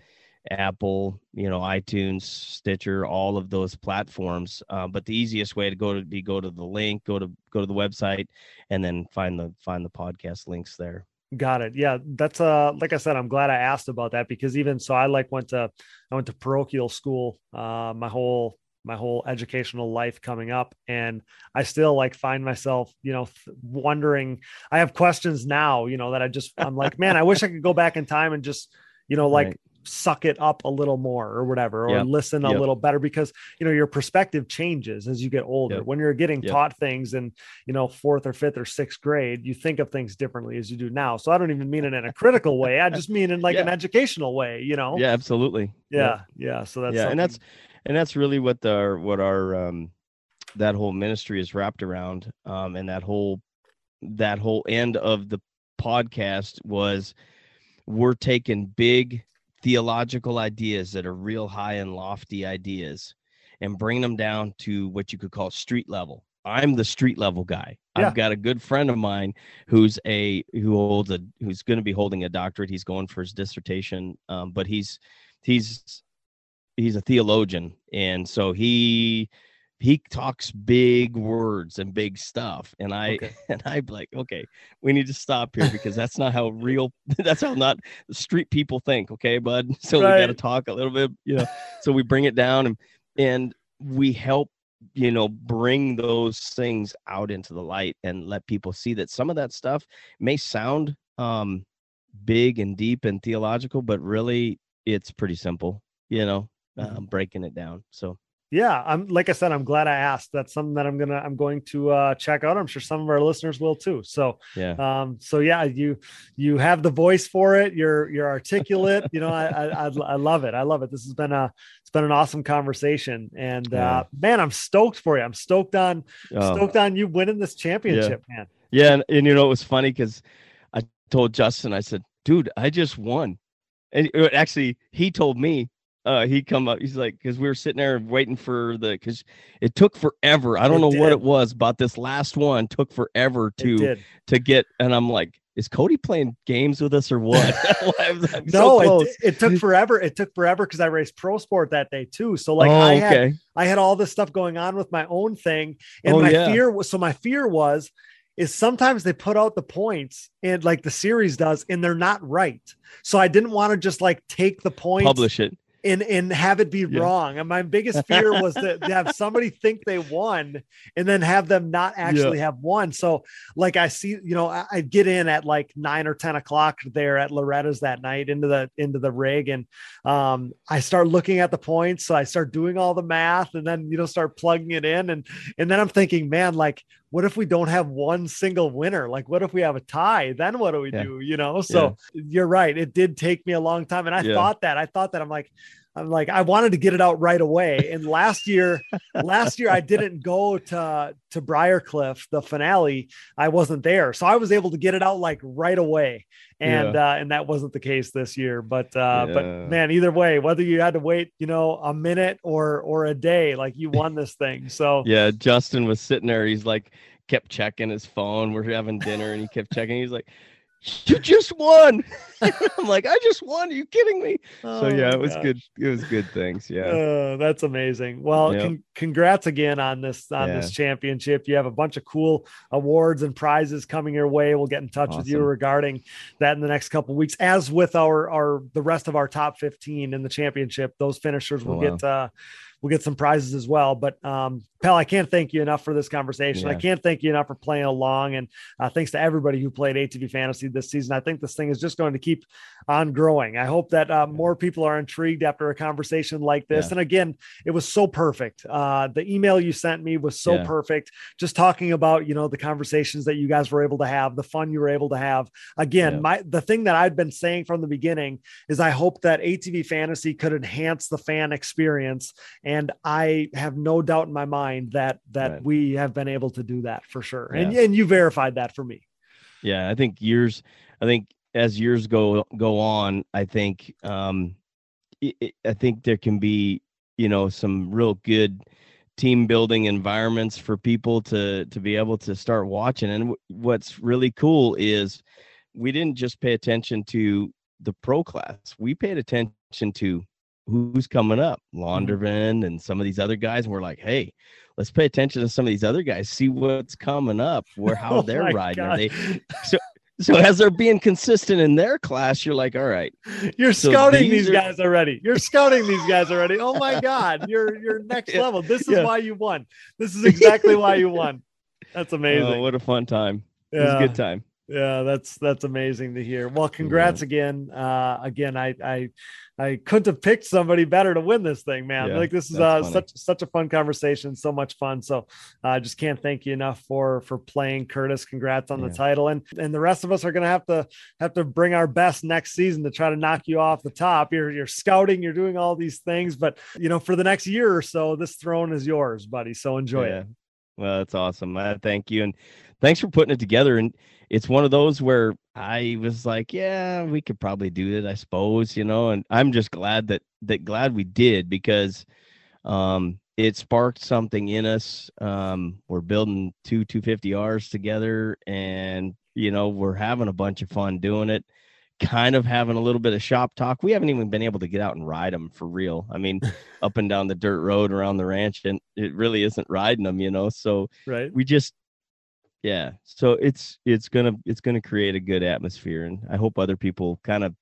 Apple, you know, iTunes, Stitcher, all of those platforms. Uh, but the easiest way to go to be go to the link, go to go to the website, and then find the find the podcast links there.
Got it. Yeah, that's uh like I said, I'm glad I asked about that because even so I like went to I went to parochial school uh my whole my whole educational life coming up and I still like find myself, you know, th- wondering I have questions now, you know, that I just I'm like, man, I wish I could go back in time and just, you know, like
Right.
Suck it up a little more or whatever or
Yep.
listen a
Yep.
little better because you know your perspective changes as you get older
Yep.
when you're getting taught things in you know fourth or fifth or sixth grade you think of things differently as you do now so i don't even mean it in a critical way i just mean in like an educational way you know
Yeah, absolutely.
yeah yeah so that's
yeah, and that's and that's really what the what our um that whole ministry is wrapped around um and that whole that whole end of the podcast was we're taking big theological ideas that are real high and lofty ideas and bring them down to what you could call street level. I'm the street level guy.
Yeah.
i've got a good friend of mine who's a who holds a who's going to be holding a doctorate. He's going for his dissertation um, but he's he's he's a theologian. And so he he talks big words and big stuff and i
Okay.
and i'm like okay we need to stop here because that's not how real that's how not street people think okay bud so we got to talk a little bit you know so we bring it down and and we help you know bring those things out into the light and let people see that some of that stuff may sound um big and deep and theological but really it's pretty simple you know
Mhm.
um, breaking it down so
yeah i'm like i said i'm glad i asked. That's something that i'm gonna i'm going to uh check out. I'm sure some of our listeners will too. So
yeah.
um so yeah you you have the voice for it. You're you're articulate. You know I, I i love it. I love it. This has been a it's been an awesome conversation. And
Yeah.
uh man i'm stoked for you. I'm stoked on
Oh.
stoked on you winning this championship man.
Yeah, and, and you know it was funny because I told Justin, I said, dude, I just won. And uh, actually, he told me, uh, he come up, he's like, because we were sitting there waiting for the, because it took forever. I don't
It
know what it was, but this last one took forever to to get. And I'm like, is Cody playing games with us or what? I'm so
No,
close.
it, it took forever. It took forever because I raced pro sport that day too. So like
oh,
I had
okay.
I had all this stuff going on with my own thing. And
Oh,
my
yeah.
fear was so my fear was is sometimes they put out the points and like the series does, and they're not right. So I didn't want to just like take the points
Publish it.
And and have it be
Yeah.
wrong. And my biggest fear was to, to have somebody think they won and then have them not actually have won. So like I see, you know, I, I get in at like nine or ten o'clock there at Loretta's that night into the into the rig, and um, I start looking at the points. So I start doing all the math, and then you know start plugging it in, and and then I'm thinking, man, like what if we don't have one single winner? Like, what if we have a tie? Then what do we
Yeah.
do? You know, so you're right. It did take me a long time. And I
Yeah.
thought that, I thought that I'm like, I'm like, I wanted to get it out right away. And last year, last year I didn't go to to Briarcliff, the finale. I wasn't there. So I was able to get it out like right away. And uh, and that wasn't the case this year. But uh,
Yeah.
but man, either way, whether you had to wait, you know, a minute or or a day, like you won this thing. So
Yeah, Justin was sitting there. He's like, kept checking his phone. We're having dinner, and he kept checking. He's like, "You just won." I'm like, "I just won." Are you kidding me? so
Oh
yeah, it was
gosh.
good. It was good things. Yeah.
Uh, that's amazing. Well,
Yep.
con- congrats again on this on this championship. You have a bunch of cool awards and prizes coming your way. We'll get in touch with you regarding that in the next couple weeks. As with our our the rest of our top 15 in the championship, those finishers will
Oh, wow.
get uh we'll get some prizes as well. But um Pal, I can't thank you enough for this conversation. I can't thank you enough for playing along and uh, thanks to everybody who played ATV fantasy this season. I think this thing is just going to keep on growing. I hope that uh, more people are intrigued after a conversation like this.
Yeah.
And again, it was so perfect. Uh, the email you sent me was so
Yeah.
perfect. Just talking about you know the conversations that you guys were able to have, the fun you were able to have. Again,
Yeah.
my the thing that I've been saying from the beginning is I hope that ATV fantasy could enhance the fan experience, and I have no doubt in my mind that that
Right.
we have been able to do that for sure. And
Yeah.
and you verified that for me.
yeah i think years i think as years go go on i think um i think there can be you know some real good team building environments for people to to be able to start watching and w- what's really cool is we didn't just pay attention to the pro class we paid attention to who's coming up mm-hmm. Launderville and some of these other guys and we're like hey let's pay attention to some of these other guys see what's coming up where oh how
Oh
they're riding are they so so as they're being consistent in their class you're like all right
You're
So
scouting
these
these
are-
guys already. You're scouting these guys already. Oh my God. You're you're next level. This is
Yeah.
why you won. This is exactly why you won. That's oh, amazing.
oh, what a fun time it was a good time
Yeah, that's that's amazing to hear. Well, congrats again. Uh again, I I I couldn't have picked somebody better to win this thing, man.
Yeah,
like this is uh
funny.
such such a fun conversation, so much fun. So uh, I just can't thank you enough for for playing Curtis. Congrats on the title. And and the rest of us are gonna have to have to bring our best next season to try to knock you off the top. You're you're scouting, you're doing all these things, but you know, for the next year or so, this throne is yours, buddy. So enjoy
yeah.
it.
Well, that's awesome. I thank you, and thanks for putting it together. And it's one of those where I was like, yeah, we could probably do it, I suppose, you know. And I'm just glad that that glad we did because um, it sparked something in us. Um, we're building two 250Rs together, and you know, we're having a bunch of fun doing it. Kind of having a little bit of shop talk. We haven't even been able to get out and ride them for real. I mean, up and down the dirt road around the ranch, and it really isn't riding them, you know. So
Right.
we just yeah so it's it's gonna it's gonna create a good atmosphere and i hope other people kind of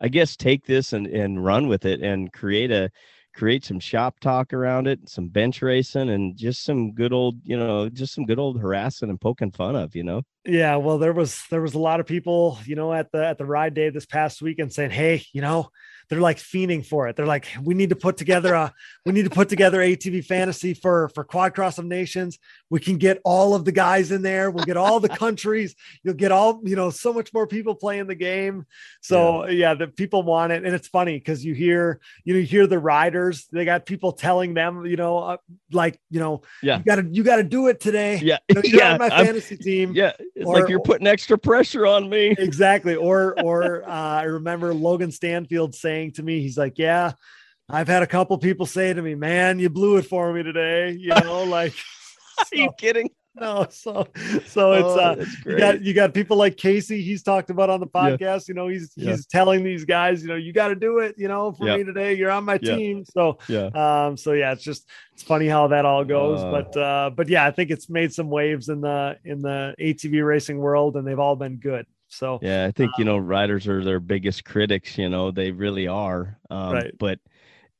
i guess take this and and run with it and create a create some shop talk around it some bench racing and just some good old you know just some good old harassing and poking fun of you know?
Yeah, well, there was there was a lot of people, you know, at the at the ride day this past weekend saying, "Hey, you know, they're like fiending for it. They're like, we need to put together a we need to put together ATV fantasy for for Quad Cross of Nations. We can get all of the guys in there. We'll get all the countries. You'll get all you know, so much more people playing the game. So yeah, the people want it, and it's funny because you hear you know you hear the riders. They got people telling them, you know, uh, like you know,
Yeah.
you got to you got to do it today.
yeah
You know, you're
yeah
on my
I'm-
fantasy team
yeah It's or, like you're putting extra pressure on me.
Exactly. Or or uh, I remember Logan Stanfield saying to me, he's like, "Yeah, I've had a couple people say to me, man, you blew it for me today." You know, like.
Are you kidding?
no so so it's oh, uh you got you got people like casey he's talked about on the podcast yeah. you know he's yeah. he's telling these guys you know you got to do it you know for yeah. me today you're on my team so yeah um so yeah it's just it's funny how that all goes uh, but uh but yeah i think it's made some waves in the in the atv racing world and they've all been good so
yeah i think um, you know riders are their biggest critics you know they really are um right. but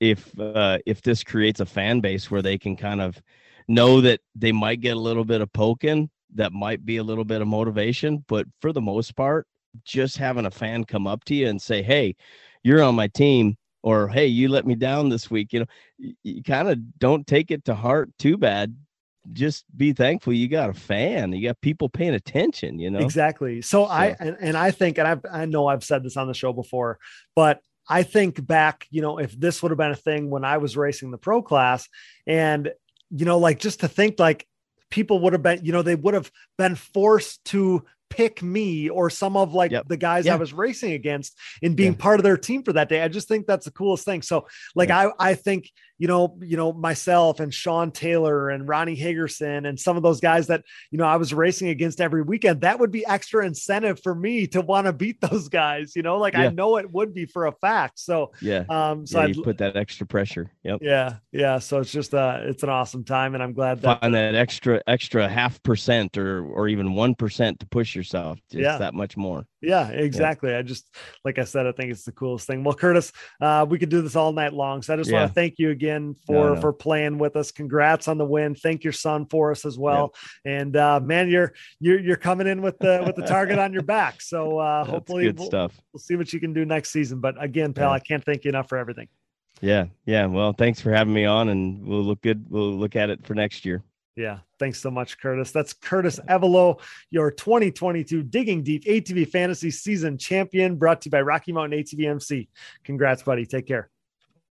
if uh if this creates a fan base where they can kind of know that they might get a little bit of poking that might be a little bit of motivation but for the most part just having a fan come up to you and say hey you're on my team or hey you let me down this week you know you, you kind of don't take it to heart too bad just be thankful you got a fan you got people paying attention you know
exactly so, so. i and, and i think and i i know i've said this on the show before but I think back, you know, if this would have been a thing when I was racing the pro class and you know, like just to think like people would have been, you know, they would have been forced to pick me or some of like yep. the guys I was racing against in being yeah. part of their team for that day. I just think that's the coolest thing. So like yeah. I I think you know, you know, myself and Sean Taylor and Ronnie Hagerson and some of those guys that, you know, I was racing against every weekend, that would be extra incentive for me to want to beat those guys, you know, like yeah. I know it would be for a fact. So,
yeah. Um, so yeah, you put that extra pressure. Yep.
Yeah. Yeah. So it's just, uh, it's an awesome time. And I'm glad that
find that extra, extra half percent or, or even 1% to push yourself just yeah. that much more.
Yeah, exactly. Yeah. I just, like I said, I think it's the coolest thing. Well, Curtis, uh, we could do this all night long. So I just want to thank you again for no, no. for playing with us. Congrats on the win. Thank your son for us as well. And uh, man, you're you're you're coming in with the with the target on your back. So uh, hopefully,
good
we'll,
stuff.
We'll see what you can do next season. But again, pal, yeah. I can't thank you enough for everything.
Yeah, yeah. Well, thanks for having me on, and we'll look good. We'll look at it for next year.
Yeah. Thanks so much, Curtis. That's Curtis Evelo, your 2022 Digging Deep ATV Fantasy Season champion, brought to you by Rocky Mountain ATV MC. Congrats, buddy. Take care.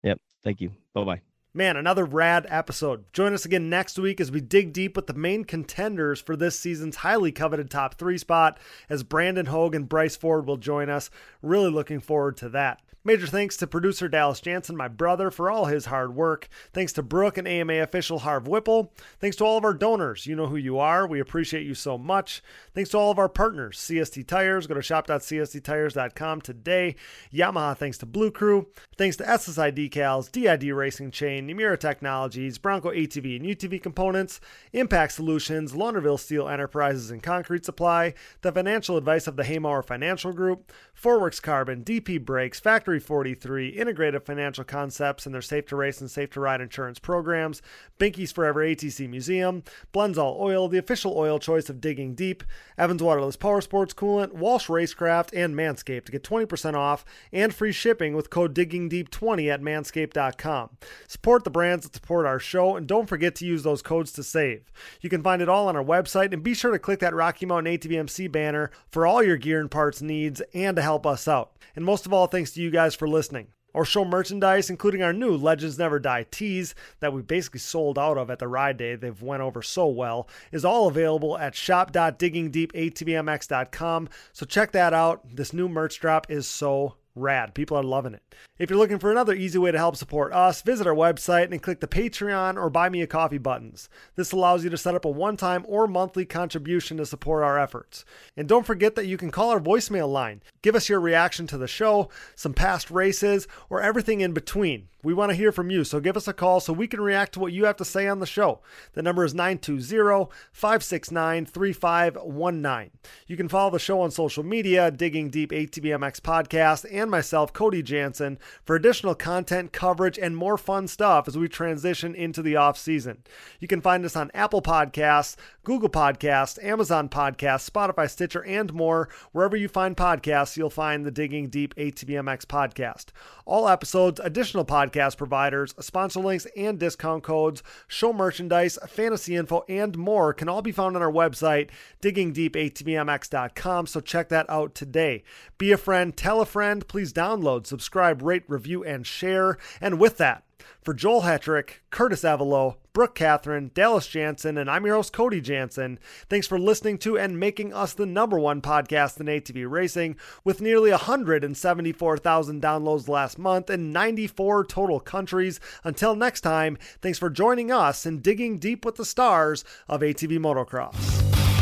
Yep. Thank you. Bye bye.
Man, another rad episode. Join us again next week as we dig deep with the main contenders for this season's highly coveted top three spot, as Brandon Hogue and Bryce Ford will join us. Really looking forward to that. Major thanks to producer Dallas Jansen, my brother, for all his hard work. Thanks to Brooke and AMA official Harv Whipple. Thanks to all of our donors. You know who you are. We appreciate you so much. Thanks to all of our partners. CST Tires. Go to shop.csttires.com today. Yamaha, thanks to Blue Crew. Thanks to SSI Decals, DID Racing Chain, Namura Technologies, Bronco ATV and UTV Components, Impact Solutions, Launderville Steel Enterprises and Concrete Supply, the financial advice of the Haymauer Financial Group, Forworks Carbon, DP Brakes, Factory 43, Integrated Financial Concepts and their Safe to Race and Safe to Ride insurance programs, Binky's Forever ATC Museum, Blendzall Oil, the official oil choice of Digging Deep, Evans Waterless Power Sports Coolant, Walsh Racecraft, and Manscaped to get 20% off and free shipping with code DiggingDeep20 at manscaped.com. Support the brands that support our show and don't forget to use those codes to save. You can find it all on our website and be sure to click that Rocky Mountain ATVMC banner for all your gear and parts needs and to help us out. And most of all, thanks to you guys for listening. Our show merchandise, including our new Legends Never Die tees that we basically sold out of at the ride day, they've went over so well, is all available at shop.diggingdeepatvmx.com. So check that out. This new merch drop is so rad. People are loving it. If you're looking for another easy way to help support us, visit our website and click the Patreon or Buy Me a Coffee buttons. This allows you to set up a one time or monthly contribution to support our efforts. And don't forget that you can call our voicemail line. Give us your reaction to the show, some past races, or everything in between. We want to hear from you, so give us a call so we can react to what you have to say on the show. The number is 920 569 3519. You can follow the show on social media, Digging Deep ATVMX Podcast, and myself, Cody Jansen, for additional content, coverage, and more fun stuff as we transition into the off season. You can find us on Apple Podcasts, Google Podcasts, Amazon Podcasts, Spotify, Stitcher, and more. Wherever you find podcasts, you'll find the Digging Deep ATVMX podcast. All episodes, additional podcast providers, sponsor links, and discount codes, show merchandise, fantasy info, and more can all be found on our website, diggingdeepatvmx.com. So check that out today. Be a friend, tell a friend, please download, subscribe, rate, review, and share. And with that, For Joel Hetrick, Curtis Avalo, Brooke Catherine, Dallas Jansen, and I'm your host, Cody Jansen. Thanks for listening to and making us the number one podcast in ATV racing with nearly 174,000 downloads last month in 94 total countries. Until next time, thanks for joining us and digging deep with the stars of ATV motocross.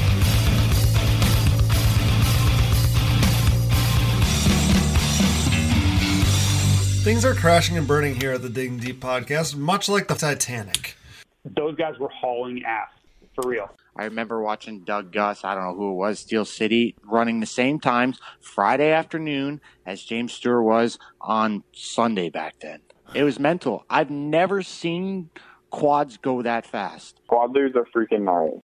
Things are crashing and burning here at the Digging Deep podcast, much like the Titanic.
Those guys were hauling ass, for real.
I remember watching Doug Gust, I don't know who it was, Steel City, running the same times Friday afternoon as James Stewart was on Sunday back then. It was mental. I've never seen quads go that fast.
Quad leaders are freaking gnarly.